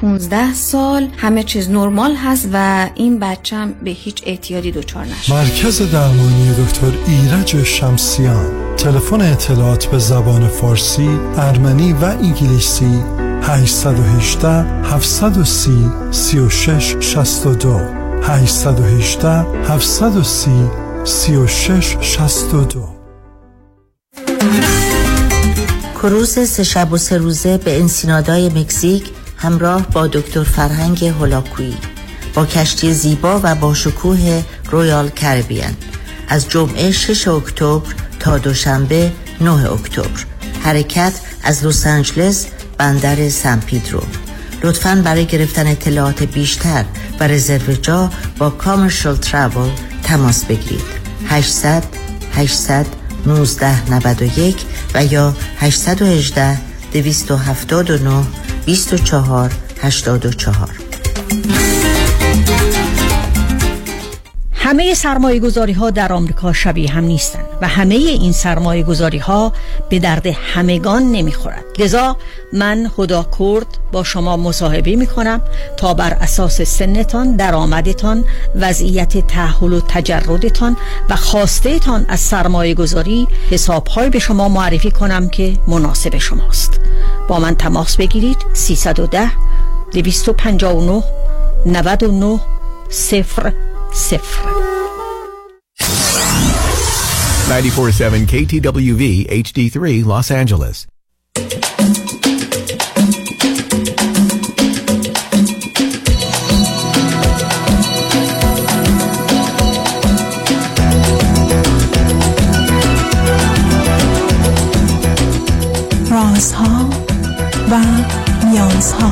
15 سال همه چیز نرمال هست و این بچم به هیچ اعتیادی دچار نشد. مرکز درمانی دکتر ایرج شمسیان. تلفن اطلاعات به زبان فارسی، ارمنی و انگلیسی 818 730 36 62 818 730 36 62 کروز سه شب و سه روزه به انسینادای مکزیک همراه با دکتر فرهنگ هولاکویی با کشتی زیبا و با شکوه Royal Caribbean از جمعه 6 اکتبر تا دوشنبه 9 اکتبر. حرکت از لس آنجلس بندر سن پیدرو. لطفا برای گرفتن اطلاعات بیشتر و رزرو جا با Commercial Travel تماس بگیرید. 800 800 1991 و یا 818 279 24 84 همه سرمایه گذاری ها در آمریکا شبیه هم نیستند و همه این سرمایه گذاری ها به درد همگان نمی خورد لذا من خدا کرد با شما مصاحبه می کنم تا بر اساس سنتان درآمدتان وضعیت تحول و تجردتان و خواسته تان از سرمایه گذاری حساب های به شما معرفی کنم که مناسب شماست. با من تماس بگیرید 310 259 99 صفر صفر 947 KTWV HD3 Los Angeles. رازها و نیازها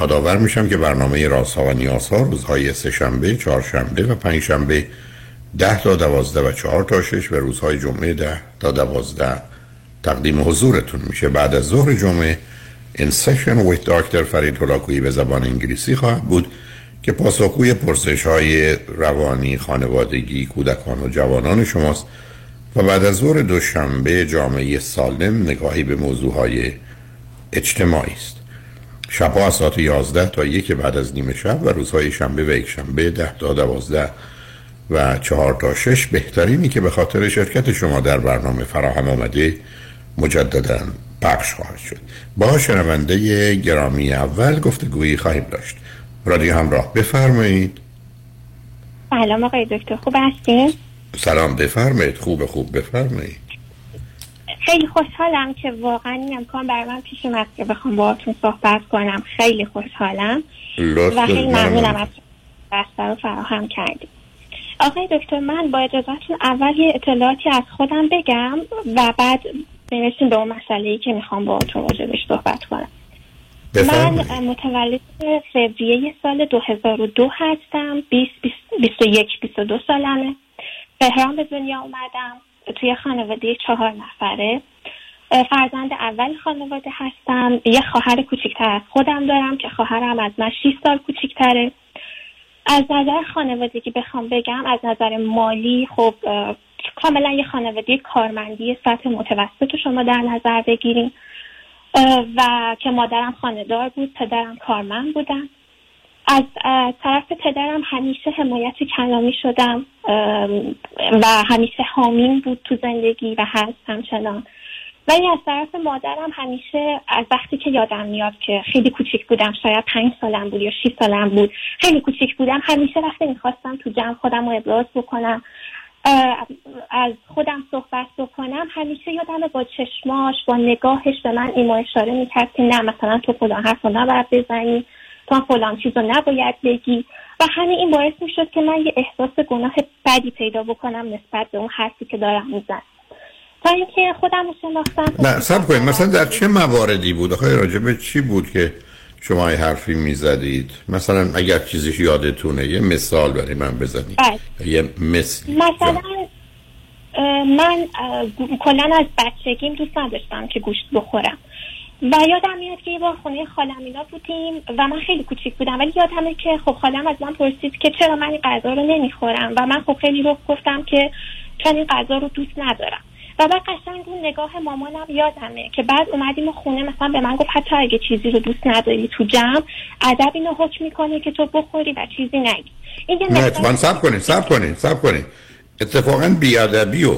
یادآور میشم که برنامه رازها و نیازها روزهای سهشنبه، چهارشنبه و پنجشنبه ده تا دوازده و چهار تا شش و روزهای جمعه ده تا دوازده. تقدیم حضورتون میشه. بعد از ظهر جمعه این سشن ویت داکتر فرید هلاکویی به زبان انگلیسی خواهد بود که پاسخگوی پرسش های روانی خانوادگی کودکان و جوانان شماست و بعد از ظهر دوشنبه جامعه سالم نگاهی به موضوع های اجتماعی است. شبها از ساعت 11 تا یک بعد از نیمه شب و روزهای شنبه و یک شنبه 10 تا 12 و 4 تا 6 بهترینی که به خاطر شرکت شما در برنامه فراهم آمده مجددا پخش خواهد شد. با شنونده گرامی اول گفتگویی خواهیم داشت. رادیو همراه بفرمایید. سلام آقای دکتر خوب هستین؟ سلام بفرمایید. خوب خوب بفرمایید. خیلی خوشحالم که واقعا این امکان برای من پیش اومد که بخوام باهاتون صحبت کنم. خیلی خوشحالم. و خیلی ممنونم از بسته رو فراهم کردیم. آقای دکتر من با اجازهتون اول یه اطلاعاتی از خودم بگم و بعد برسیم به اون مسئله ای که می‌خوام با تو راجبش صحبت کنم. من متولد فوریه سال 2002 هستم. 20 21 22 سالمه. تهران به دنیا اومدم. توی خانواده چهار نفره. فرزند اول خانواده هستم. یه خواهر کوچکتر از خودم دارم که خواهرم از من 6 سال کوچکتره از نظر خانوادگی بخوام بگم از نظر مالی خب کاملا یه خانواده کارمندی سطح متوسط شما در نظر بگیریم و که مادرم خاندار بود پدرم کارمند بودن. از طرف پدرم همیشه حمایت کلامی شدم و همیشه حامین بود تو زندگی و هست همچنان. ولی از طرف مادرم همیشه از وقتی که یادم میاد که خیلی کوچیک بودم شاید پنج سالم بود یا شیش سالم بود خیلی کوچیک بودم همیشه وقتی می‌خواستم تو جمع خودم رو ابراز بکنم از خودم صحبت بکنم همیشه یادم با چشماش با نگاهش به من ایما اشاره می‌کرد که نه مثلا تو فلان حرف رو نباید بزنی. تو فلان چیز رو نباید بگی. و همین این باعث می‌شد که من یه احساس گناه بدی پیدا بکنم نسبت به اون حرفی که دارم میزن تا اینکه خودم رو شناختم. نه سب کنید. مثلا در چه مواردی بود؟ آخه راجبه چی بود که شما یه حرفی می‌زدید؟ مثلا اگر چیزیش یادتونه یه مثال برای من بزنید. بله. یه مثل مثلا من کلا از بچگیم دوست نداشتم که گوشت بخورم. و یادم میاد که یه بار خونه خالم اینا بودیم و من خیلی کوچیک بودم ولی یادمه که خب خالم از من پرسید که چرا من این غذا رو نمی‌خورم و من خب خیلی رو گفتم که چون این غذا رو دوست ندارم. و بعد قشنگ اون نگاه مامانم یادمه که بعد اومدیم خونه مثلا به من گفت حتی اگه چیزی رو دوست نداری تو جمع ادب اینو حکم می‌کنه که تو بخوری و چیزی نگی. این نه اتفاقا سب کنید سب کنید سب کنید اتفاقا بیادبی و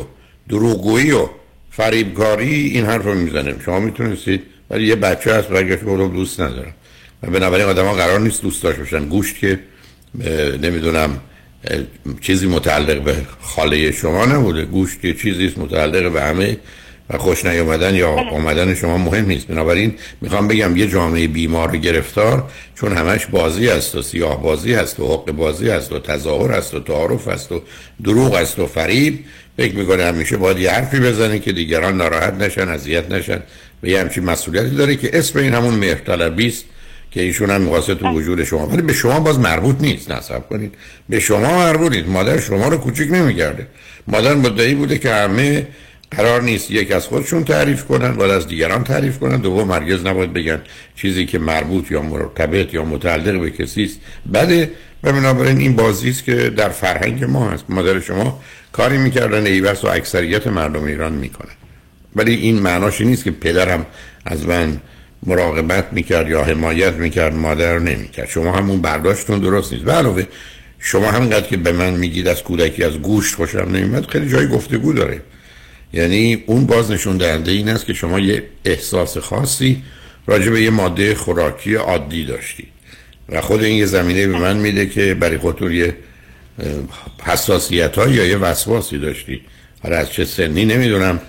دروغگویی و فریبکاری این حرف رو می‌زنه. شما می‌تونستید ولی یه بچه هست برگشت رو دوست ندارم. و بنابراین آدم ها قرار نیست دوست داشته باشن. گوشت که نمی‌دونم چیزی متعلق به خاله شما نبوده. گوشت که چیزی متعلق به همه و خوش نیومدن یا اومدن شما مهم نیست. بنابراین می‌خوام بگم یه جامعه بیمار گرفتار چون همش بازی است و سیاه بازی هست و حق بازی هست و تظاهر هست و تعارف هست و دروغ است و فریب. فکر می‌کنه همیشه باید یه حرفی بزنه که دیگران ناراحت نشن اذیت نشن. و یه همچین مسئولیتی داره که اسم این همون مهرطلبی است که ایشون هم می‌خواسته تو وجود شما. ولی به شما باز مربوط نیست نصب کنید. به شما مربوط نیست. مادر شما رو کوچیک نمی‌کرده مادر مدعی بوده که همه قرار نیست یک از خودشون تعریف کنن باید از دیگران تعریف کنن. دوم مرگز نباید بگن چیزی که مربوط یا مرتبط یا متعلق به کسی است. بده و بنابراین این بازی است که در فرهنگ ما هست. مادر شما کاری می‌کردن ایوس و اکثریت مردم ایران می‌کنن. ولی این معناش نیست که پدرم از من مراقبت می‌کرد یا حمایت می‌کرد مادر نمی‌کرد. شما همون برداشتون درست نیست. علاوه شما همینقدر که به من میگید از کودکی از گوشت خوشم نمیاد خیلی جای گفتگو داره. یعنی اون باز نشون دهنده این است که شما یه احساس خاصی راجع به یه ماده خوراکی عادی داشتی. و خود این یه زمینه به من میده که برای خودتون یه حساسیت یا یه وسواسی داشتی. حالا از چه سنی نمی‌دونم.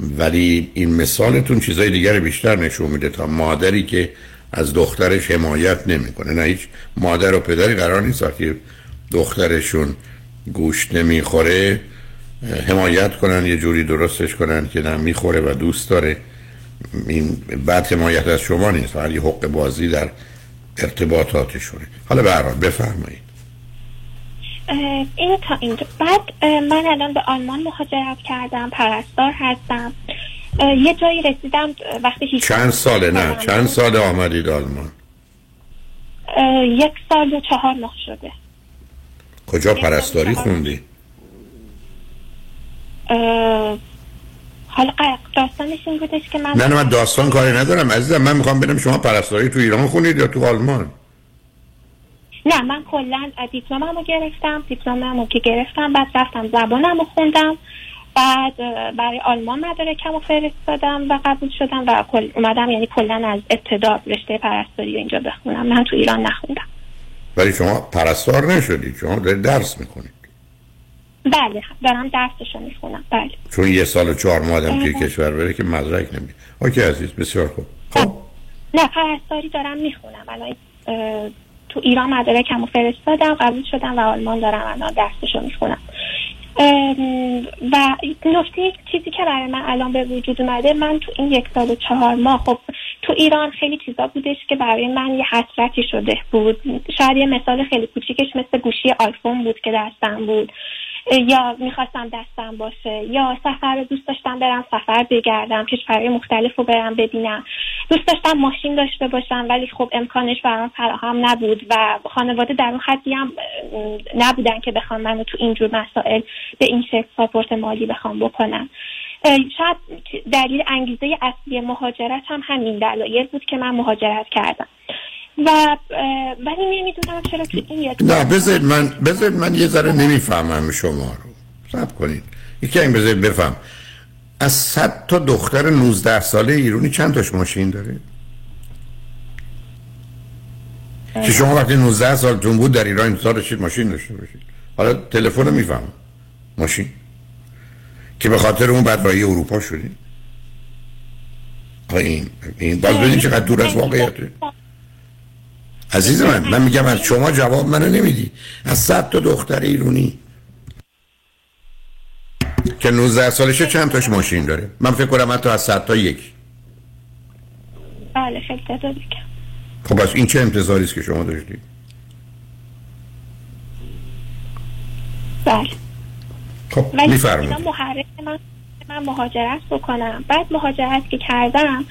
ولی این مثالتون چیزای دیگر بیشتر نشون میده تا مادری که از دخترش حمایت نمی‌کنه. نه هیچ مادر و پدری قرار نیست که دخترشون گوشت نمی‌خوره حمایت کنن یه جوری درستش کنن که نه می‌خوره و دوست داره. این بعد حمایت از شما نیست ولی حق بازی در ارتباطاتشونه. حالا به بفرمایید. این تا اینجا بعد من الان به آلمان مهاجرت کردم پرستار هستم. یه جایی رسیدم وقتی هیچ چند ساله؟ نه چند سال آمدید آلمان؟ یک سال و چهار ماه شده. کجا پرستاری خوندی؟ حالا داستانش این بودش که من نه نه من داستان کاری ندارم عزیزم. من می‌خوام ببینم شما پرستاری تو ایران خوندید یا تو آلمان؟ نه من کلا دیپلممو گرفتم دیپلممو که گرفتم بعد رفتم زبانمو خوندم بعد برای آلمان مدارکمو فرستادم و قبول شدم و اومدم یعنی کلا از ابتدا رشته پرستاری اینجا بخونم من تو ایران نخوندم. ولی شما پرستار نشدید شما دارید درس می‌کنید بله دارم درسشو می‌خونم بله. چون یه سال و چهار ماه توی کشور بره که مدرک نمی اوکی عزیز بسیار خوب. خب؟ نه پرستاری دارم می‌خونم الان تو ایران مدارکمو فرستادم قبول شدم و آلمان دارم الان درسشو می‌خونم. و نکته چیزی که برای من الان به وجود اومده من تو این یک سال و چهار ماه خب تو ایران خیلی چیزا بودش که برای من یه حسرتی شده بود. شاید یه مثال خیلی کوچیکش مثل گوشی آیفون بود که دستم بود. یا می‌خواستم دستم باشه یا سفر رو دوست داشتم برم سفر بگردم کشورهای مختلف رو برم ببینم. دوست داشتم ماشین داشته باشم ولی خب امکانش برام فراهم نبود و خانواده در اون حدی هم نبودن که بخوام منو تو اینجور مسائل به این شکل ساپورت مالی بخوام بکنم. شاید دلیل انگیزه اصلی مهاجرت هم همین دلایل بود که من مهاجرت کردم. و ولی نمی‌دونم چرا که این نه بذارید من بذارید من یه ذره نمی‌فهمم شما رو. سب کنید. یکی این بذارید بفهم. از صد تا دختر 19 ساله ایرونی چند تاش ماشین داره؟ که شما وقتی 19 سالتون بود در ایران انتظار داشتید ماشین داشته باشید. حالا تلفن میفهم ماشین. که به خاطر اون بعد رای اروپا شدید. این این باز ببینید چقدر دور از واقعیته عزیز من من میگم از شما جواب منو نمیدی. از صد تا دختر ایرونی. که 19 سالشه چند تاش ماشین داره؟ من فکر کنم حتی از صد تا یک. بله خیلی تعداد خب بس این چه انتظاری است که شما داشتید؟ بله. خب میفرمایید. من من مهاجرت بکنم. بعد مهاجرت که کردم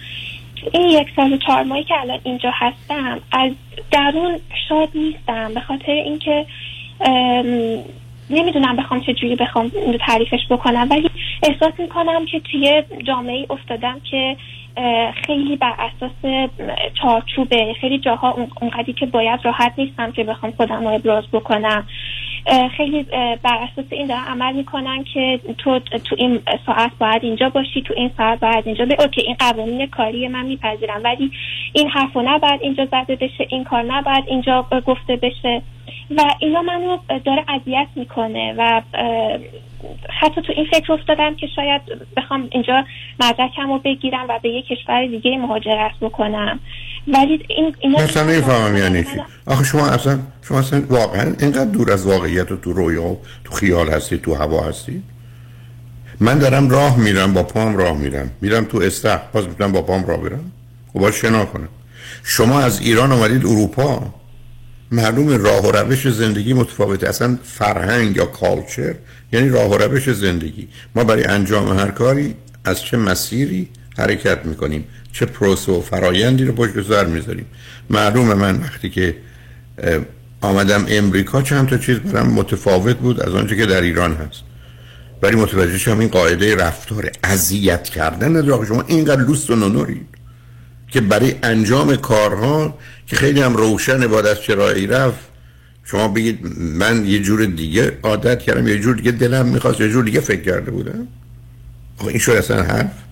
این یک سال و چهار ماهی که الان اینجا هستم از درون شاد نیستم. به خاطر اینکه نمی‌دونم بخوام چه جوری بخوام تعریفش بکنم ولی احساس می‌کنم که توی جامعه افتادم که خیلی بر اساس چارچوبه خیلی جاها اونقدری که باید راحت نیستم که بخوام خودم رو ابراز بکنم. خیلی بر اساس این دارن عمل می‌کنن که تو تو این ساعت باید اینجا باشی تو این ساعت باید اینجا به اوکی این قوانین کاری من میپذیرم ولی این حرفو نباید اینجا زده بشه این کار نباید اینجا گفته بشه. و اینا منو داره اذیت می‌کنه و حتی تو این فکر افتادم که شاید بخوام اینجا مدرکم رو بگیرم و به یک کشور دیگه مهاجرت بکنم. ولی این اینا اصلا نمی‌فهمم یعنی چی. آخه شما اصلا شما اصلا واقعا اینقدر دور از واقعیت و تو رویا و تو خیال هستی تو هوا هستی؟ من دارم راه میرم با پام راه میرم. میرم تو استخ باز می‌تونم با پام راه برم؟ و باید شنا کنم. شما از ایران آمدید اروپا. معلوم راه و روش زندگی متفاوته. اصلا فرهنگ یا کالچر یعنی راه و روش زندگی. ما برای انجام هر کاری از چه مسیری حرکت می‌کنیم؟ چه پروسه و فرایندی رو پشت گذار می‌ذاریم؟ معلومه من وقتی که آمدم امریکا چند تا چیز برام متفاوت بود از آنچه که در ایران هست. ولی متوجه شدم این قاعده رفتار اذیت کردن نداره شما اینقدر لوست و نونورید که برای انجام کارها که خیلی هم روشن بعد از چرایی رفت شما بگید من یه جور دیگه عادت کردم یه جور دیگه دلم می‌خواست یه جور دیگه فکر کرده بودم. خب این شد اصلا حرف؟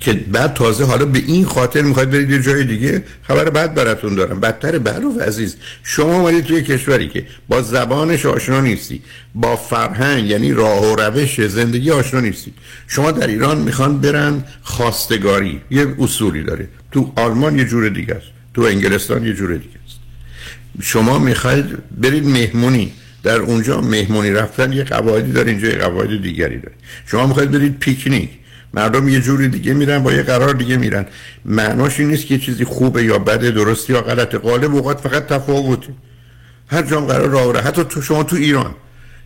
که بعد تازه حالا به این خاطر می‌خواید برید یه جای دیگه خبر بعد براتون دارم. بدتر و عزیز شما اومدید توی کشوری که با زبانش آشنا نیستی با فرهنگ یعنی راه و روش زندگی آشنا نیستی. شما در ایران می‌خوان برن خواستگاری یه اصولی داره. تو آلمان یه جور دیگه است تو انگلستان یه جور دیگه است. شما می‌خواید برید مهمونی در اونجا مهمونی رفتن یه قواعدی داره اینجا یه قواعد دیگری داره. شما می‌خواید برید پیکنیک. مردم یه جوری دیگه میرن با یه قرار دیگه میرن. معناش این نیست که چیزی خوبه یا بده درستی یا غلطه. غالب اوقات فقط تفاوته هر جام قرار راه حتی تو شما تو ایران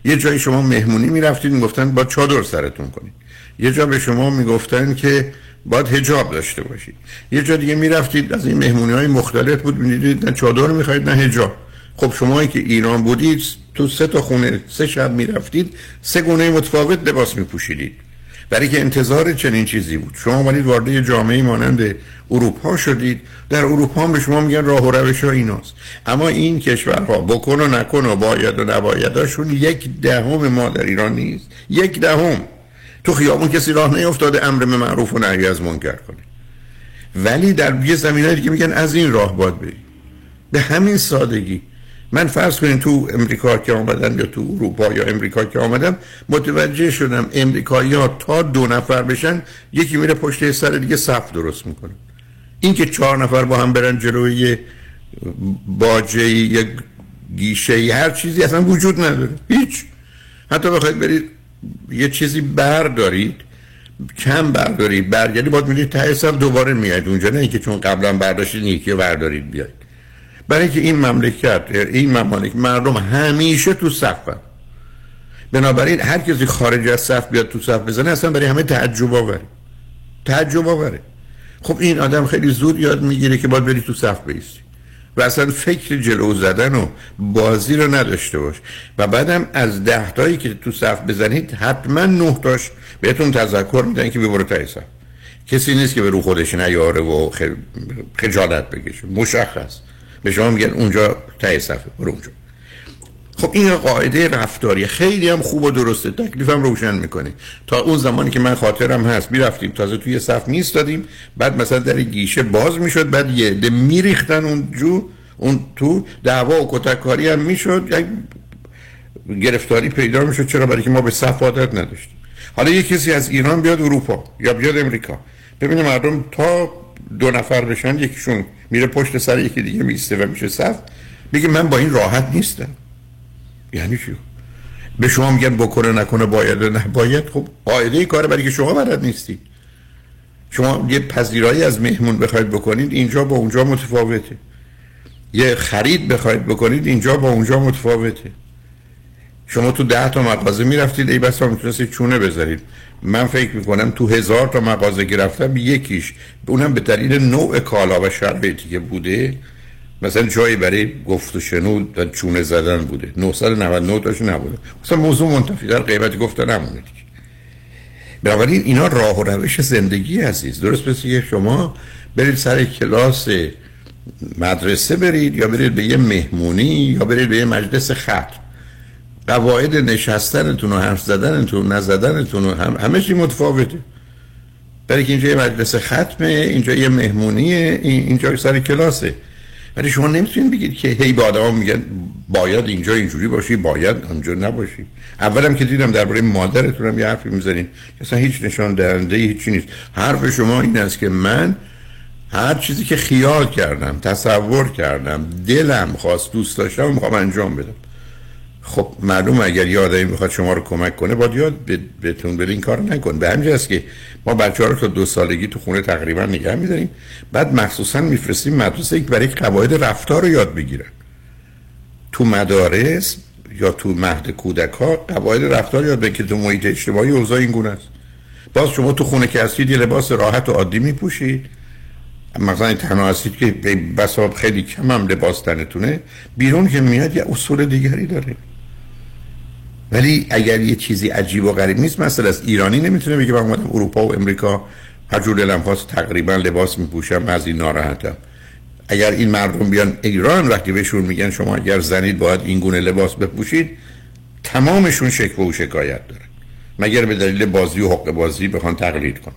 یه جایی شما مهمونی می‌رفتید می‌گفتن با چادر سرتون کنید. یه جا به شما می‌گفتن که باید هجاب داشته باشید. یه جا دیگه می‌رفتید از این مهمونی های مختلف بود می‌دیدید نه چادر می‌خواید نه هجاب خب شما که ایران بودید تو سه تا خونه سه شب می‌رفتید سه گونه متفاوت لباس میپوشیدید. برای که انتظار چنین چیزی بود. شما آمدید وارد جامعه مانند اروپا شدید. در اروپا هم به شما میگن راه و روش ها ایناست. اما این کشورها بکن و نکن و باید و نبایداشون یک دهم ما در ایران نیست. یک دهم. تو خیابون کسی راه نیفتاده امر به معروف و نهی از منکر کنه. ولی در یه زمینه دیگه میگن از این راه باید برید به همین سادگی. من فرض کنیم تو امریکا که آمدم یا تو اروپا یا امریکا که آمدم متوجه شدم امریکایی ها تا دو نفر بشن یکی میره پشت سر دیگه صف درست می‌کنه. این که چهار نفر با هم برن جلوی باجه یا گیشه هر چیزی اصلا وجود نداره. هیچ. حتی بخواید برید یه چیزی بردارید کم بردارید برگردی باید میرید ته دوباره میاد اونجا نه اینکه چون قبلا برداشتید یکی بردارید بیاید. برای که این مملکت این ممالک مردم همیشه تو صفن. بنابراین هر کسی خارج از صف بیاد تو صف بزنه اصلا برای همه تعجب آوره. تعجب آوره. خب این آدم خیلی زود یاد می‌گیره که باید بری تو صف بیستی. و اصلا فکر جلو زدن و بازی رو نداشته باش. و بعدم از ده تایی که تو صف بزنید حتما نه تاش بهتون تذکر میدن که ببرو تای کسی نیست که به رو خودش نیاره و خجالت بکشه. مشخص. به شما میگن اونجا ته صفحه برو اونجا. خب این قاعده رفتاری خیلی هم خوب و درسته. تکلیفم روشن می‌کنه. تا اون زمانی که من خاطرم هست می‌رفتیم تازه توی صف میستادیم بعد مثلا در گیشه باز می‌شد بعد یه ده میریختن اون جو اون تو. دعوا و کتککاری هم می‌شد. گرفتاری پیدا می‌شد. چرا؟ برای که ما به صف عادت نداشتیم. حالا یه کسی از ایران بیاد اروپا یا بیاد امریکا. ببینه مردم تا دو نفر بشن یکیشون میره پشت سر یکی دیگه میسته و میشه صف. میگه من با این راحت نیستم. یعنی چی؟ به شما میگن بکنه نکنه باید نه باید. خب قاعده کاره برای که شما بلد نیستید. شما یه پذیرایی از مهمون بخواید بکنید اینجا با اونجا متفاوته. یه خرید بخواید بکنید اینجا با اونجا متفاوته. شما تو ده تا مغازه می‌رفتید ای بس می‌تونستید چونه بذارید. من فکر می‌کنم تو هزار تا مغازه گرفتم یکیش اونم به دلیل نوع کالا و شرایطی که بوده مثلا جایی برای گفت و شنود و چونه زدن بوده. 999 تاش نبوده. مثلا موضوع منتفی در قیمت گفته نمونه بنابراین اینا راه و روش زندگی عزیز. درست مثل شما برید سر کلاس مدرسه برید یا برید به یه مهمونی یا برید به یه مجلس خط. قواعد نشستنتون و حرف زدنتون نزدنتون و هم همه چی متفاوته. برای که اینجا یه مجلس ختمه اینجا یه مهمونیه اینجا سر کلاسه. ولی شما نمی‌تونید بگید که هی به آدم میگن باید اینجا اینجوری باشی باید اونجا نباشی. اولم که دیدم درباره مادرتونم یه حرفی می‌زنین اصلا هیچ نشان دهنده هیچی نیست. حرف شما این است که من هر چیزی که خیال کردم تصور کردم دلم خواست دوست داشتم می‌خوام انجام بدم. خب معلوم اگر یه آدمی می‌خواد شما رو کمک کنه باید یاد بهتون بده این کار نکن. به همین که ما بچه ها رو تا دو سالگی تو خونه تقریبا نگه میداریم بعد مخصوصا میفرستیم مدرسه که برای قواعد رفتار رو یاد بگیرن. تو مدارس یا تو مهد کودک ها قواعد رفتار یاد بگیرن تو محیط اجتماعی اوضاع این گونه است. باز شما تو خونه که هستید یه لباس راحت و عادی میپوشید. مثلا تنها هستید که بسا خیلی کم هم لباس تنتونه. بیرون که میاد یه اصول دیگری داره. ولی اگر یه چیزی عجیب و غریب نیست مثلا از ایرانی نمی‌تونه بگه من اومدم اروپا و امریکا. هر جور دلم خواست تقریبا لباس میپوشم از این ناراحتم. اگر این مردم بیان ایران وقتی بهشون میگن شما اگر زنید باید این گونه لباس بپوشید تمامشون شکوه و شکایت دارن مگر به دلیل بازی و حق بازی بخوان تقلید کن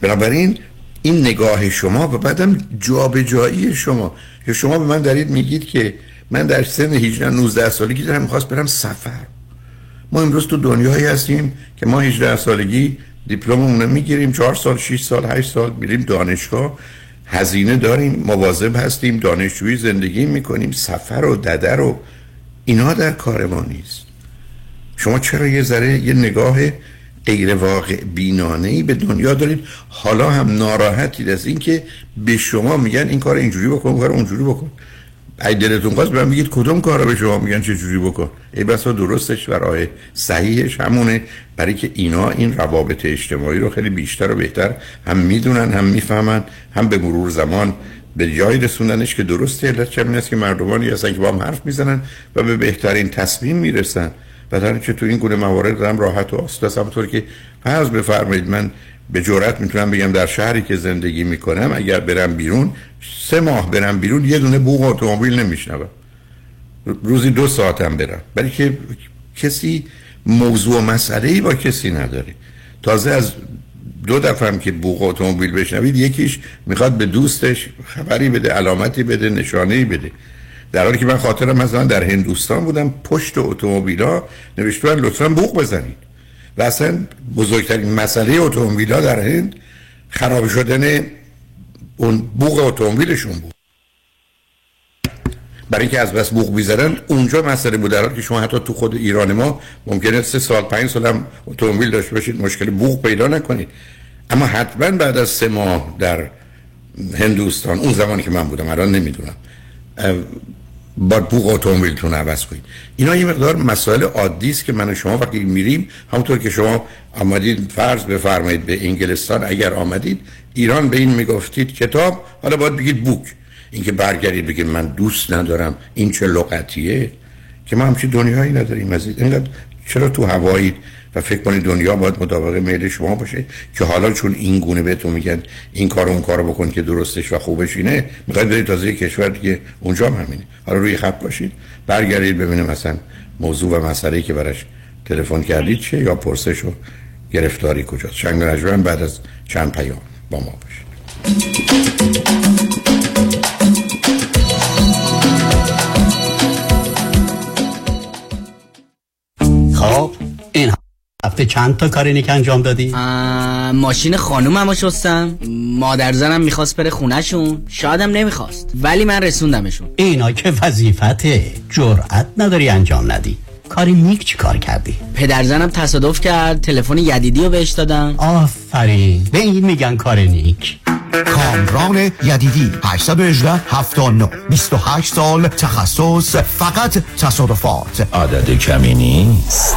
بنابراین این نگاه شما و بعدم جابجایی شما. یا شما به من دارید میگید که من در سن 18 19 سالگی دارم می‌خواست برم سفر. ما امروز تو دنیایی هستیم که ما 18 سالگی دیپلممون می‌گیریم 4 سال 6 سال 8 سال میریم دانشگاه. هزینه داریم مواظب هستیم دانشجویی زندگی می‌کنیم سفر و ددر و اینا در کار ما نیست. شما چرا یه ذره یه نگاه غیر واقع بینانه ای به دنیا دارید؟ حالا هم ناراحتید از اینکه به شما میگن این کار اینجوری بکن کار اونجوری بکن. ای دلتون خواست به میگید کدوم کارا به شما میگن چه جوری بکن؟ ای بسا درستش و راه صحیحش همونه. برای که اینا این روابط اجتماعی رو خیلی بیشتر و بهتر هم می‌دونن هم می‌فهمن هم به مرور زمان به جایی رسوندنش که درسته. علت چه است که مردمانی هستن که با هم حرف می‌زنن و به بهترین تصمیم می‌رسن. و در که تو این گونه موارد دارم راحت و آسوده همونطور که فرض بفرمایید من به جرات می‌تونم بگم در شهری که زندگی می‌کنم اگر برم بیرون سه ماه برم بیرون یه دونه بوغ اتومبیل نمیشنوم. روزی دو ساعتم برم. برای که کسی موضوع و مسئله ای با کسی نداره تازه از دو دفعه هم که بوغ اتومبیل بشنوید یکیش می‌خواد به دوستش خبری بده علامتی بده نشانه بده. در حالی که من خاطرم مثلا در هندوستان بودم پشت اتومبیلا نوشتن لطفا بوق بزنید. و اصلا بزرگترین مسئله اتومبیلا در هند خراب شدن اون بوق اتومبیلشون بود. برای اینکه از بس بوق می‌زدن اونجا مسئله بود. در که شما حتی تو خود ایران ما ممکنه سه سال پنج سال هم اتومبیل داشته باشید مشکل بوق پیدا نکنید. اما حتما بعد از سه ماه در هندوستان اون زمانی که من بودم الان نمی‌دونم با بوق اتومبیلتون عوض کنید. اینا یه مقدار مسائل عادی است که من و شما وقتی میریم همونطور که شما آمدید فرض بفرمایید به انگلستان اگر آمدید ایران به این می‌گفتید کتاب حالا باید بگید بوک. اینکه برگردید بگید من دوست ندارم این چه لغتیه؟ که ما همچین دنیایی نداریم از اینقدر چرا تو هوایی و فکر کنید دنیا باید مطابق میل شما باشه که حالا چون این گونه بهتون میگن این کار اون کارو بکن که درستش و خوبش اینه می‌خواید برید تازه کشور دیگه اونجا هم همینه. حالا روی خط باشید برگردید ببینید مثلا موضوع و مسئله که براش تلفن کردید چه یا پرسش و گرفتاری کجاست. شنگ بعد از چند پیام با ما باشید. هفته چند تا کاری که انجام دادی؟ ماشین خانومم شستم. مادر زنم می‌خواست بره خونهشون. شادم نمی‌خواست. ولی من رسوندمشون. اینا که وظیفته جرأت نداری انجام ندی. کاری نیک چی کار کردی؟ پدرزنم تصادف کرد. تلفن یدیدی رو بهش دادم. آفرین. به این میگن کار نیک. کامران یدیدی 818 79 28 سال تخصص فقط تصادفات. عدد کمی نیست.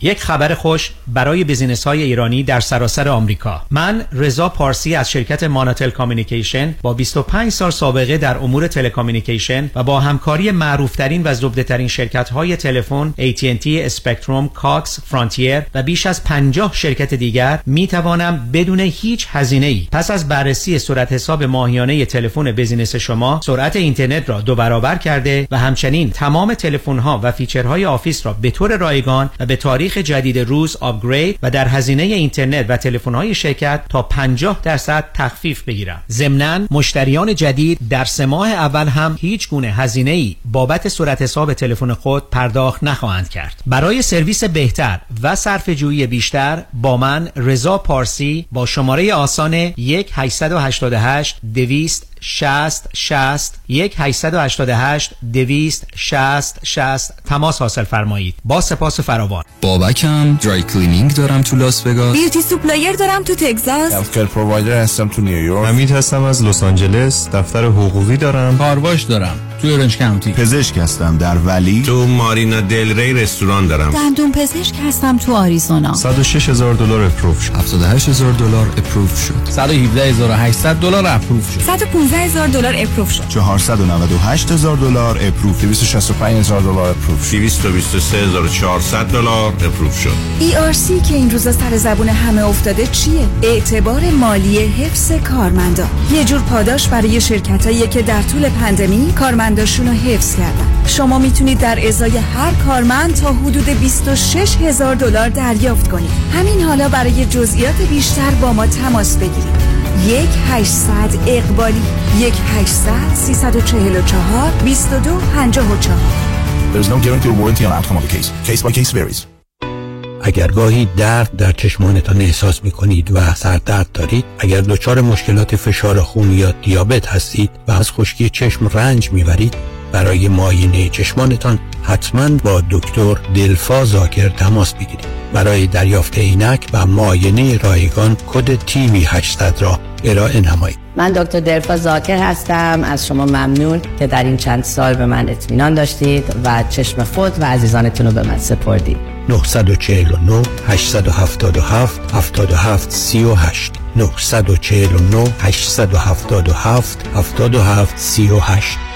یک خبر خوش برای business های ایرانی در سراسر آمریکا. من رضا پارسی از شرکت ماناتل Communication با 25 سال سابقه در امور telecommunication و با همکاری معروفترین و زبدهترین شرکت های تلفن AT&T Spectrum Cox Frontier و بیش از 50 شرکت دیگر می توانم بدون هیچ هزینه ای پس از بررسی صورت حساب ماهیانه تلفن business شما سرعت اینترنت را دو برابر کرده و همچنین تمام تلفن ها و feature های office را به طور رایگان و به تاریخ جدید روز upgrade و در هزینه اینترنت و تلفن‌های شرکت تا 50 درصد تخفیف بگیرم. ضمناً مشتریان جدید در سه ماه اول هم هیچ گونه هزینه ای بابت صورت حساب تلفن خود پرداخت نخواهند کرد. برای سرویس بهتر و صرفه جویی بیشتر با من رضا پارسی با شماره آسان 1 888 200 60 60 1 888 200 60 60 تماس حاصل فرمایید. با سپاس فراوان. بابکم dry cleaning دارم تو لاس وگاس. beauty supplier دارم تو تگزاس. health provider هستم تو نیویورک. حمید هستم از لس آنجلس. دفتر حقوقی دارم. کارواش دارم. تو Orange County پزشک هستم در Valley. تو مارینا دل ری رستوران دارم. دندون پزشک هستم تو آریزونا. 106 هزار دلار approve شد. 78 هزار دلار approve شد. 117 هزار 800 دلار approve شد. 115 هزار دلار approve شد. 498 هزار دلار approve. 265 هزار دلار approve 223 هزار 400 دلار approve شد. ERC که این روزا سر زبون همه افتاده چیه؟ اعتبار مالی حفظ کارمندا. یه جور پاداش برای شرکتایی که در طول pandemi کارمنداشون رو حفظ کردن شما می‌تونید در ازای هر کارمند تا حدود 26 هزار دلار دریافت کنید همین حالا برای جزئیات بیشتر با ما تماس بگیرید یک 800 اقبالی یک 800 344 22 54 There's no guarantee or warranty on outcome of the case. Case by case varies. اگر گاهی درد در چشمانتان احساس می کنید و سردرد دارید اگر دچار مشکلات فشار خون یا دیابت هستید و از خشکی چشم رنج می‌برید برای معاینه چشمانتان حتما با دکتر دلفا زاکر تماس بگیرید. برای دریافت عینک و معاینه رایگان کد تیوی 800 را ارائه نمایید. من دکتر دلفا زاکر هستم. از شما ممنون که در این چند سال به من اطمینان داشتید و چشم خود و عزیزانتون رو به من سپردید. 949 877 77 38 949 877 77 38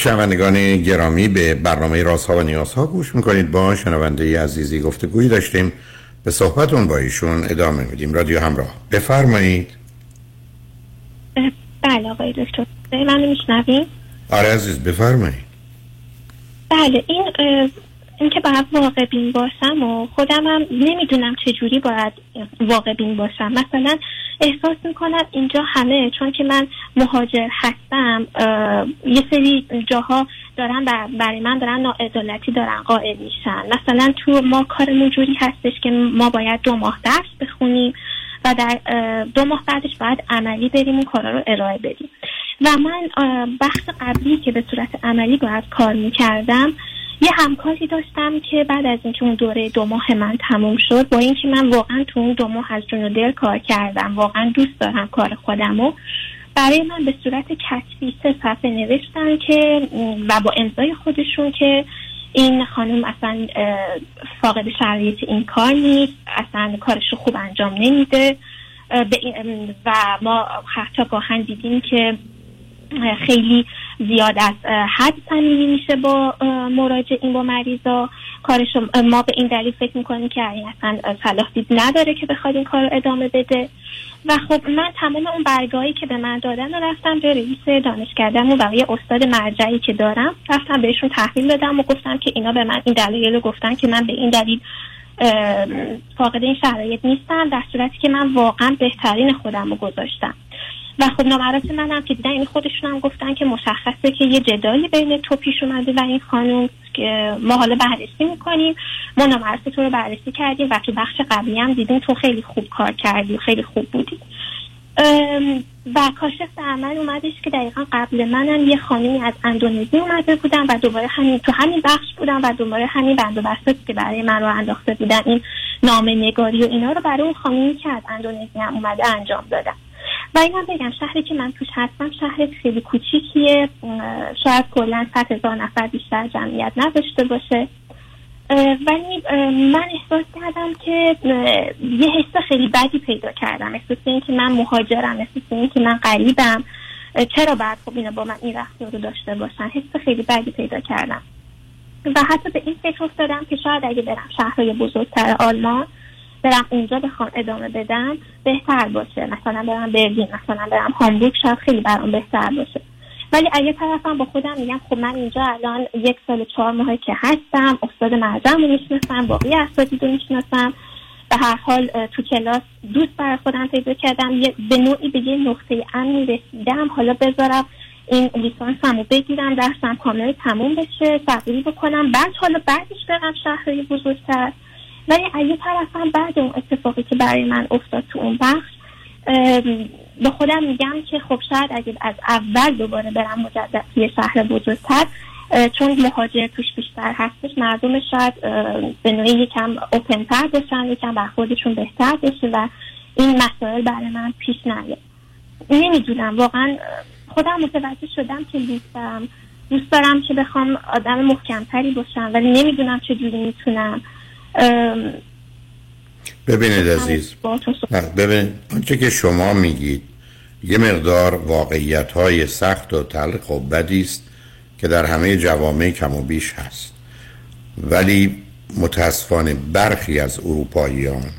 شنوندگان گرامی به برنامه راست ها و نیاز ها گوش می‌کنید. با شنونده عزیزی گفتگویی داشتیم. به صحبتون با ایشون ادامه میدیم. رادیو همراه. بفرمایید. بله آقای دکتر. من میشنویم آره عزیز بفرمایید. بله این اینکه باید واقع بین باشم و خودم هم نمی‌دونم چجوری باید واقع بین باشم. مثلا احساس می‌کنم اینجا همه چون که من مهاجر هستم یه سری جاها دارن برای من دارن ناعدالتی دارن قائل میشن. مثلا تو ما کارمون جوری هستش که ما باید دو ماه درس بخونیم و در دو ماه بعدش باید عملی بریم اون کارا رو ارائه بدیم. و من بخش قبلی که به صورت عملی باید کار می‌کردم یه همکاری داشتم که بعد از اینکه اون دوره دو ماه من تموم شد با اینکه من واقعا تو اون دو ماه از جون دل کار کردم واقعا دوست دارم کار خودمو برای من به صورت کتبی سه صفحه نوشتن که و با امضای خودشون که این خانم اصلا فاقد شرایط این کار نیست اصلا کارش رو خوب انجام نمیده. و ما حتی گاهن دیدیم که خیلی زیاد از حد صمیمی میشه با مراجعین با مریضا. کارش ما به این دلیل فکر می‌کنیم که این اصلا صلاح دید نداره که بخواد این کار رو ادامه بده. و خب من تمام اون برگاهی که به من دادن و رفتم به رئیس و یه استاد مرجعی که دارم رفتم بهشون تحویل دادم و گفتم که اینا به من این دلیل رو گفتن که من به این دلیل فاقد این شرایط نیستم در صورتی که من واقعا بهترین خودم رو گذاشتم. و خب نامرات منم که دیدن این خودشون هم گفتن که مشخصه که یه جدایی بین تو پیش اومده و این خانم که ما حالا بررسی می‌کنیم. ما نامرات تو رو بررسی کردیم و تو بخش قبلی هم دیدیم تو خیلی خوب کار کردی خیلی خوب بودی. و کاشف عمل اومدش که دقیقا قبل منم یه خانمی از اندونزی اومده بودم و دوباره همین تو همین بخش بودم و دوباره همین بند و که برای من رو انداخته بودن این نامه نگاری و اینا رو برای اون خانمی که از اندونزی هم اومده انجام دادم و اینم بگم شهری که من توش هستم شهر خیلی کوچیکیه. شاید کلا صد هزار نفر بیشتر جمعیت نداشته باشه. ولی من احساس کردم که یه حس خیلی بدی پیدا کردم. احساس این که من مهاجرم احساس این که من غریبم. چرا بعد خب اینا با من این رفتار رو داشته باشن؟ حس خیلی بدی پیدا کردم. و حتی به این فکر افتادم که شاید اگه برم شهرهای بزرگتر آلمان برم اونجا بخوام ادامه بدم بهتر باشه. مثلا برم برلین مثلا برم هامبورگ شاید خیلی برام بهتر باشه. ولی اگه طرفم با خودم میگم خب من اینجا الان یک سال چهار ماهی که هستم استاد مرجم رو می‌شناسم باقی اساتید رو می‌شناسم. به هر حال تو کلاس دوست برای خودم پیدا کردم. به نوعی به یه نقطه امنی رسیدم. حالا بذارم این لیسانسم رو بگیرم درسم کامل تموم بشه تغییری بکنم. بعد حالا بعدش برم شهرهای بزرگتر. ولی یه طرفم بعد اون اتفاقی که برای من افتاد تو اون بخش به خودم میگم که خب شاید اگه از اول دوباره برم مجدد توی شهر بزرگتر چون مهاجر توش بیشتر هستش مردم شاید به نوعی یکم اوپنتر باشن یکم برخوردشون بهتر بشه و این مسائل برای من پیش نیاد. نمی‌دونم واقعا خودم متوجه شدم که دوست دارم دوست دارم که بخوام آدم محکمتری باشم ولی نمی‌دونم چجوری می‌تونم. ببینید عزیز. ببینید آنچه که شما میگید یه مقدار واقعیت های سخت و تلخ و بدی است که در همه جوامع کم و بیش هست. ولی متاسفانه برخی از اروپاییان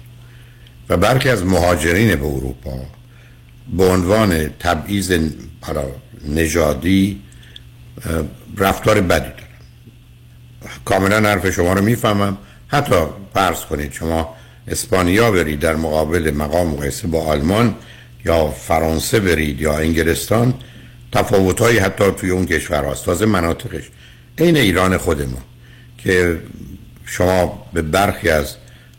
و برخی از مهاجرین به اروپا به عنوان تبعیض نژادی رفتار بدی دارن. کاملا حرف شما رو می‌فهمم. حتی فرض کنید شما اسپانیا برید در مقابل مقام مقایسه با آلمان یا فرانسه برید یا انگلستان تفاوتهایی حتی توی اون کشور هست. تازه مناطقش این ایران خود ما که شما به برخی از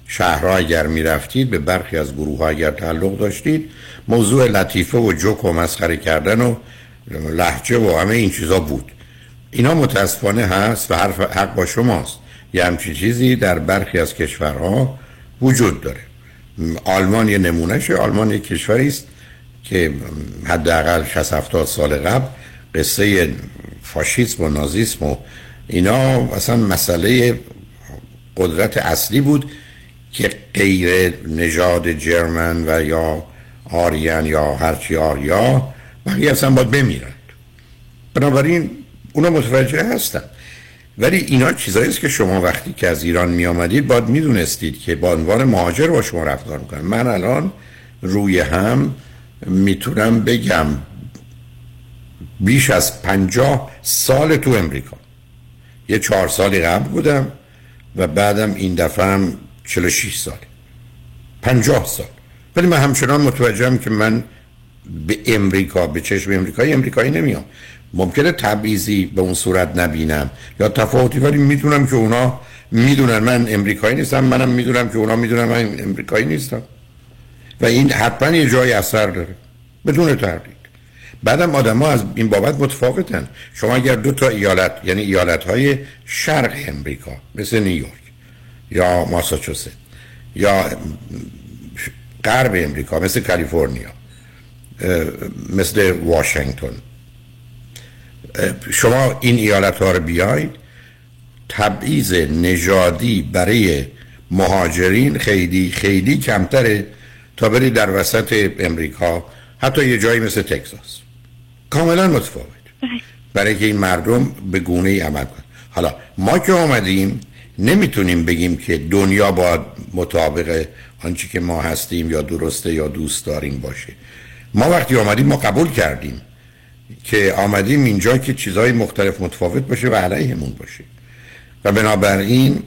شهرها اگر می‌رفتید به برخی از گروه ها اگر تعلق داشتید موضوع لطیفه و جوک و مسخره کردن و لحجه و همه این چیزا بود. اینا متاسفانه هست و حرف حق با شماست. یه همچین چیزی در برخی از کشورها وجود داره. آلمان یه نمونهشه. آلمان یه کشوری است که حداقل 60 70 سال قبل قصه فاشیسم و نازیسم و اینا اصلا مسئله قدرت اصلی بود که غیر نژاد جرمن و یا آریان یا هرچی آریا بقیه اصلا باید بمیرند. بنابراین اونا متوجه هستن. ولی اینا چیزایی است که شما وقتی که از ایران می آمدید باید می‌دونستید که با عنوان مهاجر با شما رفتار می‌کنن. من الان روی هم می‌تونم بگم بیش از پنجاه سال تو امریکا. یه چهار سالی قبل بودم و بعدم این دفعه هم 46 سال پنجاه سال. ولی من همچنان متوجهم که من به امریکا به چشم امریکایی امریکایی نمیام. ممکنه تبعیضی به اون صورت نبینم. یا تفاوتی ولی می‌دونم که اونا می‌دونن. من امریکایی نیستم منم می‌دونم که اونا می‌دونن. من امریکایی نیستم. و این حتما یه جای اثر داره. بدون تردید. بعدم آدم ها از این بابت متفاوتن. شما اگر دو تا ایالت یعنی ایالت های شرق امریکا مثل نیویورک یا ماساچوست یا غرب امریکا مثل کالیفرنیا مثل واشنگتن شما این ایالت ها رو بیاید تبعیض نژادی برای مهاجرین خیلی خیلی کمتره تا برید در وسط امریکا. حتی یه جایی مثل تگزاس کاملا متفاوت. برای که این مردم به گونه ای عمل کنند حالا ما که آمدیم نمی‌تونیم بگیم که دنیا با مطابق آنچه که ما هستیم یا درسته یا دوست داریم باشه. ما وقتی آمدیم ما قبول کردیم. که آمدیم اینجا که چیزهای مختلف متفاوت باشه و علیهمون باشه. و بنابراین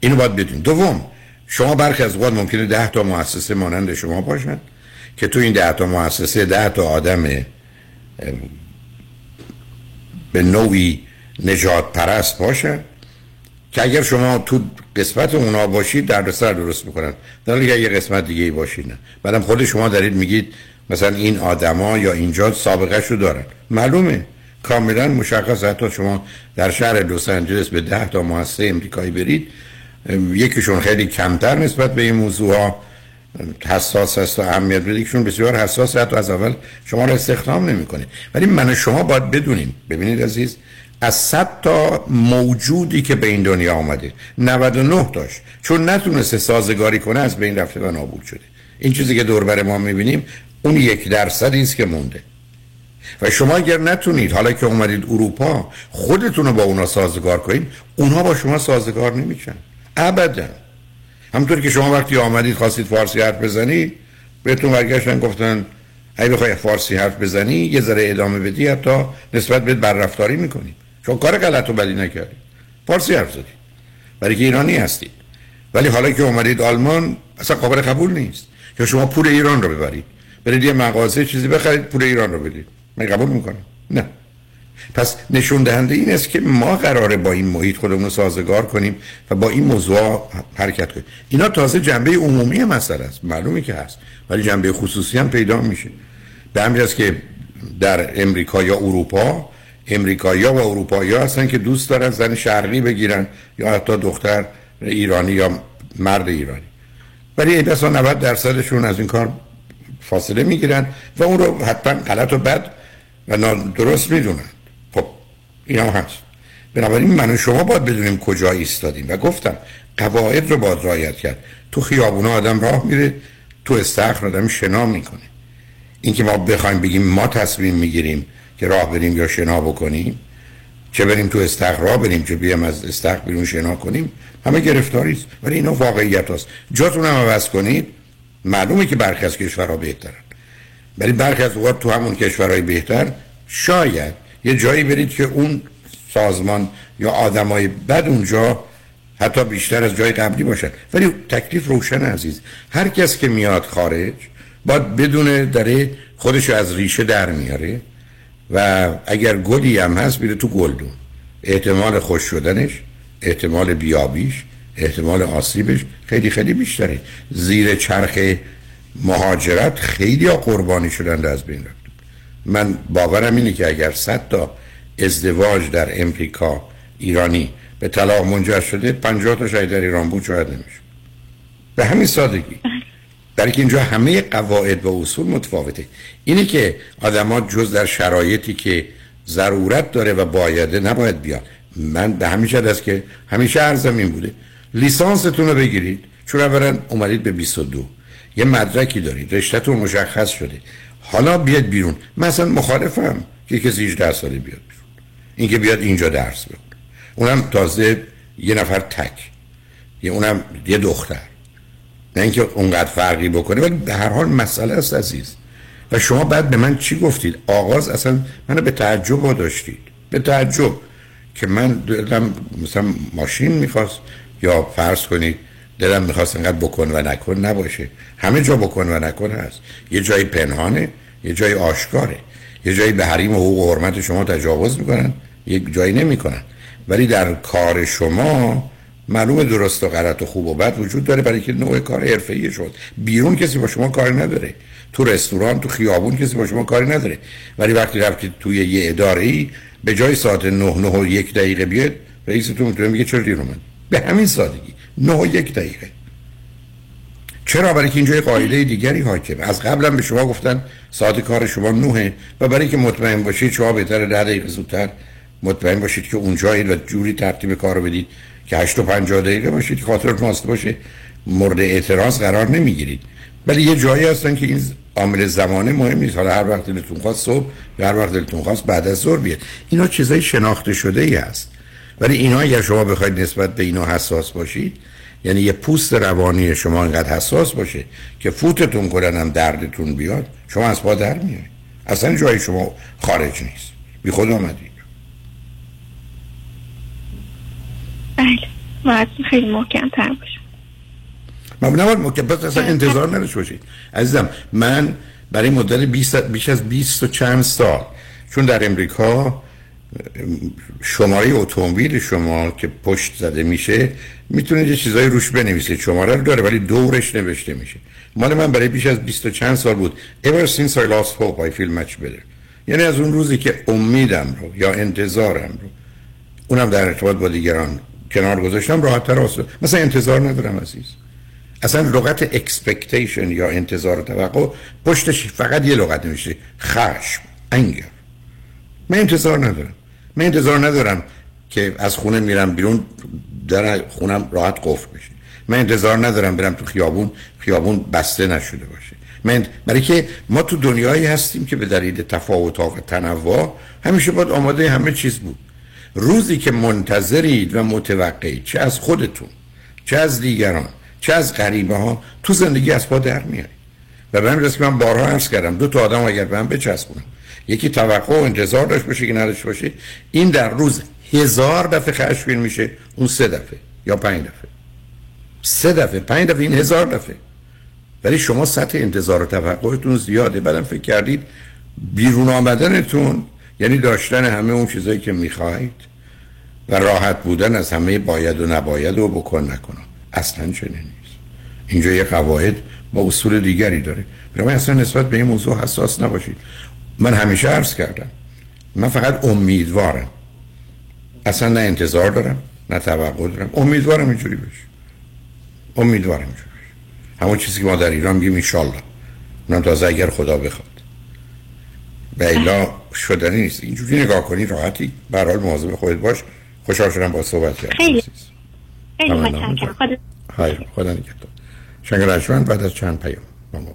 اینو باید بدون دوم شما برخی از اوقات ممکنه ده تا مؤسسه مانند شما باشن که تو این ده تا مؤسسه ده تا آدم به نوعی نجات پرست باشن که اگر شما تو قسمت اونا باشید در سر درست می‌کنن. در حالی یه قسمت دیگه ای باشید نه. بعدم خود شما دارید میگید مثلا این آدما یا اینجا سابقه شو دارن. معلومه. کاملا مشخص. حتی شما در شهر لس آنجلس به ده تا مؤسسه امریکایی برید یکیشون خیلی کمتر نسبت به این موضوع حساس است و اهمیت بده بسیار حساس. حتی از اول شما رو استخدام نمی‌کنه. ولی من شما باید بدونیم. ببینید عزیز از 100 تا موجودی که به این دنیا آمده 99 داشت چون نتونسته سازگاری کنه از بین رفته و نابود شده. این چیزی که دور بر ما می‌بینیم اون یک درصدی است که مونده. و شما اگر نتونید حالا که اومدید اروپا خودتون رو با اونا سازگار کنید اونها با شما سازگار نمیشن. ابدا. همطور که شما وقتی آمدید خواستید فارسی حرف بزنید بهتون برگشتن گفتن اگه بخوای فارسی حرف بزنی یه ذره ادامه بدی حتی نسبت به بررفتاری می‌کنی. چون کار غلط و بدی نکردید فارسی حرف زدید برای که ایرانی هستید ولی حالا که اومدید آلمان اصلا قابل قبول نیست. که شما پول ایران رو ببرید. برید یه مغازه چیزی بخرید پول ایران رو بدید. من قبول می‌کنم. نه. پس نشون دهنده این است که ما قراره با این محیط خودمون رو سازگار کنیم و با این موضوع حرکت کنیم. اینا تازه جنبه عمومی مسئله است. معلومه که هست. ولی جنبه خصوصی هم پیدا میشه. به همین که در امریکا یا اروپا امریکایی و اروپایی هستن که دوست دارن زن شرقی بگیرن یا حتی دختر ایرانی یا مرد ایرانی. ولی بسا 90 درصدشون از این کار فاصله می‌گیرن و اون رو حتما غلط و بد و درست می‌دونن. خب اینا هست. بنابراین من و شما باید بدونیم کجا ایستادیم. و گفتم قواعد رو باید رعایت کرد. تو خیابونا آدم راه میره تو استخر آدم شنا می‌کنه. اینکه ما بخوایم بگیم ما تصمیم می‌گیریم که راه بریم یا شنا بکنیم چه بریم تو استخر راه بریم چه بیام از استخر بیرون شنا کنیم همه گرفتاری است ولی اینا واقعیت هست جاتون هم عوض کنید. معلومه که برخی از کشورها بهترن. ولی برخی از اوقات تو همون کشورهای بهتر شاید یه جایی برید که اون سازمان یا آدمای بد اونجا حتی بیشتر از جای قبلی باشن. ولی تکلیف روشن عزیز. هر کس که میاد خارج باید بدونه داره خودش از ریشه در میاره و اگر گلی هم هست بیره تو گلدون. احتمال خوش شدنش احتمال بیابیش احتمال آسیبش خیلی خیلی بیشتره. زیر چرخ مهاجرت خیلی قربانی شدند از بین رفت. من باورم اینه که اگر صد تا ازدواج در امریکا ایرانی به طلاق منجر شده 50 تا شاید در ایران بود شاید نمیشه به همین سادگی. برای که اینجا همه قواعد و اصول متفاوته. اینه که آدما جز در شرایطی که ضرورت داره و بایده نباید بیاد من به است که همیشه ارزم این بوده. لیسانستون رو بگیرید. چون اولا اومدید به 22 یه مدرکی دارید. رشتهتون مشخص شده. حالا بیاد بیرون. مثلا مخالفم که کسی 18 ساله بیاد بیرون. اینکه بیاد اینجا درس بخونه. اونم تازه یه نفر تک. یه اونم یه دختر. نه اینکه اونقدر فرقی بکنه ولی به هر حال مسئله است عزیز. و شما بعد به من چی گفتید؟ آغاز اصلا منو به تعجب داشتید. به تعجب. که من دلم مثلا ماشین می‌خواست. یا فرض کنید دلم می‌خواست انقدر بکن و نکن نباشه. همه جا بکن و نکن هست. یه جایی پنهانه یه جایی آشکاره. یه جایی به حریم و حقوق و حرمت شما تجاوز می‌کنن. یک جایی نمی‌کنن. ولی در کار شما معلوم درست و غلط و خوب و بد وجود داره برای که نوع کار حرفه‌ای شد بیرون کسی با شما کار نداره. تو رستوران تو خیابون کسی با شما کاری نداره. ولی وقتی رفتید توی یه اداره ای به جای ساعت 9 9 و یک دقیقه بیاد رئیستون می‌تونه میگه چرا دیر اومد به همین سادگی. 9 و یک دقیقه. چرا؟ برای که اینجا یه قاعده دیگری حاکمه. از قبلا به شما گفتن ساعت کار شما نوهه و برای که مطمئن باشید شما بهتر ده دقیقه زودتر مطمئن باشید که اونجایید و جوری ترتیب کار رو بدید که 8 و 50 دقیقه باشید خاطرت ماست باشه. مورد اعتراض قرار نمی‌گیرید. ولی یه جایی هستن که این عامل زمانه مهم نیست. حالا هر وقت دلتون خواست صبح یا هر وقت دلتون خواست بعد از ظهر بیاد. اینا چیزای شناخته شده ای هست. ولی اینا اگر شما بخواید نسبت به اینا حساس باشید یعنی یه پوست روانی شما انقدر حساس باشه که فوتتون کنن هم دردتون بیاد شما از پا در میایید اصلا جای شما خارج نیست. بی خود آمدید. بله. خیلی محکم تر باشه. من نباید پس اصلا انتظار نداشته باشید. عزیزم من برای مدت 20 بیش از 20 و چند سال چون در امریکا شماره اتومبیل شما که پشت زده میشه می‌تونید یه چیزایی روش بنویسید. شماره رو داره ولی دورش نوشته میشه. مال من برای بیش از 20 و چند سال بود. Ever since I lost hope I feel much better. یعنی از اون روزی که امیدم رو یا انتظارم رو اونم در ارتباط با دیگران کنار گذاشتم راحت تر مثلا انتظار ندارم عزیز. اصلا لغت expectation یا انتظار توقع پشتش فقط یه لغت نمیشه خشم انگر من انتظار ندارم. من انتظار ندارم که از خونه میرم بیرون در خونم راحت قفل بشه. من انتظار ندارم برم تو خیابون خیابون بسته نشده باشه. من برای که ما تو دنیایی هستیم که به دلیل تفاوت و تنوع همیشه باید آماده همه چیز بود. روزی که منتظرید و متوقعید چه از خودتون چه از دیگران چه از غریبه ها تو زندگی از پا در میای و به همین که من بارها عرض کردم دو تا آدم اگر به هم بچسبونم یکی توقع و انتظار داشت باشه که نداشته باشه. این در روز هزار دفعه خشمگین میشه اون سه دفعه یا پنج دفعه. سه دفعه پنج دفعه این هزار دفعه. ولی شما سطح انتظار و توقعتون زیاده. بعدم فکر کردید بیرون آمدنتون یعنی داشتن همه اون چیزایی که می‌خواهید و راحت بودن از همه باید و نباید و بکن نکنم اصلا چنین نیست. اینجا یه قواعد با اصول دیگری داره. برای اصلا نسبت به این موضوع حساس نباشید. من همیشه عرض کردم. من فقط امیدوارم. اصلا نه انتظار دارم نه توقع دارم. امیدوارم اینجوری بشه. امیدوارم اینجوری بشه. همون چیزی که ما در ایران میگیم انشالله اونم تازه اگر خدا بخواد. و ایلا شدنی نیست. اینجوری نگاه کنی راحتی. برحال مواظب خودت باش. خوشحال شدم با صحبت کردم خیلی. خیلی متشکرم. خدا خدا نگهدار. شنگ بعد از چند پیام با ما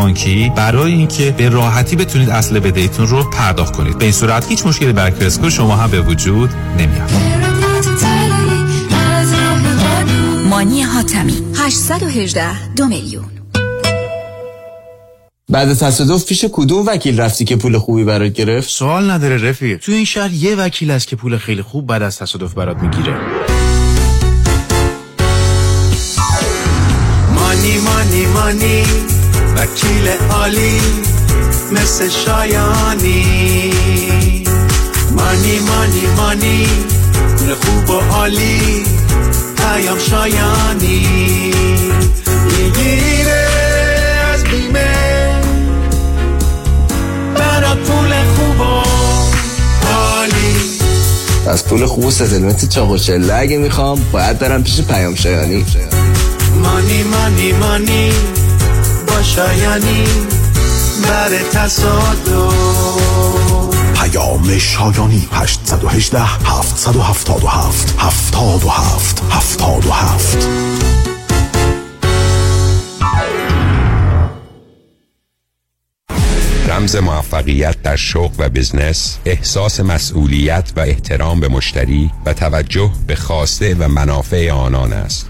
بانکی برای اینکه به راحتی بتونید اصل بدهیتون رو پرداخت کنید. به این صورت هیچ مشکلی برای کرسکو شما هم به وجود نمیاد. مانی حاتمی 818 دو میلیون. بعد تصادف پیش کدوم وکیل رفتی که پول خوبی برات گرفت؟ سوال نداره رفیق. تو این شهر یه وکیل است که پول خیلی خوب بعد از تصادف برات می‌گیره. مانی مانی مانی. وکیل عالی مثل شایانی. مانی مانی مانی پول خوب و عالی پیام شایانی. می‌گیره از بیمه برات پول خوب و عالی. از پول خوب و ستلمت چاق و چله اگه می‌خوام باید برم پیش پیام شایانی. مانی مانی مانی. شایانی بر تصادف پیام شایانی 818 777 77 77 رمز موفقیت در شغل و بزنس احساس مسئولیت و احترام به مشتری و توجه به خواسته و منافع آنان است.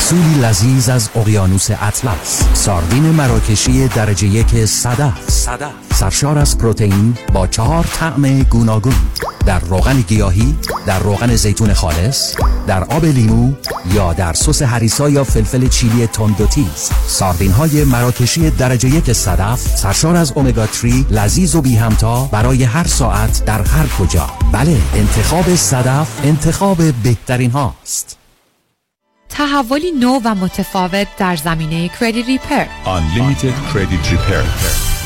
محصولی لذیذ از اقیانوس اطلس. ساردین مراکشی درجه یک صدف صدف سرشار از پروتئین با چهار طعم گوناگون. در روغن گیاهی در روغن زیتون خالص در آب لیمو یا در سس هریسا یا فلفل چیلی تند و تیز. ساردین های مراکشی درجه یک صدف سرشار از اومگا 3 لذیذ و بی همتا برای هر ساعت در هر کجا. بله انتخاب صدف انتخاب بهترین هاست. تحولی نو و متفاوت در زمینه credit repair Unlimited Credit Repair.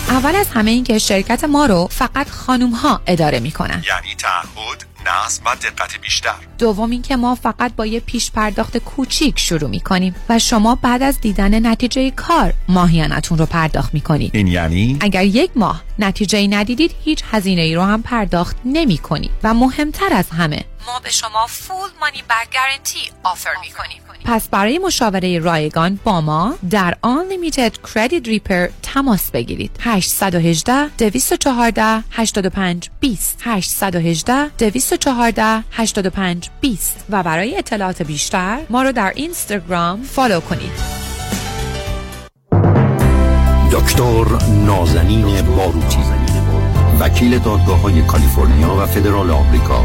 اول از همه این که شرکت ما رو فقط خانوم ها اداره می‌کنن. یعنی تعهد نظم و دقت بیشتر. دوم اینکه ما فقط با یه پیش پرداخت کوچیک شروع می‌کنیم و شما بعد از دیدن نتیجه کار ماهیانتون رو پرداخت می‌کنید. این یعنی؟ اگر یک ماه نتیجه ندیدید هیچ هزینه ای رو هم پرداخت نمی کنید و مهمتر از همه ما به شما فول مانی بک گارنتی آفر می کنیم پس برای مشاوره رایگان با ما در Unlimited Credit Repair تماس بگیرید. 818 214 85 20 818 214 85 20 و برای اطلاعات بیشتر ما رو در اینستاگرام فالو کنید. دکتر نازنین باروتی وکیل دادگاه های کالیفرنیا و فدرال آمریکا.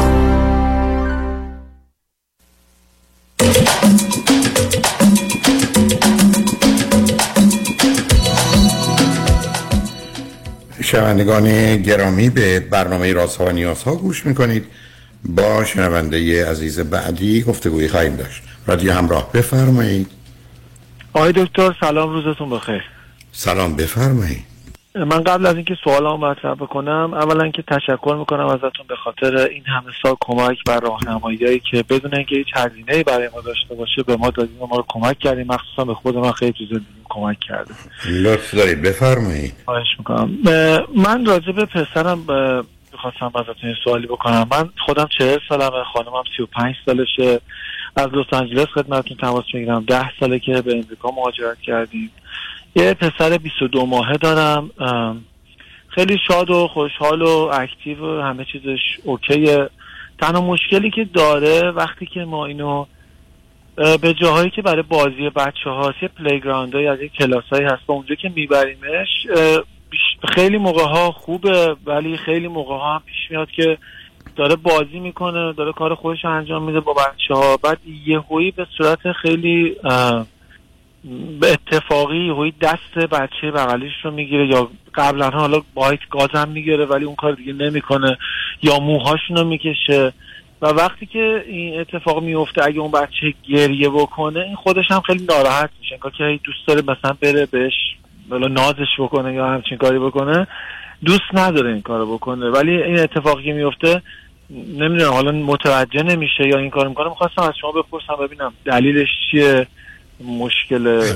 شنوندگان گرامی به برنامه رازها و نیازها گوش می‌کنید. با شنونده عزیز بعدی گفتگوی خواهیم داشت. رادیو همراه بفرمایید. آقای دکتر سلام روزتون بخیر. سلام بفرمایید. من قبل از اینکه سوالمو مطرح بکنم اولا که تشکر می‌کنم ازتون به خاطر این همه سال کمک و راهنماییایی که بدون اینکه هیچ هزینه برای ما داشته باشه به ما دادیم و ما رو کمک کردیم مخصوصا به خود من خیلی تو کمک کرده لطف دارید. بفرمایید. خواهش می‌کنم. من راجع به پسرم می‌خواستم ازتون سوالی بکنم. من خودم چهل سالمه خانمم سی و پنج سالشه. از لس آنجلس خدمتتون تماس می‌گیرم. ده ساله که به امریکا مهاجرت کردیم. یه پسر 22 ماهه دارم. خیلی شاد و خوشحال و active و همه چیزش OK یه. تنها مشکلی که داره وقتی که ما اینو به جاهایی که برای بازی بچه هاست یه playground از یه کلاس هایی هست اونجا که میبریمش خیلی موقع ها خوبه ولی خیلی موقع ها هم پیش میاد که داره بازی می‌کنه داره کار خودش انجام میده با بچه ها بعد یه هویی به صورت خیلی به اتفاقی هوی دست بچه بغلیش رو می‌گیره یا قبلا حالا بایت گازم می‌گیره ولی اون کار دیگه نمی‌کنه یا موهاشون رو می‌کشه. و وقتی که این اتفاق میفته اگه اون بچه گریه بکنه این خودش هم خیلی ناراحت میشه. انگار که دوست داره مثلا بره بهش نازش بکنه یا همچین کاری بکنه. دوست نداره این کارو بکنه. ولی این اتفاقی که میفته نمی‌دونم حالا متوجه نمیشه یا این کار می‌کنه. می‌خواستم از شما بپرسم ببینم دلیلش چیه؟ مشکل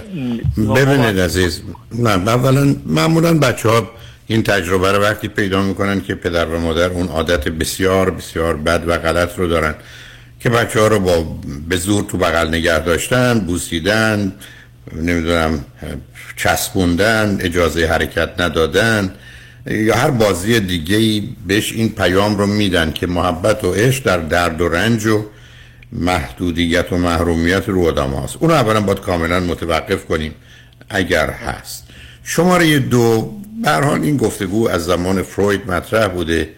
ببینید عزیز نه اولا معمولا بچه ها این تجربه رو وقتی پیدا می‌کنن که پدر و مادر اون عادت بسیار بسیار بد و غلط رو دارن که بچه ها رو با به زور تو بغل نگه داشتن بوسیدن نمی‌دونم چسبوندن اجازه حرکت ندادن یا هر بازی دیگه بهش این پیام رو میدن که محبت و عشق در درد و رنج و محدودیت و محرومیت رو آدم هست اون اولا باید کاملا متوقف کنیم اگر هست. شماره دو حال این گفتگو از زمان فروید مطرح بوده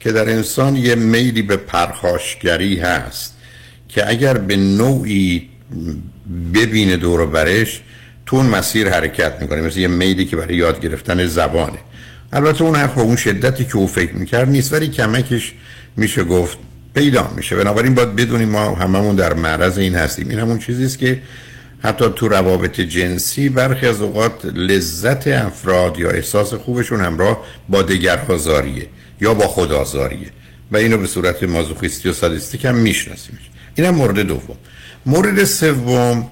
که در انسان یه میلی به پرخاشگری هست که اگر به نوعی ببینه دور برش تو اون مسیر حرکت می‌کنه. مثل یه میلی که برای یاد گرفتن زبانه. البته اون حق اون شدتی که او فکر می‌کرد نیست ولی کمکش میشه گفت پیدا میشه. بنابراین باید بدونیم ما هممون در معرض این هستیم. این همون چیزی است که حتی تو روابط جنسی برخی از اوقات لذت افراد یا احساس خوبشون همراه با دگرهازاریه یا با خودآزاریه. و اینو به صورت مازوخیستی و سادیستیک هم می‌شناسیم. این هم مورد دوم. مورد سوم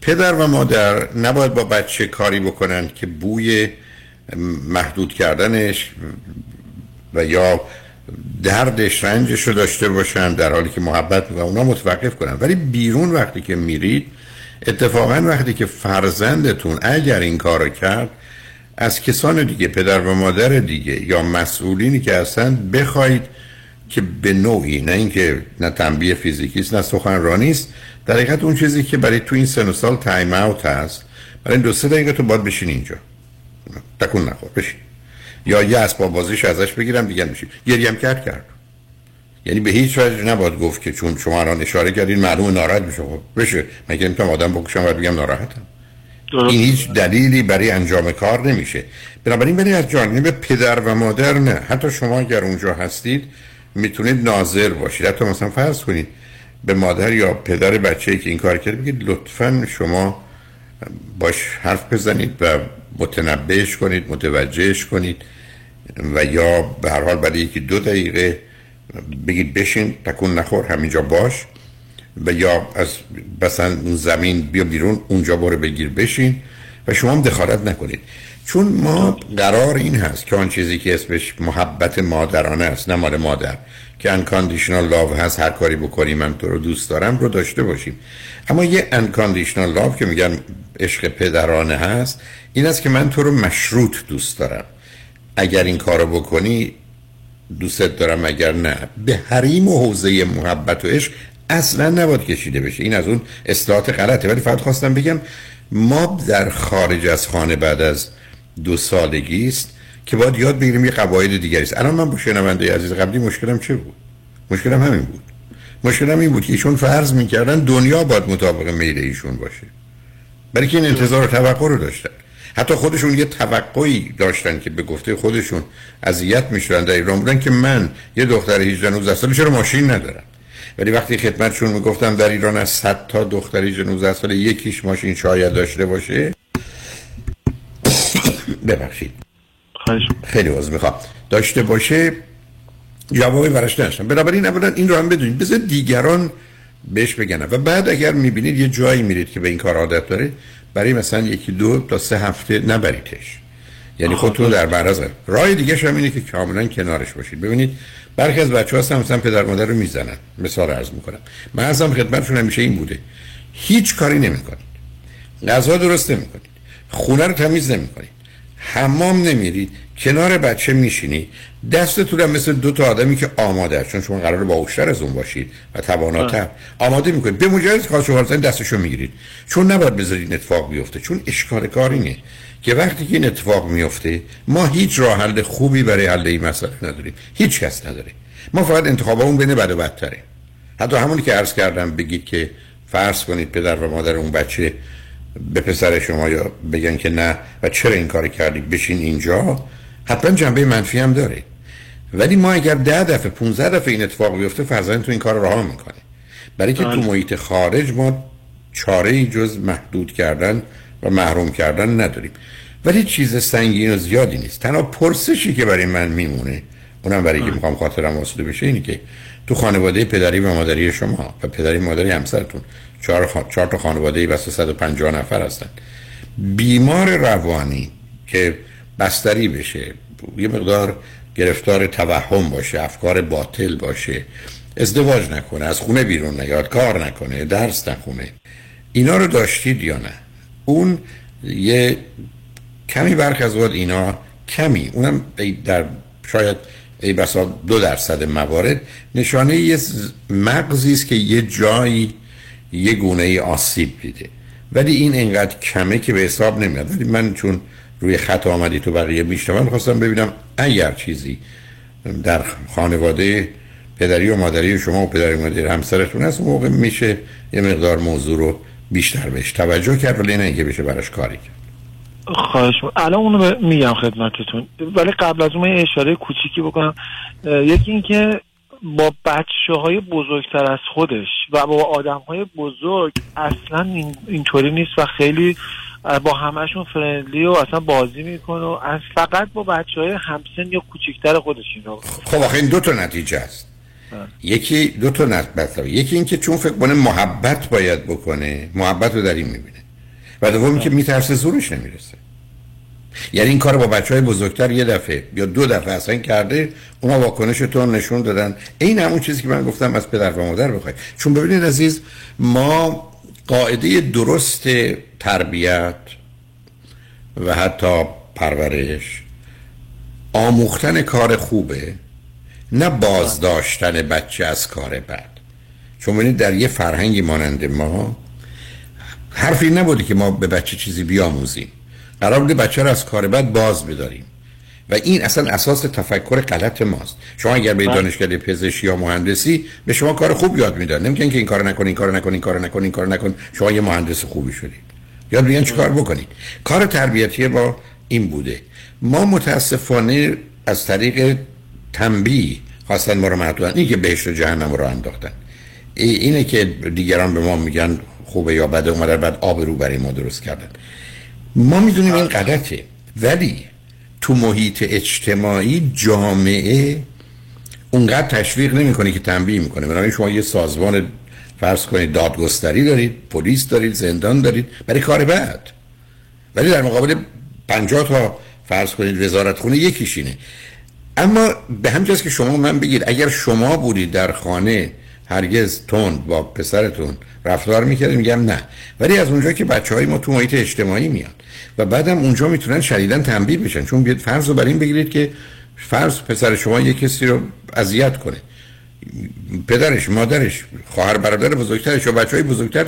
پدر و مادر نباید با بچه کاری بکنن که بوی محدود کردنش و یا دردش رنجش رو داشته باشن در حالی که محبت و اونا متوقف کنن. ولی بیرون وقتی که میرید اتفاقا وقتی که فرزندتون اگر این کار کرد از کسان دیگه پدر و مادر دیگه یا مسئولینی که هستن بخواید که به نوعی نه اینکه نه تنبیه فیزیکی است نه سخنرانی است در حقیقت اون چیزی که برای تو این سن و سال تایم اوت هست برای دو سه دقیقه تو باید بشین اینجا. تکون نخور بشین. یا یه اسباب بازیش ازش بگیرم دیگه میشه گریم کرد کرد. یعنی به هیچ وجه نباید گفت که چون شما الان اشاره کردین معلوم ناراحت میشه. خب بشه. مگه نمی‌تونم آدم بکشم و بگم ناراحتم؟ این هیچ دلیلی برای انجام کار نمیشه. بنابراین برای از جانب پدر و مادر نه. حتی شما اگر اونجا هستید می‌تونید ناظر باشید. حتی مثلا فرض کنید به مادر یا پدر بچه که این کار کرده بگید لطفا شما باش حرف بزنید و متنبهش کنید متوجهش کنید و یا به هر حال برای یکی دو دقیقه بگید بشین تکون نخور همینجا باش و یا از مثلا زمین بیا بیرون اونجا برو بگیر بشین و شما هم دخالت نکنید. چون ما قرار این هست که آن چیزی که اسمش محبت مادرانه است نه مال مادر. که unconditional love هست هر کاری بکنی من تو رو دوست دارم رو داشته باشیم. اما یه conditional love که میگن عشق پدرانه هست این است که من تو رو مشروط دوست دارم. اگر این کارو بکنی دوستت دارم اگر نه. به حریم و حوزه محبت و عشق اصلا نباید کشیده بشه. این از اون اصلاحات غلطه. ولی فقط خواستم بگم ما در خارج از خانه بعد از دو سالگی است که باید یاد بگیریم یه قواعد دیگری است. الان من با شنونده عزیز قبلی مشکلم چه بود؟ مشکلم همین بود. مشکلم این بود که ایشون فرض می‌کردن دنیا باید مطابق میل ایشون باشه. برای که این انتظار و توقع رو داشتن. حتی خودشون یه توقعی داشتن که به گفته خودشون اذیت می‌شدن در ایران بودن که من یه دختر 18 19 ساله چرا ماشین ندارم؟ ولی وقتی خدمتشون می‌گفتم در ایران از 100 تا دختر 18 19 ساله یکیش ماشین شاید داشته باشه. ببخشید. خیلی عوض می‌خوام. داشته باشه جوابی براش نشتم بنابراین اولا این رو هم بدونید. بذار دیگران بهش بگن. و بعد اگر می‌بینید یه جایی میرید که به این کار عادت داره برای مثلا یکی دو تا سه هفته نبریدش. یعنی خودتون در معرض راه دیگه هم اینه که کاملا کنارش باشید. ببینید برخی از بچه هستن مثلا پدر مادر رو می‌زنن. مثال عرض می‌کنم. من ازم خدمتشون همیشه این بوده. هیچ کاری نمی‌کنید. غذا درست نمی‌کنید. خونه رو تمیز نمی‌کنید. حمام نمیرید کنار بچه میشینی. دستتون هم مثل دو تا آدمی که آماده چون شما قرار با اوشتر از اون باشید و تواناتر. آماده می‌کنید. به مجرد که شما دستشو می‌گیرید. چون نباید بذارید این اتفاق بیفته. چون اشکال کار اینه که وقتی که این اتفاق میفته ما هیچ راه حل خوبی برای حل این مسئله نداریم. هیچ کس نداره. ما فقط انتخاب اون بین بد و بدتره. حتی همونی که عرض کردم بگید که فرض کنید پدر و مادر اون بچه به پسر شما یا بگن که نه و چرا این کار کردی؟ بشین اینجا. حتما جنبه منفی هم داره. ولی ما اگر ده دفعه 15 دفعه این اتفاق بیفته فرزند تو این کار راه می‌کنه. برای که تو بله. محیط خارج ما چاره ای جز محدود کردن و محروم کردن نداریم. ولی چیز سنگین و زیادی نیست. تنها پرسشی که برای من میمونه اونم برای که می‌خوام خاطرم واسطه بشه اینه که تو خانواده پدری و مادری شما و پدری مادری همسرتون چهار, خ... چهار تا خانواده بس 150 نفر هستن. بیمار روانی که بستری بشه یه مقدار گرفتار توهم باشه افکار باطل باشه ازدواج نکنه از خونه بیرون نیاد کار نکنه درس نخونه اینا رو داشتید یا نه؟ اون یه کمی برخ از اینا کمی اونم در شاید ای بسا دو درصد موارد نشانه یه مغزی است که یه جایی یه گونه ای آسیب دیده. ولی این انقدر کمه که به حساب نمیاد. ولی من چون روی خط آمدی تو بقیه میشتم خواستم ببینم اگر چیزی در خانواده پدری و مادری شما و پدری و مادری همسرتون هست موقع میشه یه مقدار موضوع رو بیشتر بهش توجه کرد ولی نه اینکه بشه براش کاری کرد. خواهش الان اونو میگم خدمتتون. ولی قبل از اون اشاره کوچیکی بکنم. یکی اینکه با بچه های بزرگتر از خودش و با آدم های بزرگ اصلا اینطوری نیست و خیلی با همشون فرندلی و اصلا بازی می‌کنه و از فقط با بچه های همسن یا کوچکتر خودش اینا. خب آخه این دو تا نتیجه است. یکی دو تا نتیجه یکی اینکه چون فکر کنه محبت باید بکنه محبت رو در این می‌بینه. و دومی که میترسه زورش نمی‌رسه. یعنی این کار با بچه های بزرگتر یه دفعه یا دو دفعه اصلا کرده اونا واکنشتون نشون دادن. این همون چیزی که من گفتم از پدر و مادر بخواید چون ببینید عزیز ما قاعده درست تربیت و حتی پرورش آموختن کار خوبه نه بازداشتن بچه از کار بد. چون ببینید در یه فرهنگی مانند ما حرفی نبوده که ما به بچه چیزی بیاموزیم. قرار بوده بچه رو از کار بد باز بداریم. و این اصلا اساس تفکر غلط ماست. شما اگر به بله. دانشکده پزشکی یا مهندسی به شما کار خوب یاد میدن. نمیگن که این کار نکن این کار نکن این کار نکن این کار نکن. شما یه مهندس خوبی شدید. یاد میگن چه کار بکنید. کار تربیتی با این بوده. ما متاسفانه از طریق تنبیه خواستن ما رو محدودن این که بهشت و جهنم رو انداختن. اینه که دیگران به ما میگن خوبه یا بده. اومدن بعد آب رو برای ما درست کردن. ما می‌دونیم این غلطه. ولی تو محیط اجتماعی جامعه اونقدر تشویق نمی‌کنه که تنبیه می‌کنه. بنابراین شما یه سازمان فرض کنید دادگستری دارید پلیس دارید زندان دارید برای کار بعد. ولی در مقابل 50 تا فرض کنید وزارت خونه یکیشینه اما به همجاست که شما من بگید اگر شما بودید در خانه هرگز تند با پسرتون رفتار می‌کردید میگم نه. ولی از اونجا که بچه های ما تو محیط اجتماعی میان. و بعدم اونجا می‌تونن شدیدن تنبیه بشن. چون بیاد فرض رو بر این بگیرید که فرض پسر شما یه کسی رو اذیت کنه. پدرش مادرش خواهر برادر بزرگترش و بچه های بزرگتر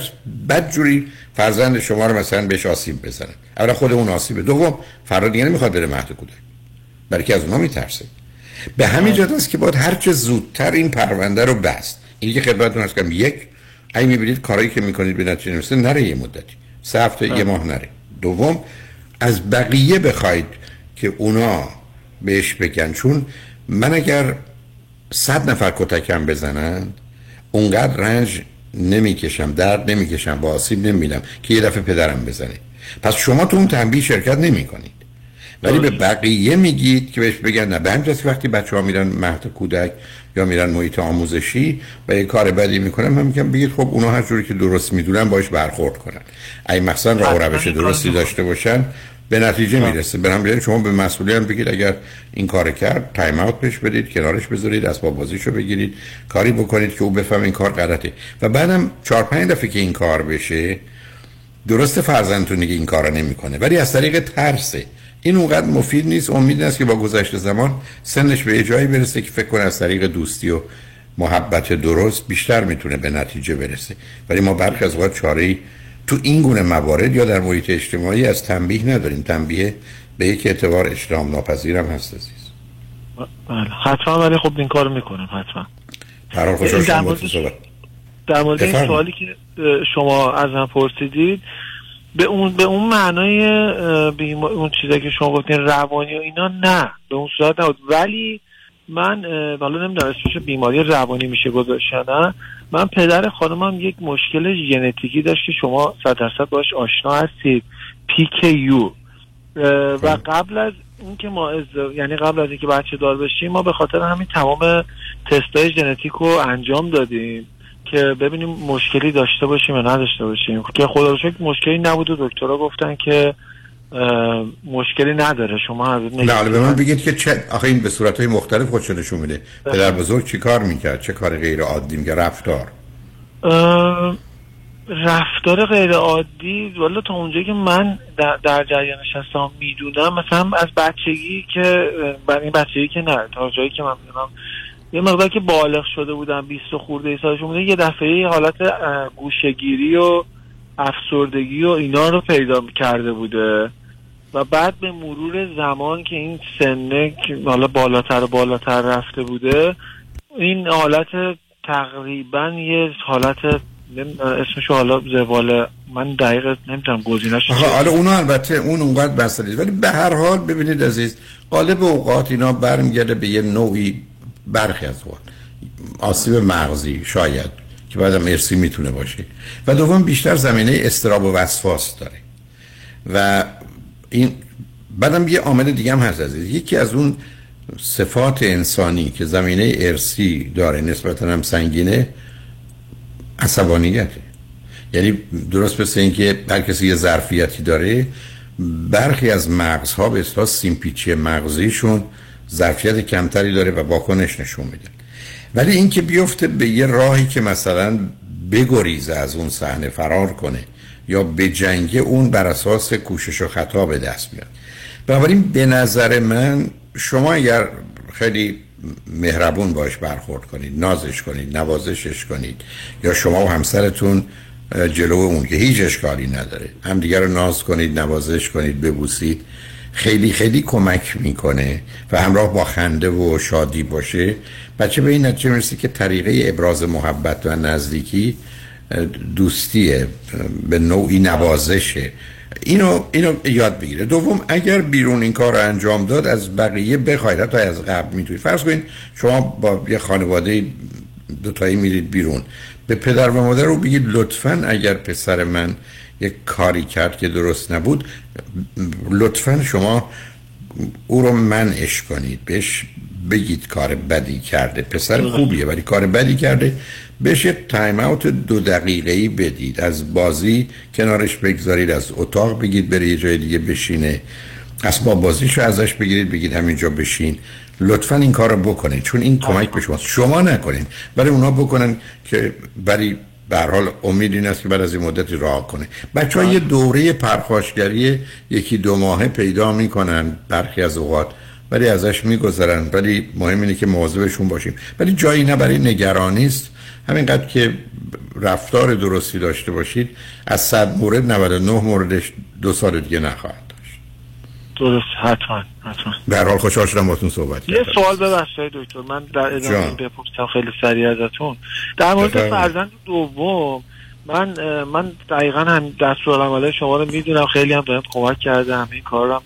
بد جوری فرزند شما رو مثلا بهش آسیب بزنن. اولا خود اون آسیبه. دوم فردا دیگه نمی‌خواد بره مهد کودک. برای که از اونها میترسه. به همین جهت است که باید هر چه زودتر این پرونده رو بست. این که خدمتتون هست کنم یک اگه می‌بینید کارایی که می‌کنید به نتیجه نمی‌رسه نره یه مدتی. سه هفته یه ماه نره. دوم از بقیه بخواید که اونا بهش بگن. چون من اگر صد نفر کتکم بزنن اونقدر رنج نمی‌کشم درد نمی‌کشم با آسیب نمی‌بینم که یه دفعه پدرم بزنه. پس شما تو اون تنبیه شرکت نمی کنید ولی به بقیه میگید که بهش بگن نه به همین وقتی بچه ها میرن مهد کودک یا میرن محیط آموزشی و یه کار بدی می‌کنن من میگم بگید خب اونا هر جوری که درست می‌دونن باش برخورد کنن. اگه مثلا راه و روش درستی داشته باشن به نتیجه می‌رسه. به هم شما به مسئولیت بگید اگر این کار کرد تایم اوت بهش بدید کنارش بذارید اسباب بازیشو بگیرید کاری بکنید که او بفهم این کار غلطه. و بعدم چهار پنج دفعه که این کار بشه درست فرزندتون دیگه این کارو نمی‌کنه. ولی از طریق ترسه. این اونقدر مفید نیست. امید است که با گذشت زمان سنش به جایی برسه که فکر کنه از طریق دوستی و محبت درست بیشتر می‌تونه به نتیجه برسه. ولی ما برخی از وقت چاره تو این گونه موارد یا در محیط اجتماعی از تنبیه نداریم. تنبیه به یک اعتبار اجتماع ناپذیرم هست عزیز. بله. حتما ولی خب این کارو می‌کنم حتما. در مورد این سوالی که شما از من پرسیدید به اون به اون معنای به اون چیزایی که شما گفتین روانی و اینا نه. به اون صورت نبود. ولی من حالا نمی‌دونم اسمش بیماری روانی میشه گذاشت نه؟ من پدر خانمم یک مشکل ژنتیکی داشت که شما صد درصد باش آشنا هستید. یو. و قبل از اینکه ما از... یعنی قبل از اینکه بچه دار بشیم ما به خاطر همین تمام تستای ژنتیک رو انجام دادیم. که ببینیم مشکلی داشته باشیم یا نداشته باشیم. که خدا رو شکر مشکلی نبود و دکترها گفتن که مشکلی نداره. شما نه به من بگید که چه آخه این به صورت های مختلف خودش نشون میده. پدر بزرگ چی کار می‌کرد؟ چه کار غیر عادی میگه رفتار. رفتار غیر عادی والا تا اونجایی که من در, در جریانش هستم می‌دونم مثلا از بچگی که برای بچگی که نه تا جایی که من می‌دونم یه مقدار که بالغ شده بودم 20 خورده سالشون بوده یه دفعه حالت گوشگیری و افسردگی و اینا رو پیدا کرده بوده. و بعد به مرور زمان که این سنه حالا بالاتر و بالاتر رفته بوده این حالت تقریبا یه حالت اسمش حالا زوال من دقیق نمی‌تونم گزینش حالا اونو البته اون اونقدر بسته ولی به هر حال ببینید عزیز قالب اوقات اینا برمیگرده به یه نوعی برخی از وقت آسیب مغزی شاید که بعدم ارسی می‌تونه باشه. و دوم بیشتر زمینه استراب و وسواس داره. و این بعدم یه عامل دیگه هم هست عزیز. یکی از اون صفات انسانی که زمینه ارسی داره نسبتا هم سنگینه عصبانیته. یعنی درست مثل اینکه هر کسی یه ظرفیتی داره برخی از مغزها به اصطلاح سیمپیچی مغزیشون ظرفیت کمتری داره و واکنش نشون میده. ولی اینکه بیفته به یه راهی که مثلا بگریزه از اون صحنه فرار کنه یا به جنگ اون بر اساس کوشش و خطا به دست میاد بنابراین به نظر من شما اگر خیلی مهربون باش برخورد کنید نازش کنید نوازشش کنید یا شما و همسرتون جلو اون که هیچ اشکالی نداره همدیگر رو ناز کنید نوازش کنید ببوسید خیلی خیلی کمک می‌کنه و همراه با خنده و شادی باشه. بچه به این نتیجه می‌رسه که طریقه ابراز محبت و نزدیکی دوستیه به نوعی نوازشه. اینو اینو یاد بگیره. دوم اگر بیرون این کار رو انجام داد از بقیه بخواید. تا از قبل می‌تونید. فرض کنید شما با یه خانواده دوتایی میرید بیرون. به پدر و مادر رو بگید لطفا اگر پسر من یک کاری کرد که درست نبود. لطفا شما او رو منعش کنید. بهش بگید کار بدی کرده. پسر خوبیه ولی کار بدی کرده. بهش تایم اوت دو دقیقه ای بدید. از بازی کنارش بگذارید از اتاق بگید بره یه جای دیگه بشینه. اسباب بازیشو ازش بگیرید بگید همینجا بشین. لطفا این کار رو بکنید. چون این کمک به شما شما نکنید برای اونا بکنن که برای به حال امید این است که بعد از این مدتی راه کنه. بچه ها یه دوره پرخاشگری یکی دو ماهه پیدا می‌کنن برخی از اوقات ولی ازش میگذرن. ولی مهم اینه که مواظبشون باشیم. ولی جایی نه برای نگرانی است همینقدر که رفتار درستی داشته باشید از صد مورد 99 موردش دو سال دیگه نخواهد. درست حتما حتما. در حال خوشحال شدم باتون صحبت یه سوال ببخشید دکتر. من در ادامه بپرسم خیلی سریع ازتون. در مورد فرزند دوم من من دقیقا هم دستور شما رو می‌دونم خیلی هم بهم کمک کرده همین کارم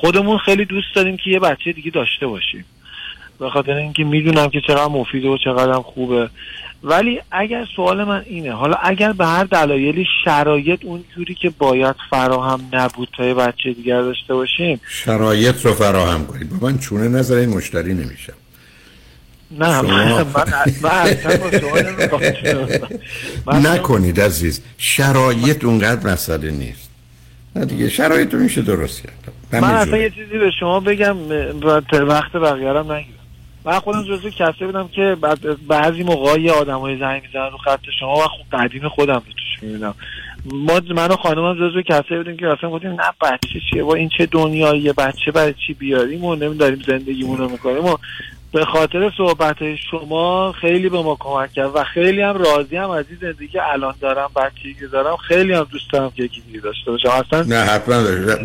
خودمون خیلی دوست داریم که یه بچه دیگه داشته باشیم. به خاطر اینکه می‌دونم که چقدر مفیده و چقدر خوبه. ولی اگر سوال من اینه حالا اگر به هر دلایلی شرایط اونجوری که باید فراهم نبود تا بچه دیگر داشته باشیم. شرایط رو فراهم کنید. با من چونه نظر مشتری نمیشم نه من, من نکنید عزیز. شرایط اونقدر مسئله نیست. نه دیگه شرایط رو میشه درست کرد. من اصلا یه چیزی به شما بگم وقت بقیه هم نگیرم. من خودم جزو کسی بودم که بعضی موقع یه آدم های زنگ می‌زنن رو خط شما و خب قدیم خودم رو توش می‌بینم. ما من و خانمم جزو کسی بودیم که اصلا گفتیم نه بچه چیه؟ با این چه دنیاییه بچه برای چی بیاریم و نمیداریم زندگیمون رو می‌کنیم و به خاطر صحبت شما خیلی به ما کمک کرد و خیلی هم راضی هم از این زندگی که الان دارم بچه‌ای که دارم خیلی هم دوست دارم که یکی داشته باشم اصلا نه حتما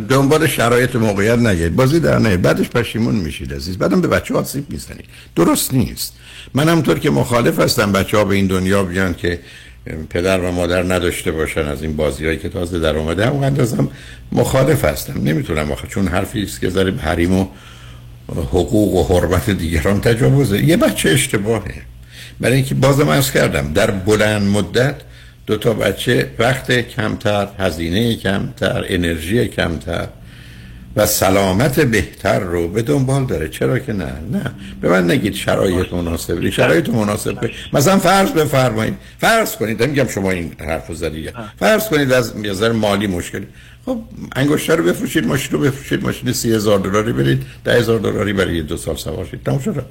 دنبال شرایط موقعیت نگید بازی در نه بعدش پشیمون میشید عزیز. بعدم به بچه ها آسیب می‌زنید. درست نیست. من همطور که مخالف هستم بچه ها به این دنیا بیان که پدر و مادر نداشته باشن از این بازیهایی که تازه در اومده. هم اندازم مخالف هستم. نمی‌تونم آخه. چون حرفی است که ذره حریم و حقوق و حرمت دیگران تجاوزه. یه بچه اشتباهه. برای اینکه بازم ارز کردم در بلند مدت دو تا بچه وقت کمتر هزینه کمتر انرژی کمتر و سلامت بهتر رو به دنبال داره. چرا که نه؟ نه. به من نگید شرایط مناسب. شرایط مناسب. مثلا فرض بفرمایید. فرض کنید. میگم شما این حرف زدید. فرض کنید از نظر مالی مشکلی خب انگشتر رو بفروشید ماشین رو بفروشید ماشین سی هزار دلاری برید ده هزار دلاری برای دو سال سوار شید. تموم شده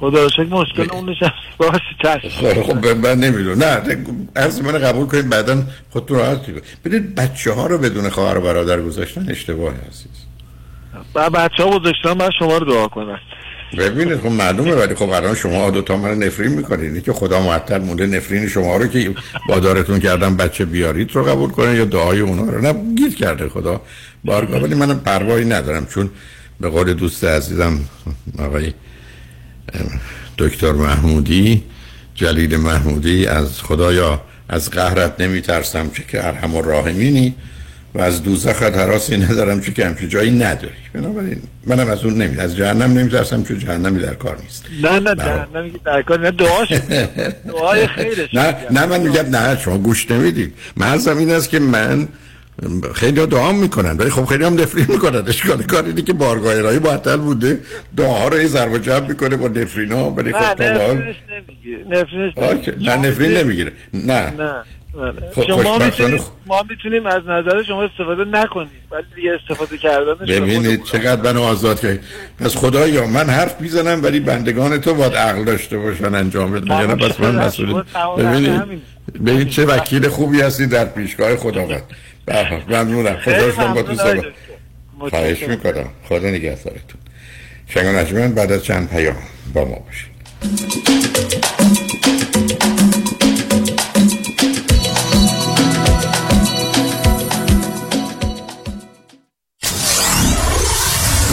خدا شکر مشکل اون نشست. باشه خب, خب من نمی‌دونم. نه از من قبول کنید بعدا خودتون راحت کنید. بدید بچه ها رو بدون خواهر و برادر گذاشتن اشتباه عزیز. و بچه ها گذاشتن بعد شما رو دعا کنن. ببینید خب معلومه ولی خب الان شما دو تا من نفرین می‌کنید. که خدا معطل مونده نفرین شما رو که بادارتون کردم بچه بیارید رو قبول کنه یا دعای اونا رو. نه گیر کرده خدا. بارگاه ولی من پروایی ندارم چون به قول دوست عزیزم آقای دکتر محمودی جلیل محمودی از خدایا از قهرت نمیترسم چه که ارحم و راهمینی و از دوزخ حراسی ندارم چون که همچه جایی نداری. بنابراین منم از اون نمید از جهنم نمیترسم چون جهنمی در کار نیست. نه نه جهنمی در کار نه دعاش دعای خیرش نه نه من میگم نه شما گوش نمی‌دید. مرزم این است که من خیلی دعا می‌کنن ولی خب خیلی هم نفرین می‌کنن. اشکال کار اینه که بارگاه رای معطل بوده. دعا رو ضرب و جمع می‌کنه با نفرینا ولی خب نه نفرینش نمی‌گیره. نه نفرین نمی‌گیره. نه. نه. شما می‌تونیم ما می‌تونیم از نظر شما استفاده نکنیم ولی دیگه استفاده کردنش ببینید چقدر منو آزاد کرد پس خدایا من حرف می‌زنم ولی بندگان تو باید عقل داشته باشن انجام بدن. یعنی پس من مسئول ببینید ببینید چه وکیل خوبی هستی در پیشگاه خداوند. ممنونم. خدا شما با تو سبا خواهش می‌کنم. خدا نگهدارتون. شنگ نجمن بعد از چند پیام با ما باشید.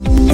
Thank you.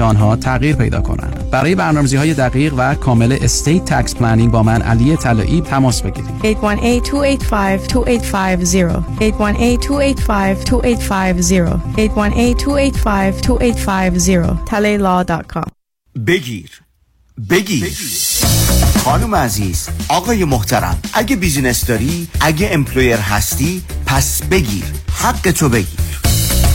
آنها تغییر پیدا کنند. برای برنامه‌ریزی های دقیق و کامل estate tax planning با من علی طلایی تماس بگیرید. 818-285-2850 818-285-2850 talaylaw.com بگیر. بگیر. خانم عزیز آقای محترم اگه business داری اگه employer هستی پس بگیر. حقتو بگیر.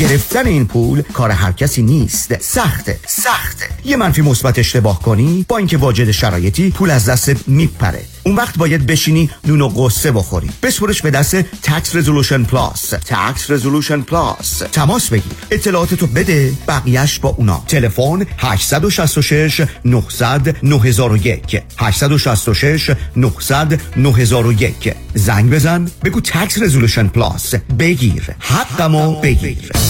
گرفتن این پول کار هر کسی نیست. سخته سخته. یه منفی مثبت اشتباه کنی با اینکه واجد شرایطی پول از دست میپره. اون وقت باید بشینی نون و غصه بخوری. بسپرش به دست Tax Resolution Plus Tax Resolution Plus تماس بگیر. اطلاعاتتو بده بقیهش با اونا. تلفن 866 900 9001 866 900 9001 زنگ بزن. بگو Tax Resolution Plus بگیر. حقمو بگیر.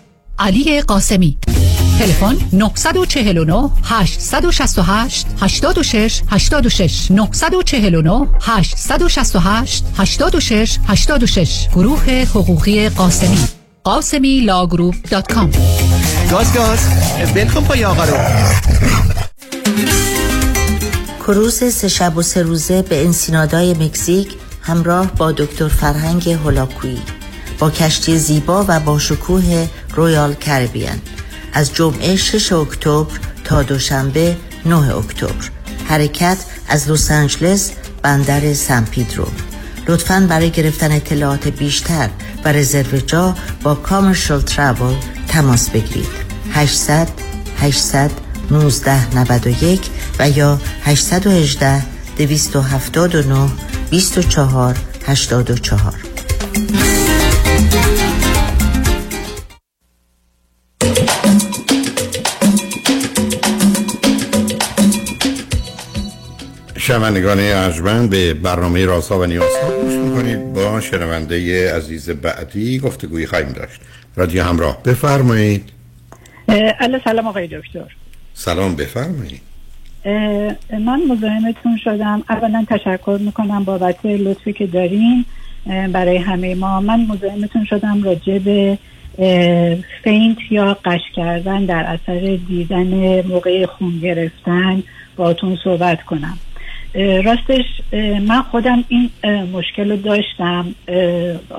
علی قاسمی. تلفن 949 868 86 86 949 868 86 86 گروه حقوقی قاسمی. قاسمی law group dot com. گاز گاز. بلکن پای آقا رو. کروز سه شب و سه روزه به انسینادای مکزیک همراه با دکتر فرهنگ هولاکویی. با کشتی زیبا و با شکوه Royal Caribbean از جمعه 6 اکتبر تا دوشنبه 9 اکتبر. حرکت از لس آنجلس بندر سن پیدرو. لطفا برای گرفتن اطلاعات بیشتر و رزرو جا با کامرشال ترابل تماس بگیرید. 800 800 1991 و یا 818 279 24 84 شنوندگان ارجمند به برنامه راسا و نیاسا گوش می‌کنید. با شنونده عزیز بعدی گفتگوی خواهیم داشت. رادیو همراه. بفرمایید. الله سلام آقای دکتر. سلام بفرمایید. من مزاحمتون شدم. اولا تشکر می‌کنم بابت لطفی که دارین برای همه ما. من مزاحمتون شدم راجع به فینت یا قش کردن در اثر دیدن موقع خون گرفتن. باتون صحبت کنم. راستش من خودم این مشکل رو داشتم.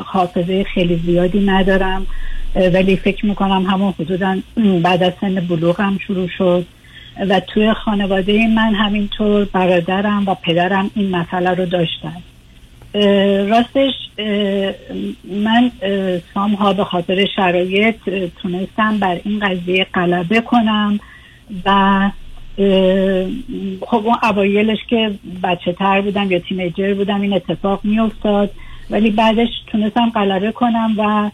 حافظه خیلی زیادی ندارم. ولی فکر می‌کنم همون حدودا بعد از سن بلوغم شروع شد. و توی خانواده من همینطور برادرم و پدرم این مسئله رو داشتن. راستش من سام ها به خاطر شرایط تونستم بر این قضیه غلبه کنم و خب اون اوایلش که بچه تر بودم یا تینیجر بودم این اتفاق می افتاد ولی بعدش تونستم غلبه کنم و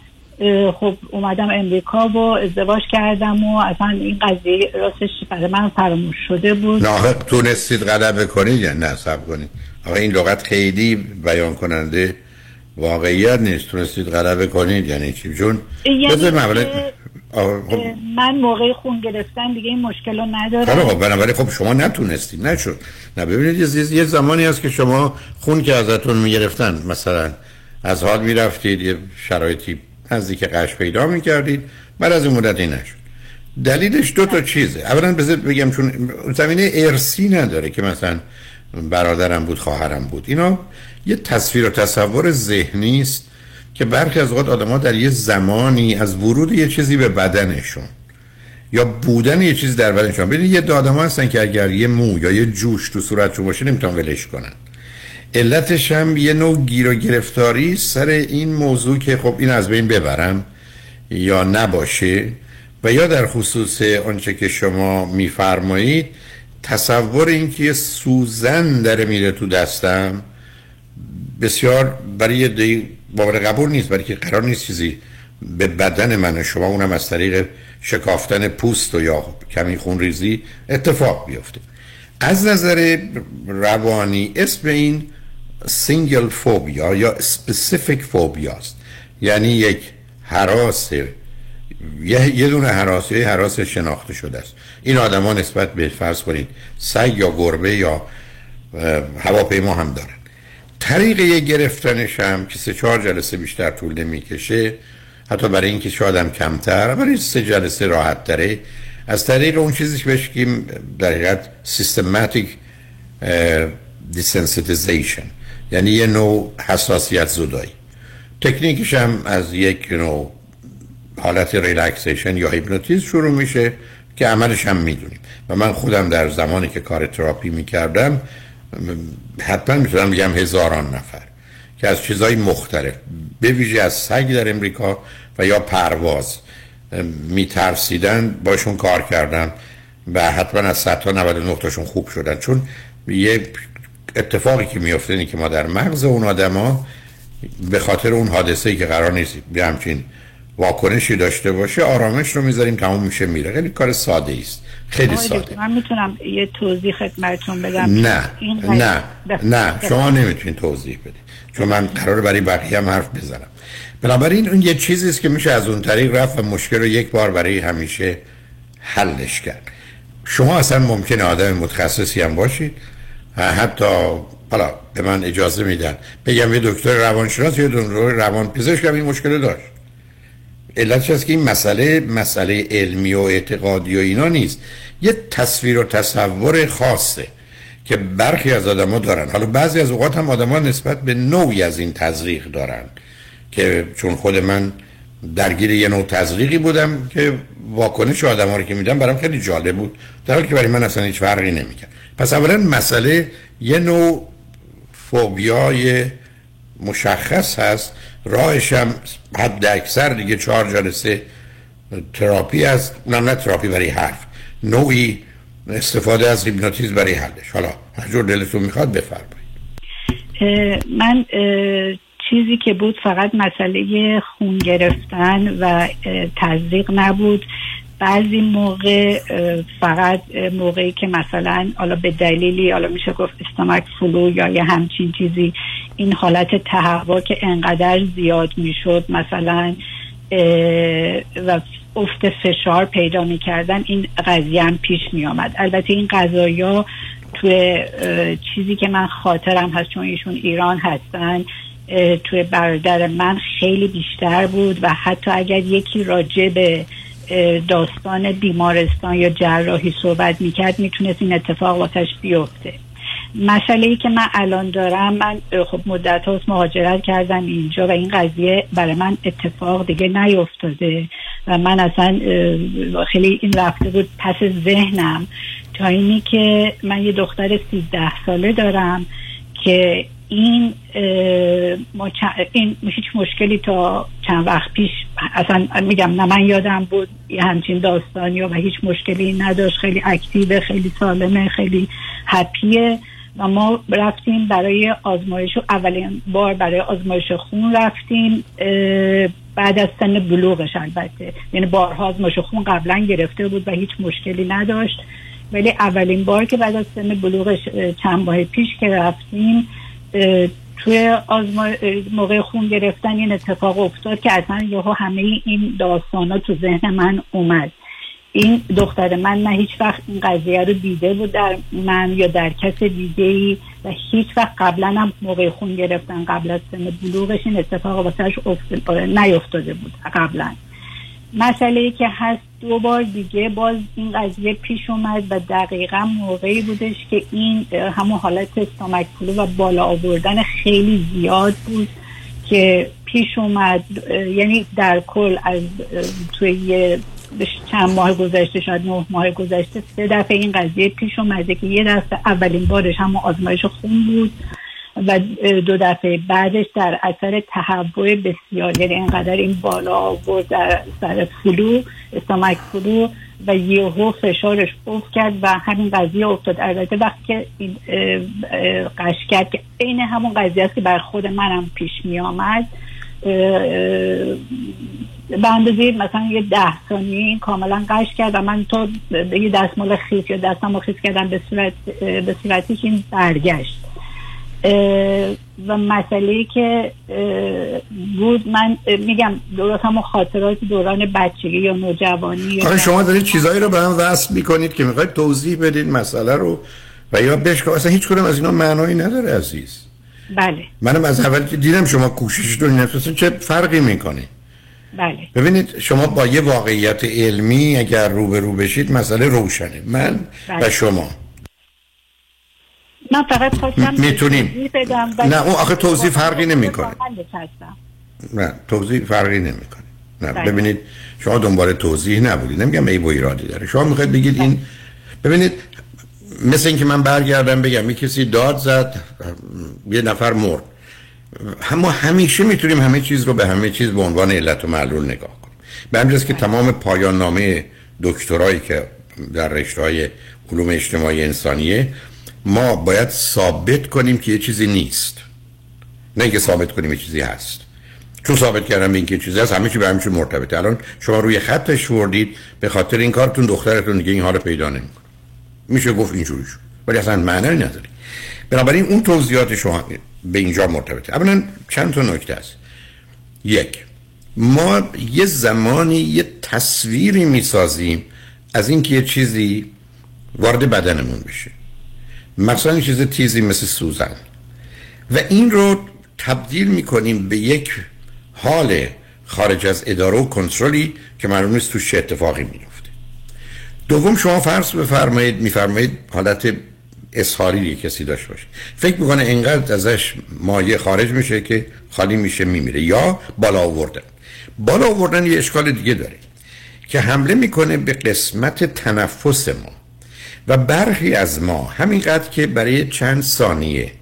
خب اومدم امریکا و ازدواج کردم و اصلا این قضیه راستش برای من فراموش شده بود. نه تونستید غلبه کنید یا نه؟ کنید. آقا این لغت خیلی بیان کننده واقعیت نیست. تونستید غلبه کنید. یعنی چی؟ جون یعنی من موقع خون گرفتن دیگه این مشکل رو ندارم. خب بنابراین خب شما نتونستید. نشد. نه ببینید یه زمانی هست که شما خون که ازتون می‌گرفتن مثلا از حال می‌رفتید یه شرایطی نزدیک قش پیدا می‌کردید بعد از این مدتی نشد. دلیلش دو تا چیزه. اولا بذار بگم چون زمینه ارسی نداره که مثلا برادرم بود خواهرم بود. اینا یه تصویر و تصور ذهنی است که برخی از اوقات آدم‌ها در یه زمانی از ورود یه چیزی به بدنشون یا بودن یه چیز در بدنشون. ببینید یه آدم هستن که اگر یه مو یا یه جوش تو صورتشون باشه نمی‌تونن ولش کنن. علتش هم یه نوع گیر و گرفتاری سر این موضوع که خب این از بین ببرم یا نباشه و یا در خصوص آنچه که شما میفرمایید تصور این که یه سوزن داره میره تو دستم بسیار برای یه باور قبول نیست برای که قرار نیست چیزی به بدن من و شما اونم از طریق شکافتن پوست و یا کمی خون ریزی اتفاق بیفته. از نظر روانی اسم این single phobia یا specific phobia است. یعنی یک هراس یه, یه دونه حراس یه حراس شناخته شده است. این آدما نسبت به فرض کنید سگ یا گربه یا هواپیما هم دارن. طریق گرفتنش هم که سه چهار جلسه بیشتر طول نمی‌کشه حتی برای اینکه شاید هم کمتر برای سه جلسه راحت تره. از طریق اون چیزی که که در حقیقت سیستماتیک یعنی یه نوع حساسیت زدایی. تکنیکش هم از یک نوع حالت relaxation یا هیپنوتیزم شروع میشه که عملش هم می‌دونیم. و من خودم در زمانی که کار تراپی می‌کردم حتما می‌تونم بگم هزاران نفر که از چیزهای مختلف به ویژه از سگ در امریکا و یا پرواز میترسیدن باشون کار کردم و حتما از 100 تا 99 تاشون خوب شدن. چون یه اتفاقی که میفته اینه که ما در مغز اون آدما به خاطر اون حادثه ای که قرار نیست به همچین واکنشی داشته باشه آرامش رو می‌ذاریم تموم میشه میره. خیلی کار ساده است خیلی ساده. من می‌تونم یه توضیح خدمتتون بدم. نه نه نه. شما نمی‌تونید توضیح بدید. چون من قرار برای بقیه هم حرف بزنم. بنابراین اون یه چیزی است که میشه از اون طریق رفت و مشکل رو یک بار برای همیشه حلش کرد. شما اصلا ممکنه آدم متخصصی هم باشید. حتی حالا به من اجازه میدن. بگم یه دکتر روانشناس یا دکتر روان پزشک هم این مشکل داشت. علتش هست که این مسئله مسئله علمی و اعتقادی و اینا نیست. یه تصویر و تصور خاصه که برخی از آدما دارن. حالا بعضی از اوقات هم آدما نسبت به نوعی از این تزریق دارن که چون خود من درگیر یه نوع تزریقی بودم که واکنش آدم ها رو که میدم برام خیلی جالب بود. در حالی که برای من اصلا هیچ فرقی نمی‌کرد. پس اولا مسئله یه نوع فوبیای مشخص هست راهش هم حد اکثر دیگه چهار جلسه تراپی است. اونم نه تراپی برای حرف. نوعی استفاده از هیپنوتیزم برای حلش. حالا هر جور دلتون می‌خواد بفرمایید. من چیزی که بود فقط مسئله خون گرفتن و تزریق نبود. بعضی موقع فقط موقعی که مثلا حالا به دلیلی حالا میشه گفت استمک فلو یا یه همچین چیزی این حالت تهوع که انقدر زیاد می‌شد مثلا و افت فشار پیدا می‌کردن این قضیه هم پیش میامد البته این قضایا توی چیزی که من خاطرم هست چون ایشون ایران هستن توی برادر من خیلی بیشتر بود و حتی اگر یکی راجع به داستان بیمارستان یا جراحی صحبت می‌کرد می‌تونست این اتفاق واسش بیفته. مسئله ای که من الان دارم من خب مدت هاست مهاجرت کردم اینجا و این قضیه برای من اتفاق دیگه نیفتاده و من اصلا خیلی این رفته بود پس ذهنم تا اینی که من یه دختر سیزده ساله دارم که این ما این هیچ مشکلی تا چند وقت پیش اصلا میگم نه من یادم بود یه همچین داستانی و هیچ مشکلی نداشت. خیلی اکتیو خیلی سالمه خیلی هپیه و ما رفتیم برای آزمایش اولین بار برای آزمایش خون رفتیم بعد از سن بلوغش البته. یعنی بارها آزمایش خون قبلا گرفته بود و هیچ مشکلی نداشت. ولی اولین بار که بعد از سن بلوغش چند ماه پیش که رفتیم توی آزما... موقع خون گرفتن این اتفاق افتاد که اصلا یهو همه این داستان ها تو ذهن من اومد. این دختر من نه هیچ وقت این قضیه رو دیده بود در من یا در کس دیگه ای و هیچ وقت قبلا هم موقع خون گرفتن قبل از سن بلوغش این اتفاق واسهش نیفتاده بود قبلا. مسئله که هست دو بار دیگه باز این قضیه پیش اومد و دقیقا موقعی بودش که این همون حالت استامک و بالا آوردن خیلی زیاد بود که پیش اومد یعنی در کل از توی چند ماه گذشته شاید نه ماه گذشته سه دفعه این قضیه پیش اومده که یه دفعه اولین بارش همون آزمایش خون بود. و دو دفعه بعدش در اثر تهوع بسیار یعنی اینقدر این بالا آورد در اثر flu stomach flu و یهو فشارش افت کرد و همین قضیه افتاد. البته وقتی که این غش کرد که عین همون قضیه است که بر خود منم پیش می آمد به اندازه مثلا یه ده ثانیه این کاملا غش کرد و من تو یه دستمال خیس یا دستم خیس کردم به صورت به صورتش این برگشت. و مسئله که بود من میگم درست همون خاطرات دوران بچگی یا نوجوانی آره شما دارید چیزایی رو به هم وصل می‌کنید که می‌خواید توضیح بدید مسئله رو و یا بشکا اصلا هیچ کدوم از اینا معنایی نداره عزیز. بله. منم از اول که دیدم شما کوشش رو نفسون چه فرقی می‌کنه؟ بله. ببینید شما با یه واقعیت علمی اگر رو به رو بشید مسئله روشنه. من بله. و شما. من فقط خواستم می‌تونیم. نه اون آخه توضیح فرقی نمی‌کنه. نه توضیح فرقی نمی‌کنه. نه بله. ببینید شما دنبال توضیح نبودید. نمیگم ای و ایرادی داره. شما می‌خواید بگید این ببینید مثل اینکه من برگردم بگم یه کسی داد زد یه نفر مرد. ما همیشه می‌تونیم همه چیز رو به همه چیز به عنوان علت و معلول نگاه کنیم. به همجاست که تمام پایان نامه دکترایی که در رشته های علوم اجتماعی انسانیه ما باید ثابت کنیم که یه چیزی نیست. نه اینکه ثابت کنیم یه چیزی هست. چون ثابت کردم این که چیزی هست همه چی به چی مرتبطه. الان شما روی خطش وردید به خاطر این کارتون دخترتون دیگه این حال پیدا نمی‌کنه. میشه گفت اینجوری شد. ولی اصلا معنی نداره. بنابراین اون توضیحات شما به اینجا مرتبطه. اولا چند تا نکته است یک ما یه زمانی یه تصویری می‌سازیم از اینکه یه چیزی وارد بدنمون بشه. مثلا چیز تیزی مثل سوزن. و این رو تبدیل می‌کنیم به یک حال خارج از اداره و کنترلی که معلوم نیست تو چه اتفاقی میفته دوم شما فرض بفرمایید میفرمایید حالت اظهاری کسی داشته باشه. فکر می‌کنه اینقدر ازش مایه خارج میشه که خالی میشه میمیره. یا بالا آوردن. بالا آوردن یه اشکال دیگه داره که حمله می‌کنه به قسمت تنفس ما. و برخی از ما همینقدر که برای چند ثانیه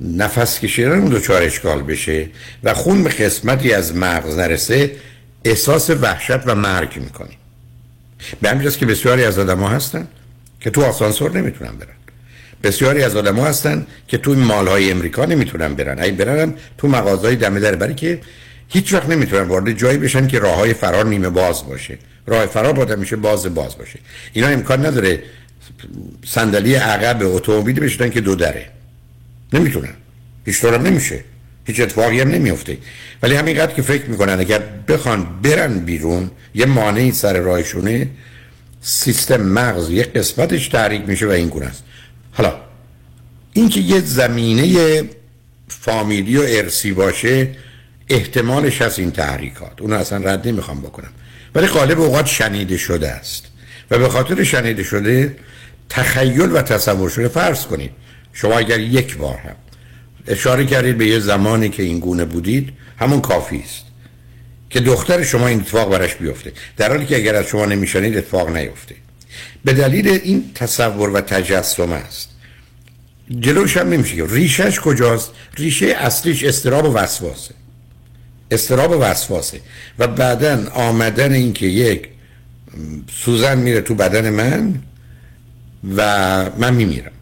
نفس کشیدن دچار اشکال بشه و خون به قسمتی از مغز نرسه احساس وحشت و مرگ می‌کنیم. به همینجاست که بسیاری از آدم ها هستن که تو آسانسور نمی‌تونن برن. بسیاری از آدم ها هستن که تو مالهای امریکا نمی‌تونن برن. ای برن تو مغازهای دمه در برای که هیچ وقت نمی‌تونن وارد جایی بشن که راه های فرار نیمه باز باشه. راه فرار باید میشه باز باز باشه. اینا امکان نداره صندلی عقب اتومبیل بشنن که دو دره. نمی‌تونن. هیچ نمیشه. هیچ اتفاقی هم نمیفته ولی همینقدر که فکر می‌کنن اگر بخوان برن بیرون یه مانعی سر راهشونه سیستم مغز یه قسمتش تحریک میشه و این گونه است. حالا اینکه یه زمینه فامیلی و ارسی باشه احتمالش هست این تحریکات. اونو اصلا رد نمی‌خوام بکنم. ولی غالب اوقات شنیده شده است. و به خاطر شنیده شده تخیل و تصور شده فرض کنید. شما اگر یک بار هم اشاره کردید به یه زمانی که این گونه بودید همون کافی است که دختر شما این اتفاق برش بیفته. در حالی که اگر از شما نمیشنید اتفاق نیفته. به دلیل این تصور و تجسم است. جلوش هم نمیشه که ریشش کجاست؟ ریشه اصلیش استراب و وسواسه استراب و وسواسه و بعدا آمدن اینکه یک سوزن میره تو بدن من و من میمیرم.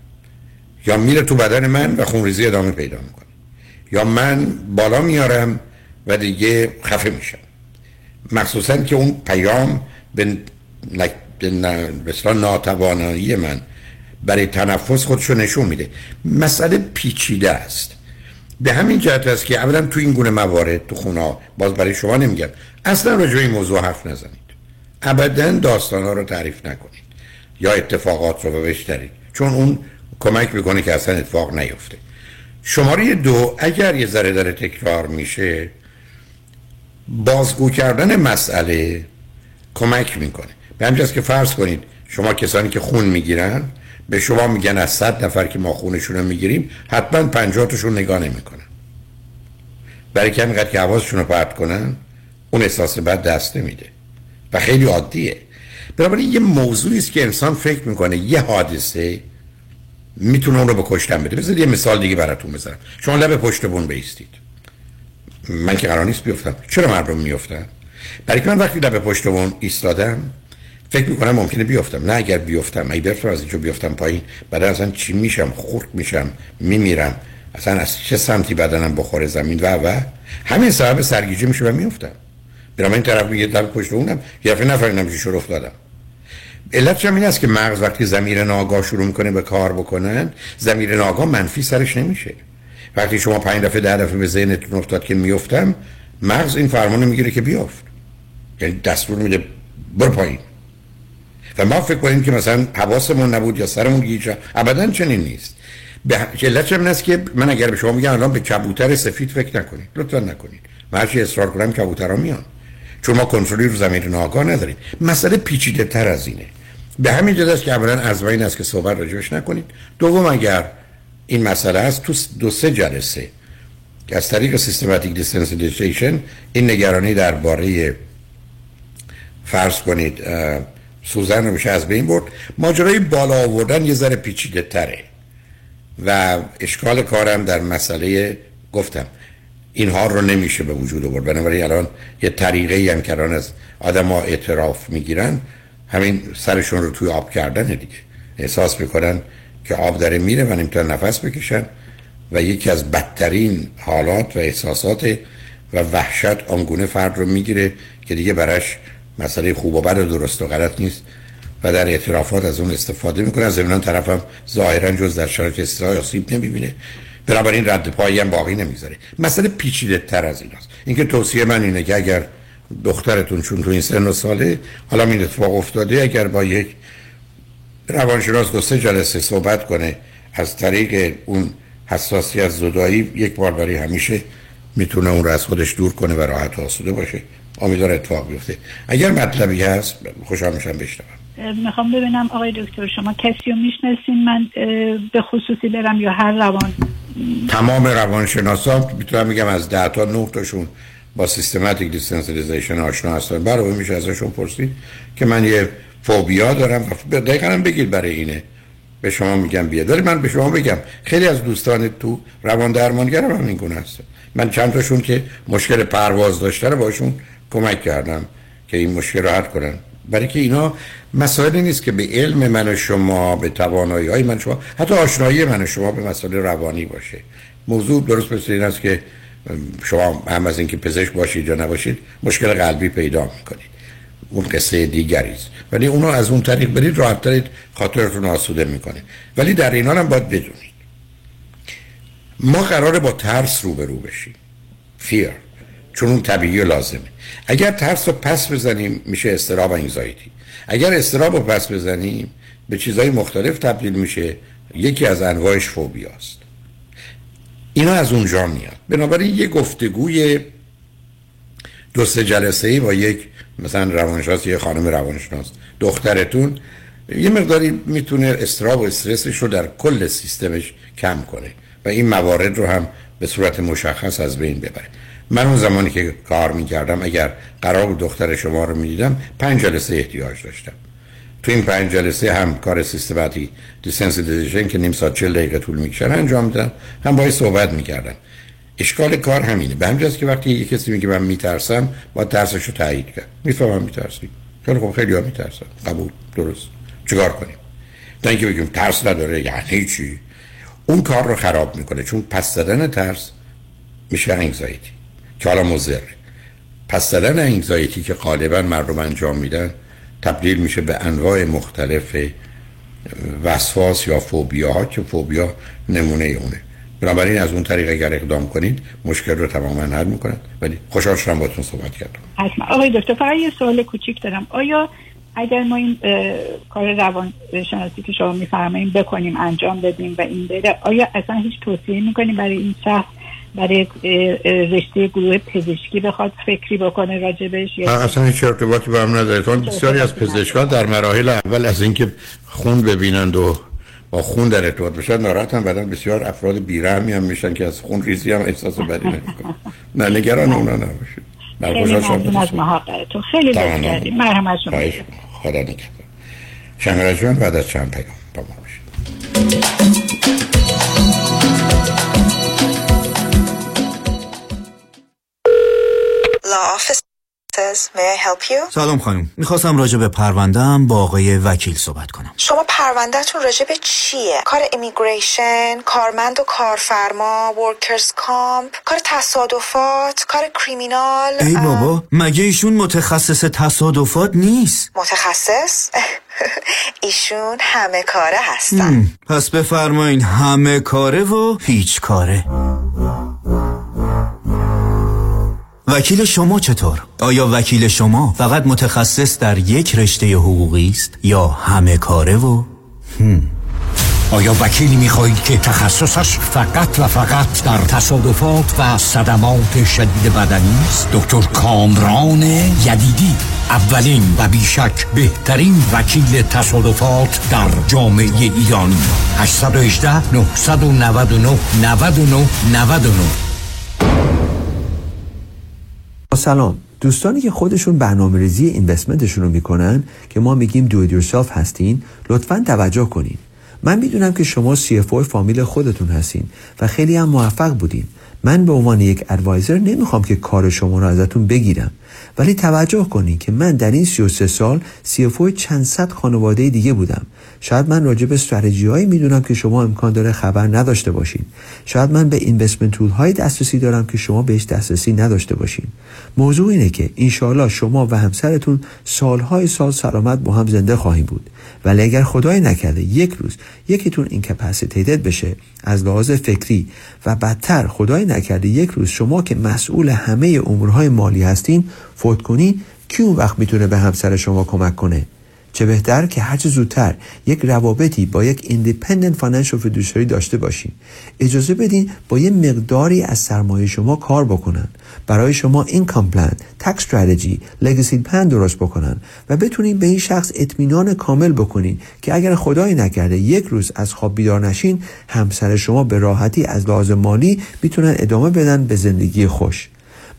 یا میره تو بدن من و خونریزی ادامه پیدا می‌کنه. یا من بالا میارم و دیگه خفه میشم. مخصوصا که اون پیام به به ناتوانایی من برای تنفس خودشو نشون میده. مسئله پیچیده است. به همین جهت است که اولا تو این گونه موارد تو خونه باز برای شما نمیگم. اصلا راجع این موضوع حرف نزنید. ابدا داستان ها رو تعریف نکنید. یا اتفاقات رو بشترید چون اون کمک می‌کنه که اصلا اتفاق نیفته. شماره دو اگر یه ذره داره تکرار میشه بازگو کردن مسئله کمک می‌کنه. به همجاست که فرض کنید شما کسانی که خون می‌گیرن به شما میگن از صد نفر که ما خونشون رو می‌گیریم حتما پنجاتشون نگاه نمی‌کنن. برای که همینقدر که حواسشون رو پرت کنن اون احساس بد دست نمیده. و خیلی عادیه. بنابراین یه موضوعی است که انسان فکر می‌کنه. یه حادثه می‌تونه اون رو به کشتن بده. بذارید یه مثال دیگه براتون بزنم. شما لب پشت بون بیستید. من که قرار نیست بیفتم. چرا مردم میفتن برای که من وقتی لب پشت بون ایستادم فکر می‌کنم ممکنه بیفتم. نه اگر بیفتم. اگه بیفتم از اینجا بیفتم پایین. بعد اصلا چی میشم؟ خورد میشم. میمیرم. اصلا از چه سمتی بدنم بخوره؟ زمین و و. همین سبب سرگیجه میشه و میفتم برام این طرف میگه لب پشت اونم یه دفعه نفهمیدم چی شروع افتادم علتش هم این است که مغز وقتی زمیر ناگاه شروع می‌کنه به کار بکنن زمیر ناگاه منفی سرش نمیشه وقتی شما پنج دفعه ده دفعه به ذهنتون افتاد که میفتم مغز این فرمان می‌گیره که بیافت. یعنی دستور میده بر پایین. و ما فکر کنیم که مثلا حواسمون نبود یا سرمون گیج ابدا چنین نیست. به علتش هم است که من اگر به شما میگم الان به کبوتر سفید فکر نکنید لطفا نکنید. من هرچی اصرار کنم کبوترها میان. چون ما کنترلی رو ضمیر ناآگاه نداریم مسئله پیچیده تر از اینه. به همین جهت است که اولا از این است که صحبت راجبش نکنید. دوم اگر این مسئله است تو دو سه جلسه که از طریق systematic desensitization این نگرانی درباره فرض کنید سوزن رو میشه از بین برد. ماجرای بالا آوردن یه ذره پیچیده تره و اشکال کارم در مسئله گفتم اینها رو نمیشه به وجود آورد. بنابراین الان یه طریقه ای هم الان از آدم ها اعتراف می‌گیرن همین سرشون رو توی آب کردن دیگه. احساس می‌کنن که آب داره میره و نمی‌تونن نفس بکشن و یکی از بدترین حالات و احساسات و وحشت آنگونه فرد رو می‌گیره که دیگه برش مسئله خوب و بد و درست و غلط نیست و در اعترافات از اون استفاده می‌کنه. از طرف طرفم ظاهرا جز در شرایط استرای آسیب نمی‌بینه. بنابراین رد پایی هم باقی نمی‌ذاره مسئله پیچیده تر از این است اینکه توصیه من اینه که اگر دخترتون چون تو این سن و ساله حالا این اتفاق افتاده اگر با یک روانشناس دو سه جلسه صحبت کنه از طریق اون حساسیت زدایی یک بار برای همیشه می‌تونه اون رو از خودش دور کنه و راحت آسوده باشه. امیدوار اتفاق بیفته. اگر مطلبی هست خوشحال میشم بشنوم. می‌خوام ببینم آقای دکتر شما کسی رو می‌شناسین؟ من به خصوصی برم یا هر روان تمام روانشناسا می‌تونم میگم از ده تا نه تاشون با systematic desensitization آشنا هستن. برای میشه ازشون پرسید که من یه فوبیا دارم. دقیقا هم بگید برای اینه. به شما میگم بیاد. ولی من به شما بگم خیلی از دوستان تو روان درمانگر هم این گونه هستن. من چند تاشون که مشکل پرواز داشتن باشون کمک کردم که این مشکل راحت کنن. برای که اینا مسائلی نیست که به علم من و شما به توانایی های من شما حتی آشنایی من و شما به مسائل روانی باشه. موضوع درست مثل این است که شما هم از اینکه پزشک باشید یا نباشید مشکل قلبی پیدا می‌کنید. اون قصه دیگری است. ولی اونو از اون طریق برید راحت دارید خاطرتون آسوده می‌کنه. ولی در این حال هم باید بدونید. ما قراره با ترس روبرو بشیم. فیر چون اون طبیعی و لازمه. اگر ترس رو پس بزنیم میشه استراب و انگزایتی اگر استراب رو پس بزنیم به چیزهای مختلف تبدیل میشه. یکی از انواعش فوبیاست. اینا از اونجا میاد. بنابراین یه گفتگوی دو سه جلسه ای با یک مثلا روانشناس یه خانم روانشناس دخترتون یه مقداری می‌تونه اضطراب و استرسش رو در کل سیستمش کم کنه و این موارد رو هم به صورت مشخص از بین ببره. من اون زمانی که کار می‌کردم اگر قرار بود دختر شما رو می‌دیدم پنج جلسه احتیاج داشتم. تو این پنج جلسه هم کار systematic desensitization که نیم ساعت 40 دقیقه طول می‌کشن انجام میدن هم باید صحبت می‌کردن. اشکال کار همینه. به همجاست که وقتی یه کسی میگه من میترسم با ترسش رو تایید کرد. می‌فهمم میترسی خیلی خب خیلی ها میترسن. قبول. درست. چیکار کنیم؟ تا اینکه بگیم ترس نداره یعنی چی؟ اون کار رو خراب می‌کنه. چون پس زدن ترس میشه انگزایتی که حالا مزره پس زدن انگزایتی که غالبا مردم انجام میدن تبدیل میشه به انواع مختلف وسواس یا فوبیا ها که فوبیا نمونه اونه. بنابراین از اون طریق اگر اقدام کنید مشکل رو تماما حل می‌کنند ولی خوشحال شدم باتون صحبت کردم. حتما. آقای دکتر فقط یه سوال کوچیک دارم. آیا اگر ما این کار روان شناسی که شما میفرمایید بکنیم انجام بدیم و این بره آیا اصلا هیچ توصیه می‌کنیم برای این شخص برای رشته گروه پزشکی بخواد فکری بکنه راجبش اصلا هیچ ارتباطی با هم نداره. چون بسیاری از پزشکان در مراحل اول از اینکه خون ببینند و با خون در ارتباط بشن ناراحت هم بعدا بسیار افراد بیرحمی هم میشن که از خون ریزی هم احساس بدی نمی‌کنن. نه نگران اونا نباشید. خیلی ممنون از محققتون خیلی لطف کردیم. مرحمت شما. خدا نگهدار. شنگ بعد از چند پیام با ما سلام خانم. می‌خواستم راجع به پروندهم با آقای وکیل صحبت کنم. شما پروندهتون راجع به چیه؟ کار امیگریشن، کارمند و کارفرما، ورکرز کامپ، کار تصادفات، کار کریمینال ای بابا مگه ایشون متخصص تصادفات نیست؟ متخصص؟ ایشون همه کاره هستن. پس بفرمایین همه کاره و هیچ کاره. وکیل شما چطور؟ آیا وکیل شما فقط متخصص در یک رشته حقوقی است یا همه کاره و هم. آیا وکیلی می‌خواهید که تخصصش فقط و فقط در تصادفات و صدمات شدید بدنی است؟ دکتر کامران یدیدی اولین و بیشک بهترین وکیل تصادفات در جامعه ایرانی 818 999 99 99 سلام. دوستانی که خودشون برنامه ریزی اینوستمنتشون رو می‌کنن که ما میگیم دو یورسلف هستین لطفا توجه کنین. من می‌دونم که شما CFO فامیل خودتون هستین و خیلی هم موفق بودین. من به عنوان یک ادوایزر نمی‌خوام که کار شما رو ازتون بگیرم. ولی توجه کنین که من در این 33 سال CFO چند صد خانواده دیگه بودم. شاید من راجع به استراتژی هایی می‌دونم که شما امکان داره خبر نداشته باشین. شاید من به اینوستمنت تول های دسترسی دارم که شما بهش دسترسی نداشته باشین. موضوع اینه که انشاالله شما و همسرتون سالهای سال سلامت با هم زنده خواهیم بود. ولی اگر خدای نکرده یک روز یکیتون اینکپاسیتیتد بشه از لحاظ فکری و بدتر خدای نکرده یک روز شما که مسئول همه امورهای مالی هستین فوت کنین کی اون وقت می‌تونه به همسر شما کمک کنه؟ چه بهتر که هرچه زودتر یک روابطی با یک independent financial fiduciary داشته باشین اجازه بدین با یه مقداری از سرمایه شما کار بکنن. برای شما این plan tax strategy legacy plan درست بکنن و بتونین به این شخص اطمینان کامل بکنین که اگر خدای نکرده یک روز از خواب بیدار نشین همسر شما به راحتی از لحاظ مالی می‌تونن ادامه بدن به زندگی خوش.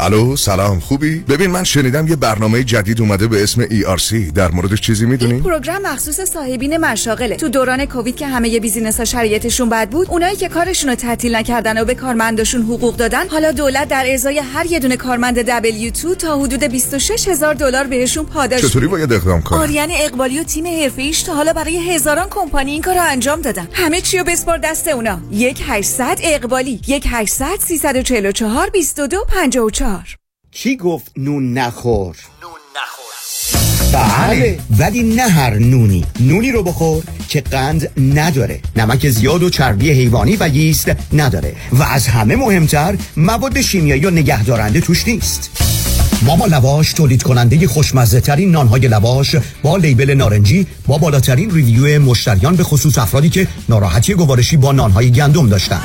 الو سلام خوبی؟ ببین من شنیدم یه برنامه جدید اومده به اسم ERC در موردش چیزی می‌دونی؟ این program مخصوص صاحبین مشاغله. تو دوران کووید که همه business ها شرایطشون بد بود اونایی که کارشون رو تعطیل نکردن و به کارمنداشون حقوق دادن حالا دولت در ازای هر یه دونه کارمند W2 تا حدود 26 هزار دلار بهشون پاداش چطوری باید اقدام کنم؟ آریان اقبالی و تیم حرفه‌ایش تا حالا برای هزاران کمپانی این کارو انجام دادن. همه چی رو بسپار دست اونا. 1 800 اقبالی 1 800 344 22 54 کی گفت نون نخور؟ نون نخور. بله ولی نه هر نونی. نونی رو بخور که قند نداره. نمک زیاد و چربی حیوانی و ییست نداره. و از همه مهمتر مواد شیمیایی و نگهدارنده توش نیست. ماما لواش تولید کننده خوشمزه ترین نانهای لواش با label نارنجی با بالاترین review مشتریان به خصوص افرادی که ناراحتی گوارشی با نانهای گندم داشتن.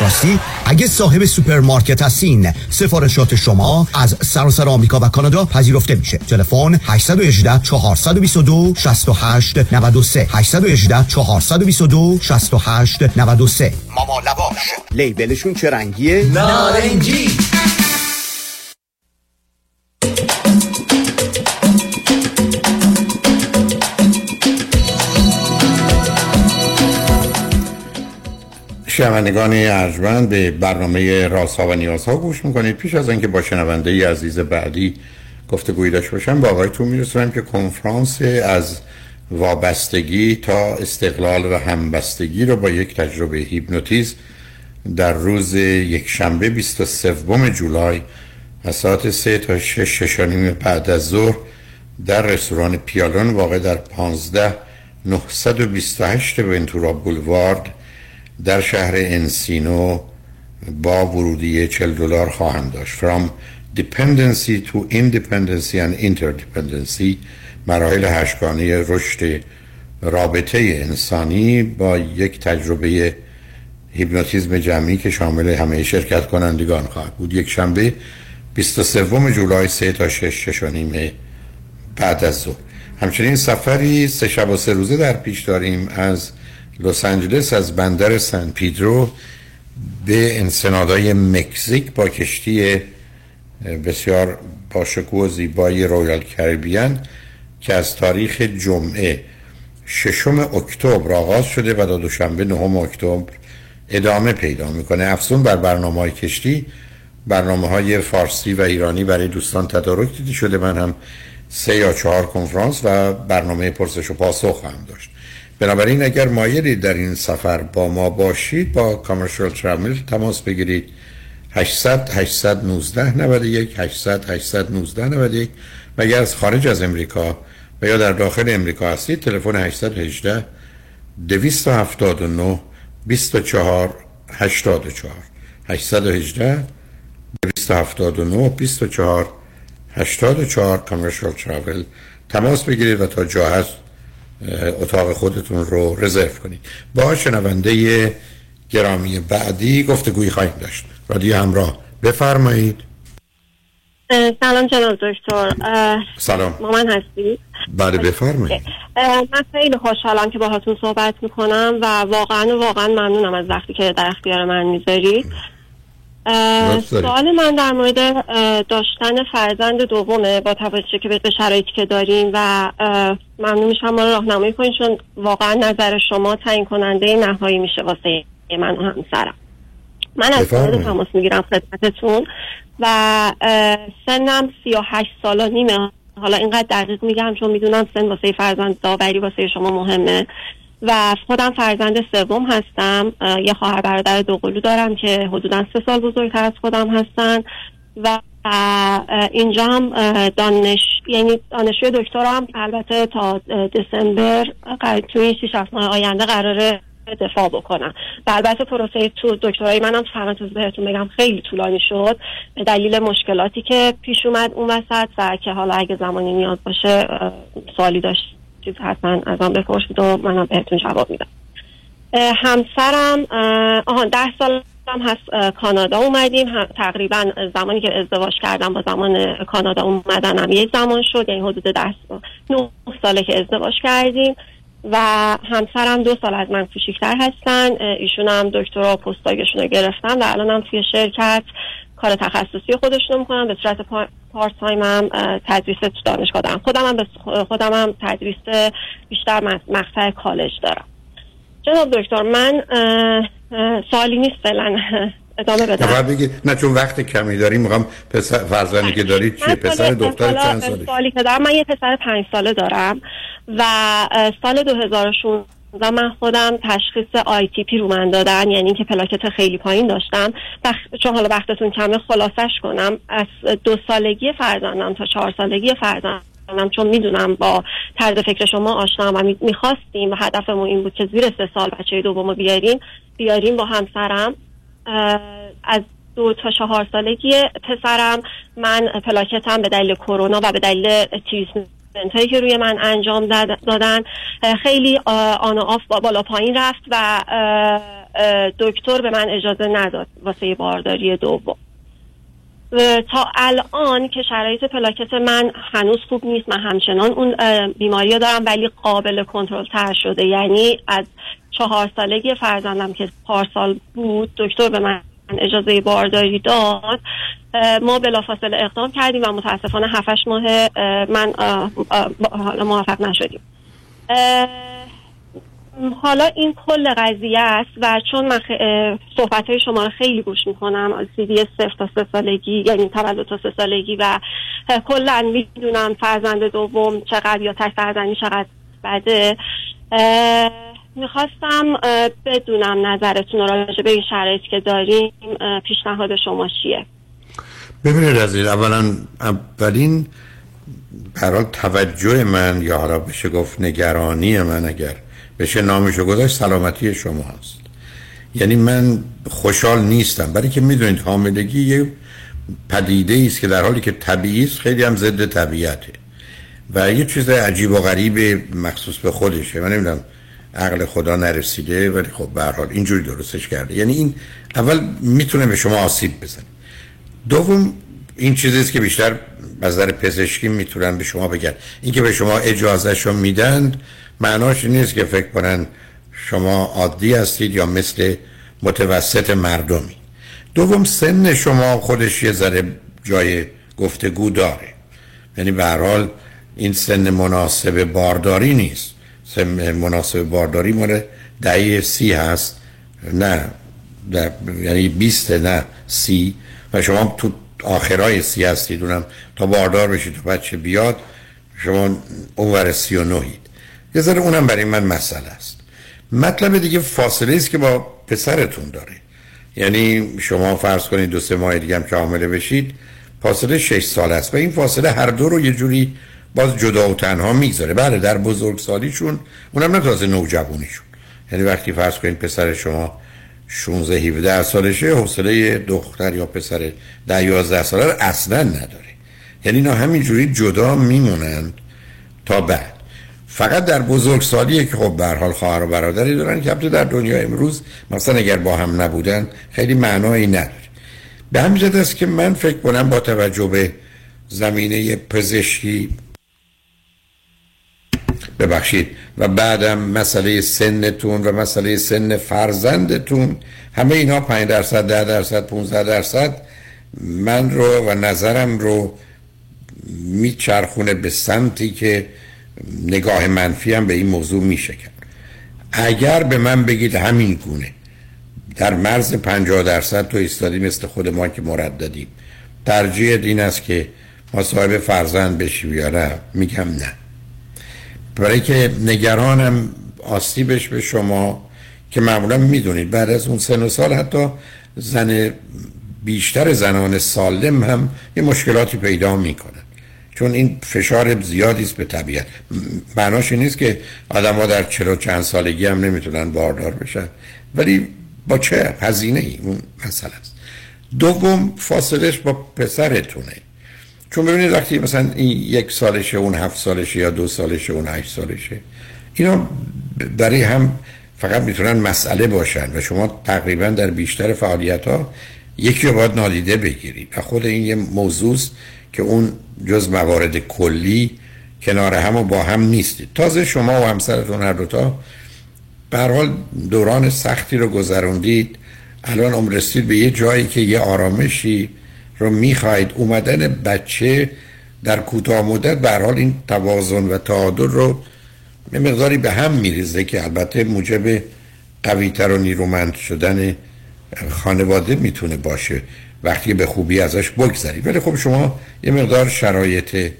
راستی اگه صاحب سوپرمارکت هستین سفارشات شما از سراسر آمریکا و کانادا پذیرفته میشه. تلفن 818 422 68 93 818 422 68 93 ماما لواش لیبلشون چه رنگیه نارنجی. شنوندگان ارجمند به برنامه رازها و نیازها گوش می‌کنید. پیش از اینکه با شنونده ای عزیز بعدی گفتگوی داشته باشم با آقایتون میرسونم که کنفرانس از وابستگی تا استقلال و همبستگی رو با یک تجربه هیپنوتیزم در روز یک شنبه 23 جولای از ساعت 3 تا 6 ششانیم بعد از ظهر در رستوران پیالون واقع در 15 928 ونتورا بولوارد در شهر انسینو با ورودی 40 دلار خواهم داشت. From dependency to independency and interdependency مراحل هشتگانه رشد رابطه انسانی با یک تجربه هیپنوتیزم جمعی که شامل همه شرکت کنندگان خواهد بود. یک شنبه 23 جولای 3 تا 6 6 نیم بعد از ظهر. همچنین سفری سه شب و سه روزه در پیش داریم از لس آنجلس از بندر سن پیدرو به انسنادای مکزیک با کشتی بسیار باشکوه و زیبای Royal Caribbean که از تاریخ جمعه ششم اکتبر آغاز شده و تا دوشنبه نهم اکتبر ادامه پیدا می‌کنه. افزون بر برنامه های کشتی برنامه های فارسی و ایرانی برای دوستان تدارک دیده شده. من هم سه یا چهار کنفرانس و برنامه پرسش و پاسخ هم داشت بنابراین اگر مایلی در این سفر با ما باشید با کامرشال ترامل تماس بگیرید. 800 819 91 800 819 91 و اگر از خارج از امریکا و یا در داخل امریکا هستید تلفن 818 279 24 84 818 279 24 84 کامرشال ترافل تماس بگیرید و تا جا هست اتاق خودتون رو رزرو کنید. با شنونده گرامی بعدی گفتگوی خواهیم داشت. رادیو همراه بفرمایید. سلام جناب دکتر. سلام. مامان هستی؟ بله بفرمایید. من خیلی خوشحالم که باهاتون صحبت می‌کنم و واقعا واقعا ممنونم از وقتی که در اختیار من می‌ذارید. سوال من در مورد داشتن فرزند دومه با توجه که به شرایطی که داریم و ممنون میشم ما راهنمایی کنید چون واقعا نظر شما تعیین کننده نهایی میشه واسه من و همسرم. من از تماس می‌گیرم خدمتتون و سنم سی و هشت سال و نیمه. حالا اینقدر دقیق میگم چون می‌دونم سن واسه فرزند داوری واسه شما مهمه. و خودم فرزند سوم هستم. یه خواهر برادر دوقلو دارم که حدودا سه سال بزرگتر از خودم هستن. و اینجا هم دانش یعنی دانشجوی دکترم البته تا دسامبر توی 6 ماه آینده قراره دفاع بکنم و البته پروسه تو دکترای منم فقط بهتون بگم خیلی طولانی شد. به دلیل مشکلاتی که پیش اومد اون وسط و که حالا اگه زمانی نیاز باشه سوالی داشت چیز حتما از آن بپرسید و منم بهتون جواب میدم. همسرم آهان ده سال هم هست کانادا اومدیم. تقریبا زمانی که ازدواج کردم با زمان کانادا اومدنم یک زمان شد یعنی حدود ده نه ساله که ازدواج کردیم. و همسرم دو سال از من کوچیکتر هستن. ایشون هم دکترا postdoc شون رو گرفتن و الان هم توی شرکت کار تخصصی خودشون می‌کنن. به صورت part time هم تدریس تو دانشگاه دارم. خودم هم, خودم هم تدریس بیشتر مقطع کالج دارم. جناب دکتر من سوالی نیست فعلا. ادامه بدم. بگید نه چون وقت کمی داریم می‌خوام پسر فرزندی که دارید چیه؟ پسر دختر چند سالش سالی که دارم من یه پسر پنج ساله دارم و سال 2016 و من خودم تشخیص آی تی پی رو من دادن یعنی اینکه پلاکت خیلی پایین داشتم. بخ... چون حالا وقتتون کمه خلاصش کنم. از دو سالگی فرزندم تا چهار سالگی فرزندم چون می‌دونم با طرز فکر شما آشنا و می‌خواستیم و هدفمون این بود که زیر سه سال بچه دومو بیاریم بیاریم با همسرم. از دو تا چهار سالگی پسرم من پلاکتم به دلیل کرونا و به دلیل treatment هایی که روی من انجام دادن خیلی on و off بالا پایین رفت و دکتر به من اجازه نداد واسه بارداری دوم. تا الان که شرایط پلاکت من هنوز خوب نیست من همچنان اون بیماری دارم ولی قابل کنترل تر شده. یعنی از چهار سالگی فرزندم که پارسال بود دکتر به من اجازه بارداری داد. ما بلافاصله اقدام کردیم و متاسفانه هفتش ماه من حالا موفق نشدیم. حالا این کل قضیه است و چون من صحبت های شما رو خیلی گوش می‌کنم از سی صفر تا سه سالگی یعنی تولد تا سه سالگی و کلا می‌دونم فرزند دوم چقدر یا تک فرزندی چقدر بده. می‌خواستم بدونم نظرتون راجع به این شرایطی که داریم پیشنهاد شما چیه؟ ببینید عزیز اولا اولین برای توجه من یا حالا بشه گفت نگرانی من اگر بشه نامشو گذاشت سلامتی شما هست. یعنی من خوشحال نیستم. برای که می‌دونید حاملگی یه پدیده است که در حالی که طبیعی است خیلی هم ضد طبیعته. و یه چیز عجیب و غریب مخصوص به خودشه. من نمی‌دونم عقل خدا نرسیده ولی خب به حال اینجوری درستش کرده. یعنی این اول می‌تونه به شما آسیب بزنه. دوم این چیزی است که بیشتر نظر پزشکی می‌تونن به شما بگن. اینکه به شما اجازه میدن معناش نیست که فکر کنن شما عادی هستید یا مثل متوسط مردمی. دوم سن شما خودش یه ذره جای گفتگو داره. یعنی به حال این سن مناسب بارداری نیست. سن مناسب بارداری مال دهه سی هست نه در یعنی 20 نه سی و شما تو آخرای سی هستید اونم تا باردار بشید تا بچه بیاد شما اونور سی و نهید. یه ذره اونم برای من مسئله است. مطلب دیگه فاصله است که با پسرتون داره. یعنی شما فرض کنید دو سه ماه دیگه هم که حامله بشید فاصله 6 سال است و این فاصله هر دو رو یه جوری باز جدا و تنها می‌گذاره. بله در بزرگسالیشون اونم نه تازه نوجوانیشون. یعنی وقتی فرض کنید پسر شما 16 17 سالشه حوصله دختر یا پسر 10 11 ساله رو اصلا نداره. یعنی اینا همینجوری جدا میمونند تا بعد. فقط در بزرگسالیه که خب به حال خواهر و برادری دارن که البته در دنیا امروز مثلا اگر با هم نبودن خیلی معنایی نداره. به همین است که من فکر کنم با توجه به زمینه پزشکی ببخشید. و بعدم مسئله سنتون و مسئله سن فرزندتون. همه اینا 5 درصد 10 درصد 15 درصد من رو و نظرم رو میچرخونه به سمتی که نگاه منفی هم به این موضوع میشه کرد. اگر به من بگید همین گونه در مرز 50 درصد تو ایستادی مثل خود ما که مرددیم ترجیح این است که ما صاحب فرزند بشیم یا نه؟ میگم نه. برای که نگرانم آسیبش به شما که معمولا می‌دونید. بعد از اون سن و سال حتی زن بیشتر زنان سالم هم یه مشکلاتی پیدا می‌کنن. چون این فشار زیادی است به طبیعت. معناش نیست که آدم ها در چرا چند سالگی هم نمی‌تونن باردار بشن. ولی با چه؟ هزینه ای اون مسئله است. دوم فاصلش با پسرتونه. چون ببینید وقتی مثلا این یک سالشه اون هفت سالشه یا دو سالشه اون هشت سالشه اینا برای هم فقط می‌تونن مسئله باشن و شما تقریبا در بیشتر فعالیت ها یکی رو باید نادیده بگیرید. و خود این یه موضوع که اون جز موارد کلی کنار هم و با هم نیستید. تازه شما و همسرتون هر دوتا به حال دوران سختی رو گذروندید. الان عمر رسید به یه جایی که یه آرامشی رو می‌خواهید. اومدن بچه در کوتاه مدت به حال این توازن و تعادل رو یه مقداری به هم میریزه که البته موجب قویتر و نیرومند شدن خانواده می‌تونه باشه. وقتی به خوبی ازش بگذرید ولی خب شما یه مقدار شرایط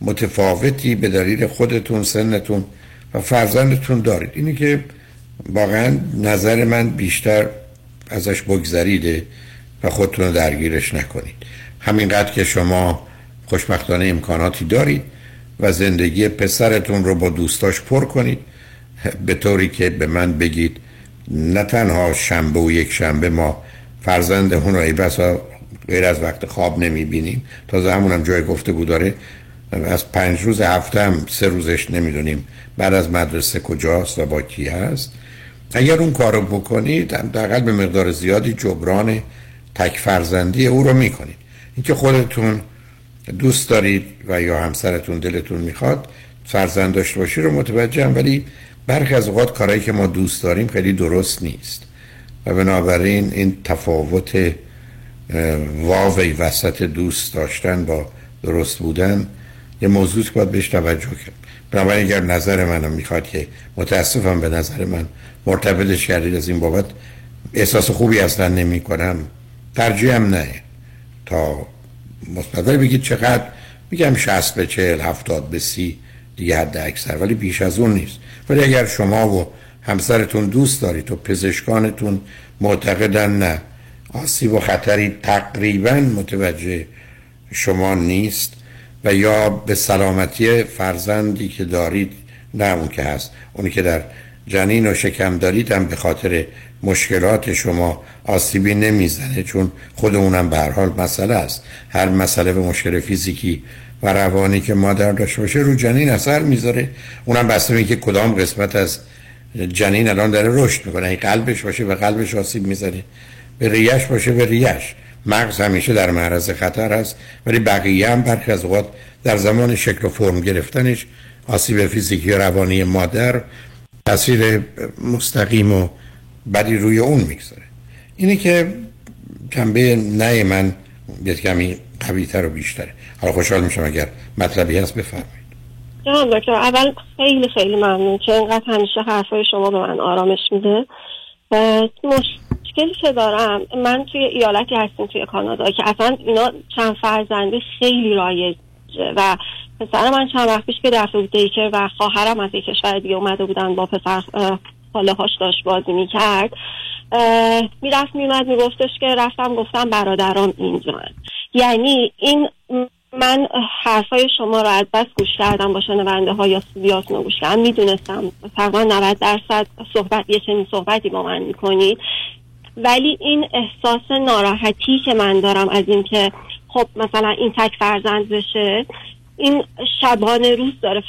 متفاوتی به دلیل خودتون سنتون و فرزندتون دارید. اینی که واقعا نظر من بیشتر ازش بگذریده و خودتون درگیرش نکنید. همینقدر که شما خوشبختانه امکاناتی دارید و زندگی پسرتون رو با دوستاش پر کنید به طوری که به من بگید نه تنها شنبه و یک شنبه ما فرزند اون رو بسا غیر از وقت خواب نمی بینیم تازه هم جای گفته بود داره از پنج روز هفته هم سه روزش نمی‌دونیم بعد از مدرسه کجاست و با کی هست. اگر اون کارو بکنید دقیقا به مقدار زیادی جبران تک فرزندی او رو می‌کنید. اینکه خودتون دوست دارید و یا همسرتون دلتون می‌خواد فرزند داشته باشی رو متوجهم ولی برخی از اوقات کارهایی که ما دوست داریم خیلی درست نیست. و بنابراین این تفاوت واوی وسط دوست داشتن با درست بودن یه موضوع که باید بهش توجه کرد بنابراین اگر نظر منم می‌خواد که متاسفم به نظر من مرتبطش کردید از این بابت احساس خوبی اصلا نمی کنم ترجیحم نه. مثبت بگید چقدر. میگم 60 به 40 70 به 30 دیگه حد اکثر ولی بیش از اون نیست. ولی اگر شما و همسرتون دوست دارید و پزشکانتون معتقدن نه آسیب و خطری تقریبا متوجه شما نیست و یا به سلامتی فرزندی که دارید نه اون که هست. اونی که در جنین و شکم دارید هم به خاطر مشکلات شما آسیبی نمی‌زنه چون خودمونم به هر حال مسئله است. هر مسئله به مشکل فیزیکی و روانی که مادر داشته باشه رو جنین اثر می‌ذاره. اونم بسته که کدام قسمت از جنین الان داره رشد می‌کنه. این قلبش باشه به قلبش آسیب می‌زنه به ریش باشه به ریش. مغز همیشه در معرض خطر است ولی بقیه هم برخی از اوقات در زمان شکل و فرم گرفتنش آسیب فیزیکی و روانی مادر تاثیر مستقیم و بدی روی اون می‌گذاره. اینه که جنبه نه من یه کمی قوی تر و بیشتره. حالا خوشحال میشم اگر مطلبی هست بفرمایید. جناب دکتر اول خیلی خیلی ممنون که اینقدر همیشه حرفای شما به من آرامش میده. مشکلی که دارم من توی ایالتی هستیم توی کانادا که اصلا اینا چند فرزنده خیلی رایجه و پسر من چند وقت پیش که رفته بود دیکر و خواهرم از یک کشور دیگه اومده بودن با پسر حاله هاش داشت بازی می‌کرد می‌رفت میومد میگفتش که رفتم گفتم برادرام اینجا. یعنی این من حرفای شما رو از بس گوش کردم با شنونده ها یا سویات گوش کردم. می‌دونستم تقریبا 90 درصد صحبت یه چنین صحبتی با من می‌کنید. ولی این احساس ناراحتی که من دارم از اینکه خب مثلا این تک فرزند بشه این شبانه روز داره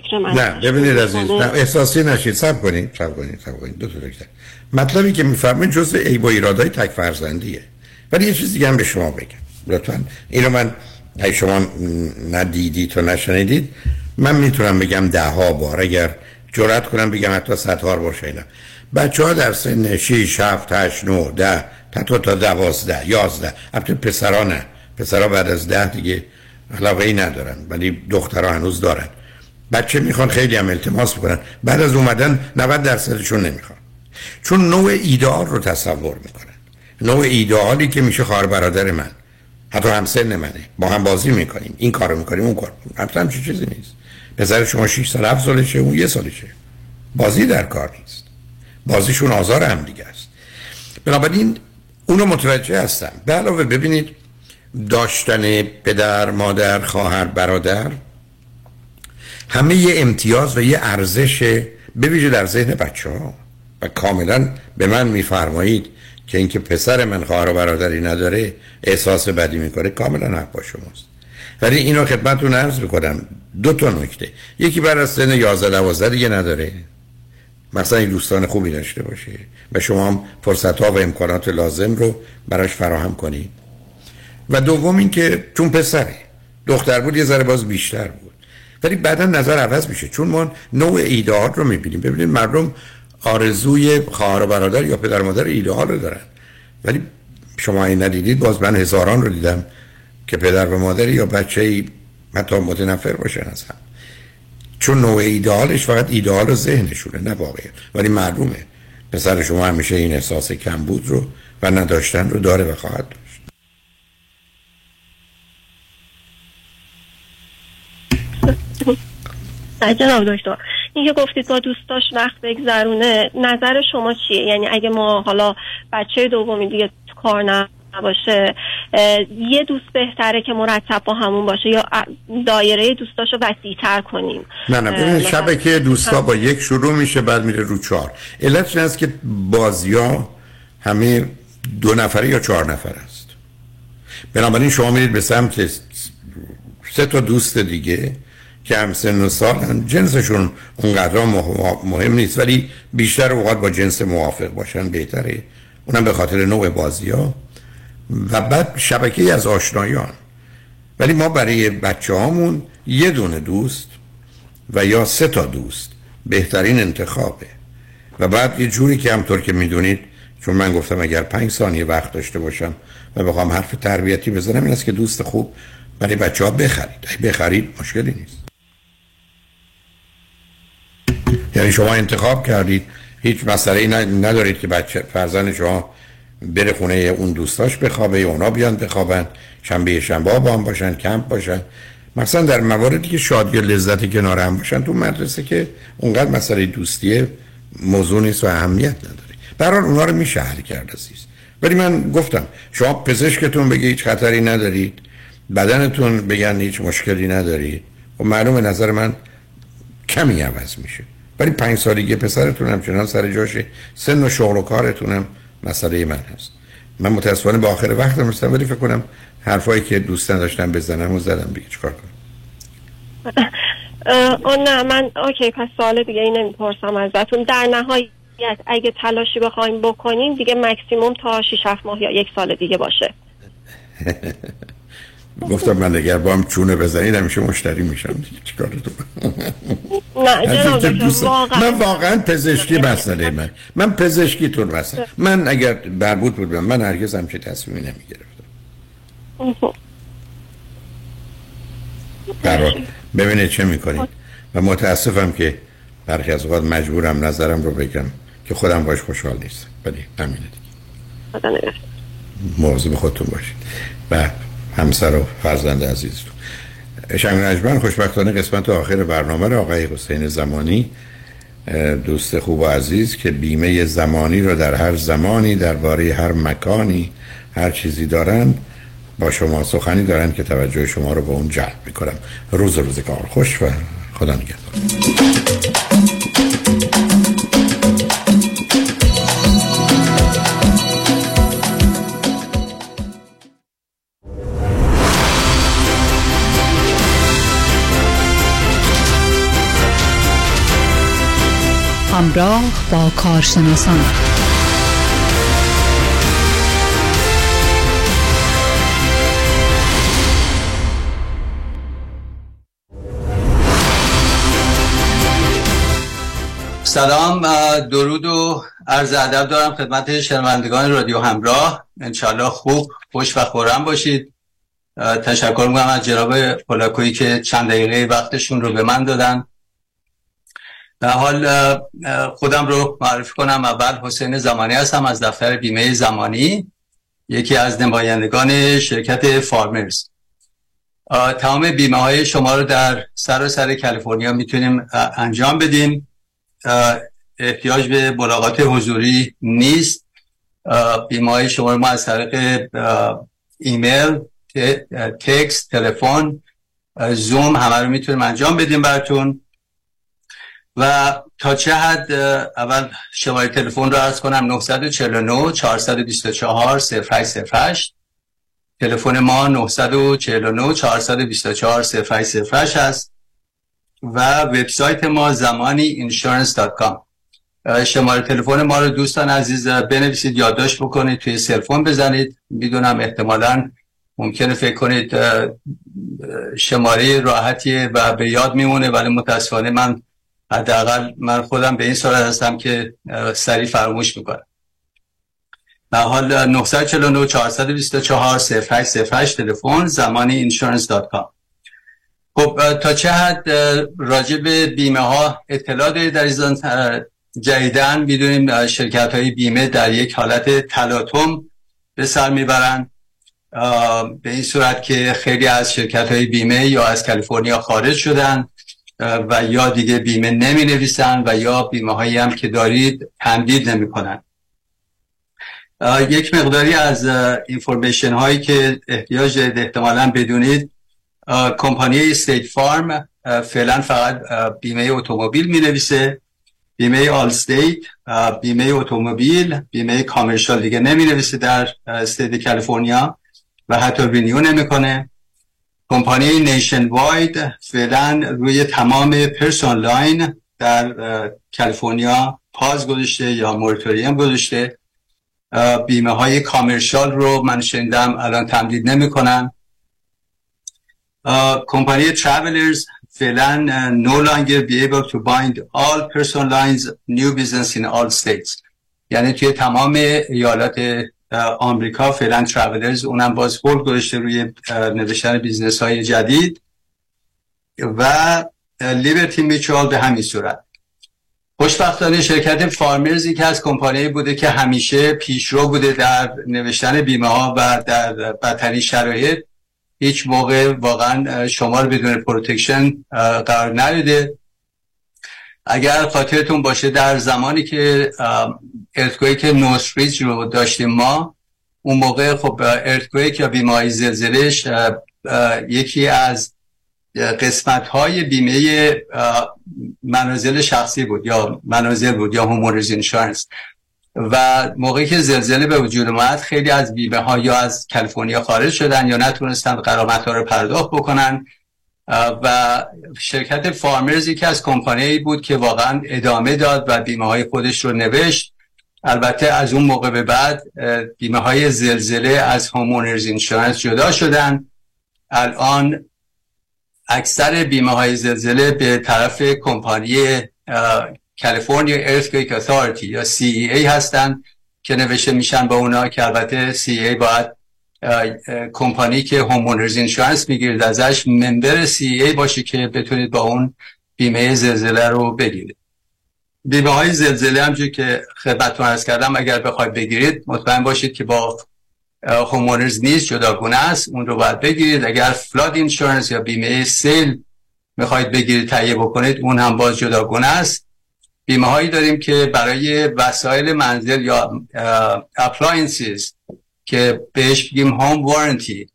فکر من نه ببینید از این احساسی نشید سب کنید سب کنید سب کنید. دو تا مطلبی که میفرمایید جزء ای با ایرادای تک فرزندیه. ولی یه چیز دیگه هم به شما بگم. لطفا اینو من اگه شما ندیدید و نشنیدید من می‌تونم بگم ده ها بار. اگر جرات کنم بگم حتی صدها بار شنیدم. بچه ها در سن 6 7 8 9 10 تا تا 12 11 البته پسرا نه. پسرا بعد از 10 دیگه علاقه ای ندارن. ولی دخترها هنوز دارن. بچه می‌خوان خیلی هم التماس بکنن. بعد از اومدن 90 درصدشون نمی‌خوان. چون نوع ایدئال رو تصور می‌کنن. نوع ایدئالی که میشه خواهر برادر من. حتی همسن منه. با هم بازی می‌کنیم. این کارو می‌کنیم اون کار می‌کنیم. هم چیزی نیست. پسر شما 6 سال 7 سالشه اون یه سالشه. بازی در کار نیست. بازیشون آزار هم دیگه است. بنابراین اونو متوجه هستم. به علاوه ببینید داشتن پدر مادر خواهر برادر همه یه امتیاز و یه ارزش بویژه در ذهن بچه ها و کاملا به من میفرمایید که اینکه پسر من خواهر و برادری نداره احساس بدی می‌کنه کاملا حق با شماست. ولی اینو خدمتتون عرض می‌کنم دو تا نکته. یکی بر از سن 11 12 دیگه نداره. مثلا این دوستان خوبی داشته باشه. و شما هم فرصت ها و امکانات لازم رو براش فراهم کنید. و دوم اینکه چون پسره دختر بود یه ذره باز بیشتر بود. ولی بعدا نظر عوض میشه. چون ما نوع ایدئال رو می‌بینیم. ببینید مردم آرزوی خواهر و برادر یا پدر مادر ایدئال رو دارن. ولی شما این ندیدید باز من هزاران رو دیدم که پدر و مادر یا بچه ای حتی متنفر باشن از هم. چون نوع ایدئالش فقط ایدئال ذهنشونه نه واقعیت. ولی معلومه. پسر شما همیشه این احساس کمبود رو و نداشتن رو داره و خواهد داشت جناب دکتر. این که گفتید با دوستاش وقت بگذرونه نظر شما چیه؟ یعنی اگه ما حالا بچه دومی دیگه کار نباشه یه دوست بهتره که مرتب با همون باشه یا دایره دوستاش رو تر کنیم؟ نه نه ببینید شبکه دوستا با یک شروع میشه بعد میره رو چهار. علت این است که بازی ها همه دو نفره یا چهار نفر است. بنابراین شما میرید به سمت سه تا دوست دیگه که هم سن و سال جنسشون اونقدر مهم نیست ولی بیشتر اوقات با جنس موافق باشن بهتره. اونم به خاطر نوع بازی ها و بعد شبکه از آشنایان. ولی ما برای بچه هامون یه دونه دوست و یا سه تا دوست بهترین انتخابه. و بعد یه جوری که همطور که می‌دونید چون من گفتم اگر پنج ثانیه وقت داشته باشم و بخوام حرف تربیتی بزنم این است که دوست خوب برای بچه ها بخرید بخرید مشکلی نیست. یعنی شما انتخاب کردید. هیچ مسئله ای ندارید که بچه فرزند شما بره خونه اون دوستاش بخوابه یا اونا بیان بخوابن. شنبه شنبه با هم باشن کمپ باشن. مثلا در مواردی که شادی و لذت کنار هم باشن تو مدرسه که اونقدر مسئله دوستیه موضوع نیست و اهمیت نداره. برای اونا رو میشه حل کرد عزیز. ولی من گفتم شما پزشکتون بگه هیچ خطری ندارید. بدنتون بگن هیچ مشکلی ندارید. و خب معلوم نظر من کمی عوض میشه. ولی پنج سالگی پسرتون همچنان سر جاشه سن و شغل و کارتونم مسئله من هست. من متاسفانه به آخر وقتم رسیدم ولی فکر کنم حرفایی که دوستان داشتم بزنم و زدم. دیگه چیکار کنم؟ اون نه من اوکی پس سوال دیگه ای نمی‌پرسم ازتون. در نهایت اگه تلاشی بخوایم بکنیم دیگه مکسیموم تا 6 7 ماه یا یک سال دیگه باشه. گفتم من اگر با هم چونه بزنید همیشه مشتری میشم. دیگه چیکار تو نه من واقعا پزشکی مسئله من. من پزشکیتون مسئله. من اگر بربود بود من هرگز همچه تصمیمی نمی‌گرفتم. برای ببینید چه می‌کنید و متاسفم که برخی از اوقات مجبورم نظرم رو بگم که خودم باش خوشحال نیستم. ولی همینه دیگه. مواظب خودتون باشید. و همسر و فرزند عزیزتون شنگ نجمن خوشبختانه قسمت آخر برنامه رو آقای حسین زمانی دوست خوب و عزیز که بیمه زمانی رو در هر زمانی درباره هر مکانی هر چیزی دارن با شما سخنی دارن که توجه شما رو به اون جلب می‌کنم. روز روز کار خوش و خدا نگهدار. همراه با کارشناسان. سلام درود و عرض ادب دارم خدمت شنوندگان رادیو همراه. انشالله خوب خوش و خورم باشید. تشکر می‌کنم از جناب پولاکویی که چند دقیقه وقتشون رو به من دادن. حال خودم رو معرفی کنم. اول حسین زمانی هستم از دفتر بیمه زمانی یکی از نمایندگان شرکت فارمرز. تمام بیمه های شما رو در سر سر کالیفرنیا می‌تونیم انجام بدیم. احتیاج به ملاقات حضوری نیست. بیمه های شما رو ما از طریق ایمیل تکست تلفن زوم همه رو می‌تونیم انجام بدیم براتون. و تا چه حد اول شماره تلفن رو ارز کنم 949 424 0808 تلفن ما 949 424 0808 هست. و وبسایت ما زمانی insurance.com شماره تلفن ما رو دوستان عزیز بنویسید یادداشت بکنید توی سلفون بزنید. می‌دونم احتمالا ممکنه فکر کنید شماره راحتیه و به یاد میمونه ولی متاسفانه من حداقل من خودم به این صورت هستم که سریع فراموش می‌کنم. حال 949 424 0808 تلفن زمانی insurance.com خب تا چه حد راجع به بیمه ها اطلاع دارید؟ در این جدیدن می‌دونیم شرکت های بیمه در یک حالت تلاطم به سر می‌برند به این صورت که خیلی از شرکت های بیمه یا از کالیفرنیا خارج شدن. و یا دیگه بیمه نمی نویسن و یا بیمه هایی هم که دارید تمدید نمی کنن یک مقداری از information هایی که احتیاج دارید احتمالا بدونید کمپانی State Farm فعلا فقط بیمه اتومبیل می نویسه بیمه Allstate بیمه اتومبیل بیمه commercial دیگه نمی نویسه در state کالیفرنیا و حتی renew نمی‌کنه. کمپانی Nationwide فعلا روی تمام personal line در کالیفرنیا pause گذاشته یا moratorium گذاشته. بیمه های commercial رو من شنیدم الان تمدید نمی‌کنن. کمپانی Travelers فعلا no longer be able to bind all personal lines new business in all states. یعنی توی تمام ایالات آمریکا فعلا Travelers اونم باز hold گذاشته روی نوشتن business های جدید. و Liberty Mutual به همین صورت. خوشبختانه شرکت Farmers که از کمپانی بوده که همیشه پیشرو بوده در نوشتن بیمه ها و در بدترین شرایط هیچ موقع واقعا شما رو بدون protection قرار ندیده اگر خاطرتون باشه در زمانی که earthquake Northridge رو داشتیم ما اون موقع خب earthquake یا بیمه زلزلش یکی از قسمت های بیمه منازل شخصی بود یا منازل بود یا homeowners insurance و موقعی که زلزله به وجود اومد خیلی از بیمه ها یا از کالیفرنیا خارج شدن یا نتونستن غرامت ها رو پرداخت بکنن. و شرکت فارمرز یکی از کمپانی بود که واقعا ادامه داد و بیمه های خودش رو نوشت. البته از اون موقع به بعد بیمه های زلزله از هومونرز اینشورنس جدا شدن. الان اکثر بیمه های زلزله به طرف کمپانی کالیفرنیا ارثکویک اتھارتی یا CEA هستن که نوشته میشن با اونا که البته CEA باید کمپانی که homeowners insurance می‌گیرید ازش ممبر CEA باشه که بتونید با اون بیمه زلزله رو بگیرید. بیمه های زلزله همونجور که خدمتتون عرض کردم اگر بخواید بگیرید مطمئن باشید که با homeowners نیست جداگونه است. اون رو باید بگیرید. اگر flood insurance یا بیمه سیل می‌خواید بگیرید تهیه بکنید اون هم باز جداگونه است. بیمه هایی داریم که برای وسایل منزل یا appliances که بهش بگیم home warranty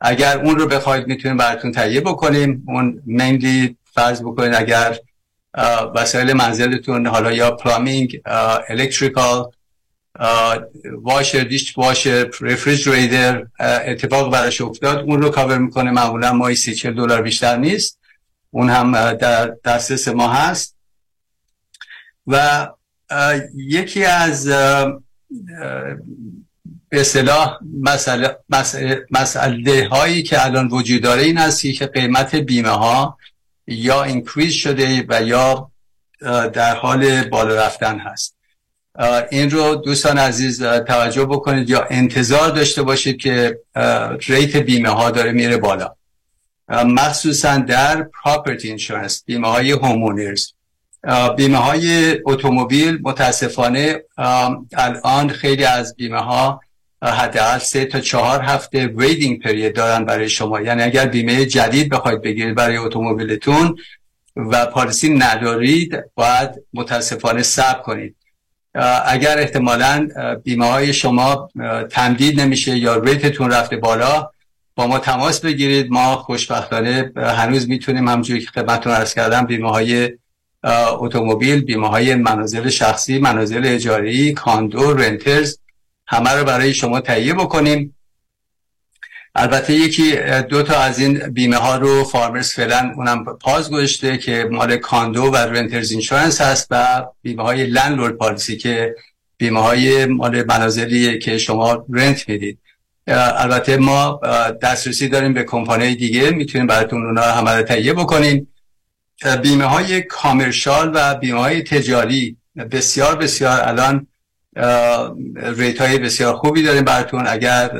اگر اون رو بخواید می‌تونیم براتون تهیه بکنیم اون mainly فرض بکنید اگر وسایل منزلتون حالا یا plumbing electrical washer dishwasher refrigerator اتفاق براش افتاد اون رو کاور می‌کنه. معمولا ماهی سی چل دلار بیشتر نیست. اون هم در دسترس ما هست. و یکی از به اصطلاح مسئله هایی که الان وجود داره این است که قیمت بیمه ها یا increase شده و یا در حال بالا رفتن هست. این رو دوستان عزیز توجه بکنید یا انتظار داشته باشید که rate بیمه ها داره میره بالا. مخصوصا در property insurance بیمه های homeowners بیمه های اتومبیل متاسفانه الان خیلی از بیمه ها حداقل سه تا چهار هفته ویدینگ پرید دارن برای شما. یعنی اگر بیمه جدید بخواید بگیرید برای اتومبیلتون و پالیسی ندارید باید متاسفانه صبر کنید. اگر احتمالا بیمه های شما تمدید نمیشه یا ریتتون رفته بالا با ما تماس بگیرید. ما خوشبختانه هنوز می‌تونیم همجوری که خدمتتون عرض کردم بیمه های اتومبیل بیمه های منازل شخصی منازل اجاری condo renters همه رو برای شما تهیه بکنیم. البته یکی دو تا از این بیمه ها رو Farmers فعلا اونم pause گذاشته که مال condo و renters insurance هست و بیمه های landlord policy که بیمه های مال منازلی که شما rent می‌دید. البته ما دسترسی داریم به کمپانی دیگه می‌تونیم براتون اونا همه رو تهیه بکنیم. بیمه های commercial و بیمه های تجاری بسیار بسیار الان rate های بسیار خوبی داریم براتون. اگر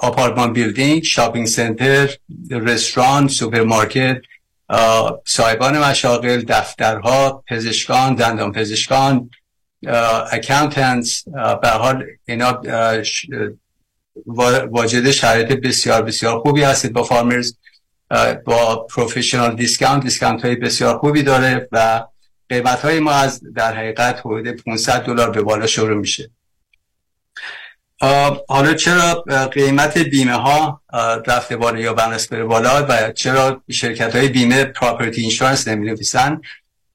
آپارتمان building shopping center رستوران سوپرمارکت صاحبان مشاغل دفترها پزشکان دندان پزشکان accountants به حال اینا واجد شرایط بسیار بسیار خوبی هستید با Farmers. با professional discount discount های بسیار خوبی داره و قیمت های ما از در حقیقت حدود 500 دلار به بالا شروع میشه. حالا چرا قیمت بیمه ها رفته بالا یا بنس بره بالا و چرا شرکت های بیمه property insurance نمی نویسن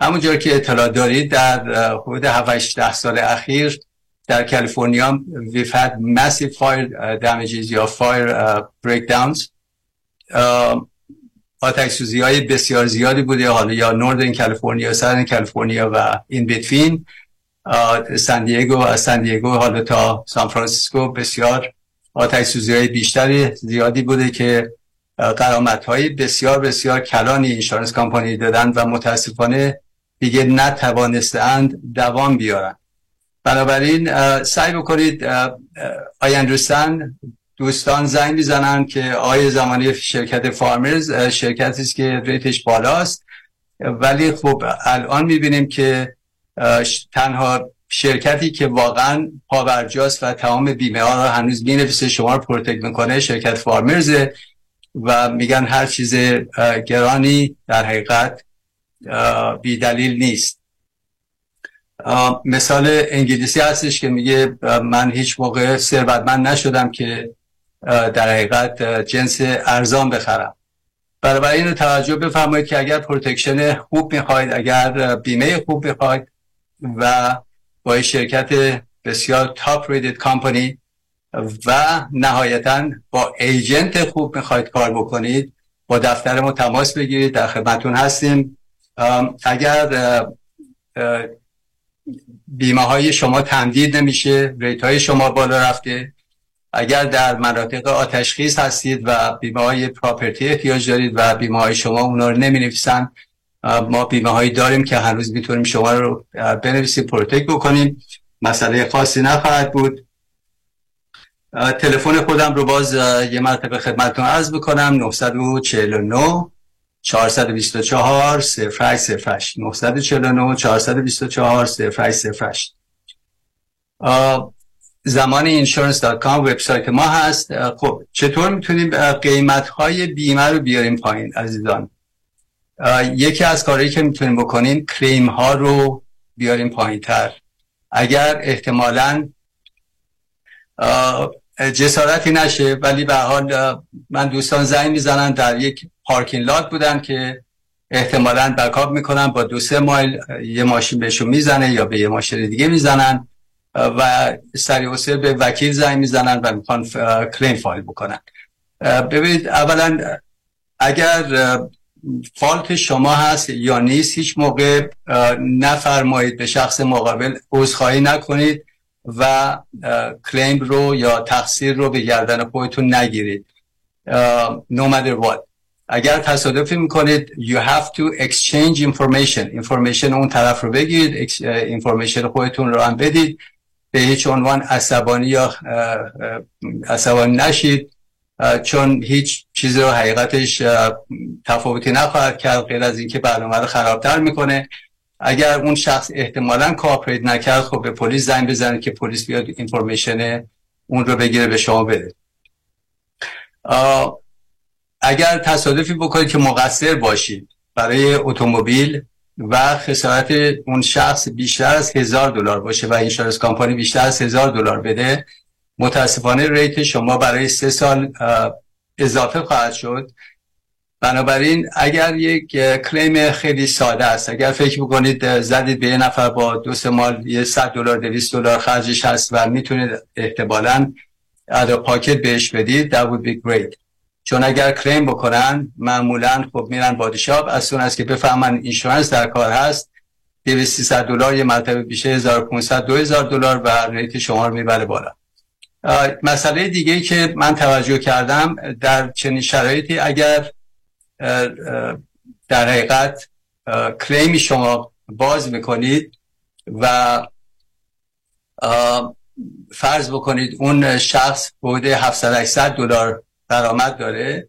همونجور که اطلاع دارید در حدود 7 سال اخیر در کالیفرنیا we've had massive fire damages یا fire breakdowns. آتش سوزی های بسیار زیادی بوده. حالا یا Northern California Southern California و این between San Diego از سان دیگو حالا تا سان فرانسیسکو بسیار آتش سوزی های بیشتری زیادی بوده که غرامت های بسیار بسیار کلانی insurance company دادن و متاسفانه دیگه نتوانستند دوام بیارن. بنابراین سعی بکنید ای دوستان زنگ می‌زنن که آیا زمانی شرکت Farmers شرکتی است که rate ش بالاست. ولی خب الان می‌بینیم که تنها شرکتی که واقعا پابرجاست و تمام بیمه ها رو هنوز می‌نویسه شما رو protect می‌کنه شرکت Farmers ه و میگن هر چیز گرانی در حقیقت بی دلیل نیست. مثال انگلیسی هستش که میگه من هیچ موقع ثروتمند نشدم که در حقیقت جنس ارزان بخرم. برای این توجه بفرمایید که اگر protection خوب می‌خواید اگر بیمه خوب می‌خواید و با شرکت بسیار top rated company و نهایتا با agent خوب می‌خواید کار بکنید با دفتر ما تماس بگیرید در خدمتون هستیم. اگر بیمه های شما تمدید نمیشه ریت های شما بالا رفته اگر در مناطق آتشخیز هستید و بیمه های پراپرتی احتیاج دارید و بیمه های شما اونا رو نمی نویسن ما بیمه هایی داریم که هنوز می‌تونیم شما رو بنویسیم پروتک بکنیم. مسئله خاصی نخواهد بود. تلفن خودم رو باز یه مرتبه خدمتتون عرض بکنم 949 424 0808 949 424 0808 زمان insurance.com وبسایت ما هست. خب چطور می‌تونیم قیمت های بیمه رو بیاریم پایین عزیزان؟ یکی از کارهایی که می‌تونیم بکنیم کلیم ها رو بیاریم پایین تر اگر احتمالا جسارتی نشه ولی به حال من دوستان زنگ می‌زنن در یک پارکینگ لات بودن که احتمالا بکاپ می‌کنن با دو سه مایل یه ماشین بهشون می‌زنه یا به یه ماشین دیگه می‌زنن. و سریع به وکیل زنگ می‌زنن و می‌خوان کلیم فایل بکنن. ببینید اولا اگر فالت شما هست یا نیست هیچ موقع نفرمایید به شخص مقابل عذرخواهی نکنید و کلیم رو یا تقصیر رو به گردن خودتون نگیرید. no matter what. اگر تصادفی می‌کنید you have to exchange information. Information اون طرف رو بگیرید information خودتون رو هم بدید. به هیچ عنوان عصبانی یا عصبانی نشید چون هیچ چیزی رو حقیقتش تفاوتی نخواهد کرد غیر از اینکه برنامه رو خرابتر می‌کنه. اگر اون شخص احتمالا cooperate نکرد خب به پلیس زنگ بزنه که پلیس بیاد information اون رو بگیره به شما بده. اگر تصادفی بکنید که مقصر باشید برای اتومبیل و خسارت اون شخص بیشتر از هزار دلار باشه و insurance company بیشتر از هزار دلار بده متاسفانه rate شما برای سه سال اضافه خواهد شد. بنابراین اگر یک claim خیلی ساده است اگر فکر بکنید زدید به یه نفر با دو سه مال یه صد دلار دویست دلار خرجش هست و می‌تونید احتمالا out of pocket بهش بدید that would be چون اگر claim بکنن معمولا خب میرن body shop as soon as که بفهمن insurance در کار هست. 200 دلار یه مرتبه میشه 1500 2000 دلار و rate شما رو می‌بره بالا. مسئله دیگه که من توجه کردم در چنین شرایطی اگر در حقیقت کلیمی شما باز می‌کنید و فرض بکنید اون شخص بوده 700 800 دلار درآمد داره.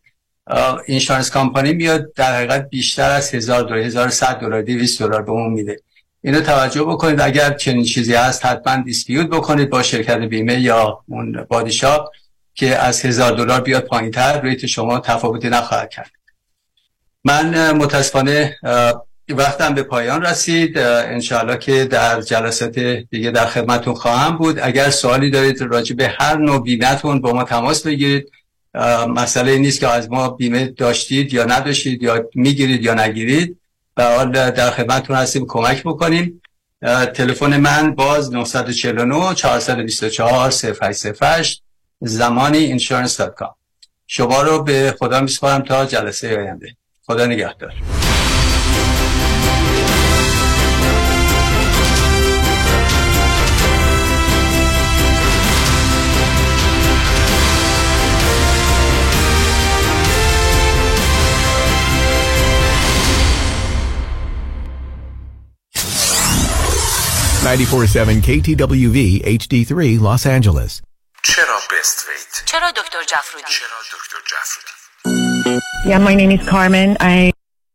اینشورنس کامپانی میاد در حقیقت بیشتر از 1000 دلار 1100 دلار 200 دلار به اون میده. اینو توجه بکنید اگر چنین چیزی هست حتما دیسپیوت بکنید با شرکت بیمه یا اون بادیشاپ که از هزار دلار بیاد پایین تر ریت شما تفاوتی نخواهد کرد. من متاسفانه وقتم به پایان رسید. انشاءالله که در جلسات دیگه در خدمتون خواهم بود. اگر سوالی دارید راجع به هر نوع بیمهتون با ما تماس بگیرید. مسئله نیست که از ما بیمه داشتید یا نداشتید یا می‌گیرید یا نگیرید. به حال در خدمتتون هستیم. کمک بکنیم. تلفن من باز 949 424 0808 زمانی insurance.com شما رو به خدا میسپارم تا جلسه آینده. خدا نگهدار. 94.7 KTWV HD3 Los Angeles چرا best wait چرا دکتر جفرودی چرا دکتر جفرودی Yeah, my name is Carmen. I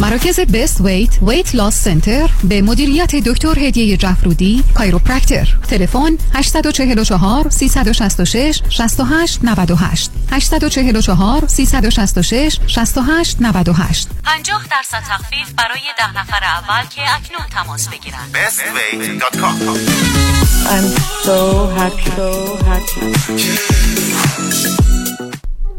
مراکز بست ویت ویت لاس سنتر به مدیریت دکتر هدیه جفرودی کایروپرکتر تلفن 844 366 68 98 844 366 68 98 50 درصد تخفیف برای ده نفر اول که اکنون تماس بگیرند. Bestweight.com I'm so happy. So happy.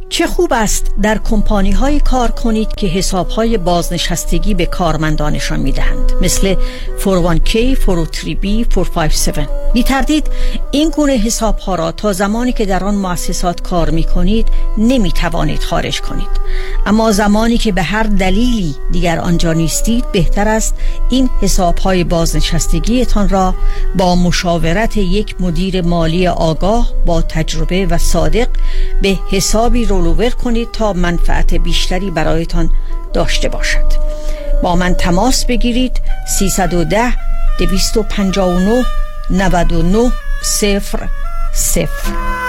چه خوب است در کمپانی های کار کنید که حساب های بازنشستگی به کارمندانشان می دهند مثل 41k, 403b, 457 بی تردید این گونه حساب ها را تا زمانی که در آن مؤسسات کار می کنید نمی توانید خارج کنید. اما زمانی که به هر دلیلی دیگر آنجا نیستید بهتر است این حساب های بازنشستگیتان را با مشاورت یک مدیر مالی آگاه با تجربه و صادق به حسابی رولوور کنید تا منفعت بیشتری برایتان داشته باشد. با من تماس بگیرید 310 259 99 صفر صفر.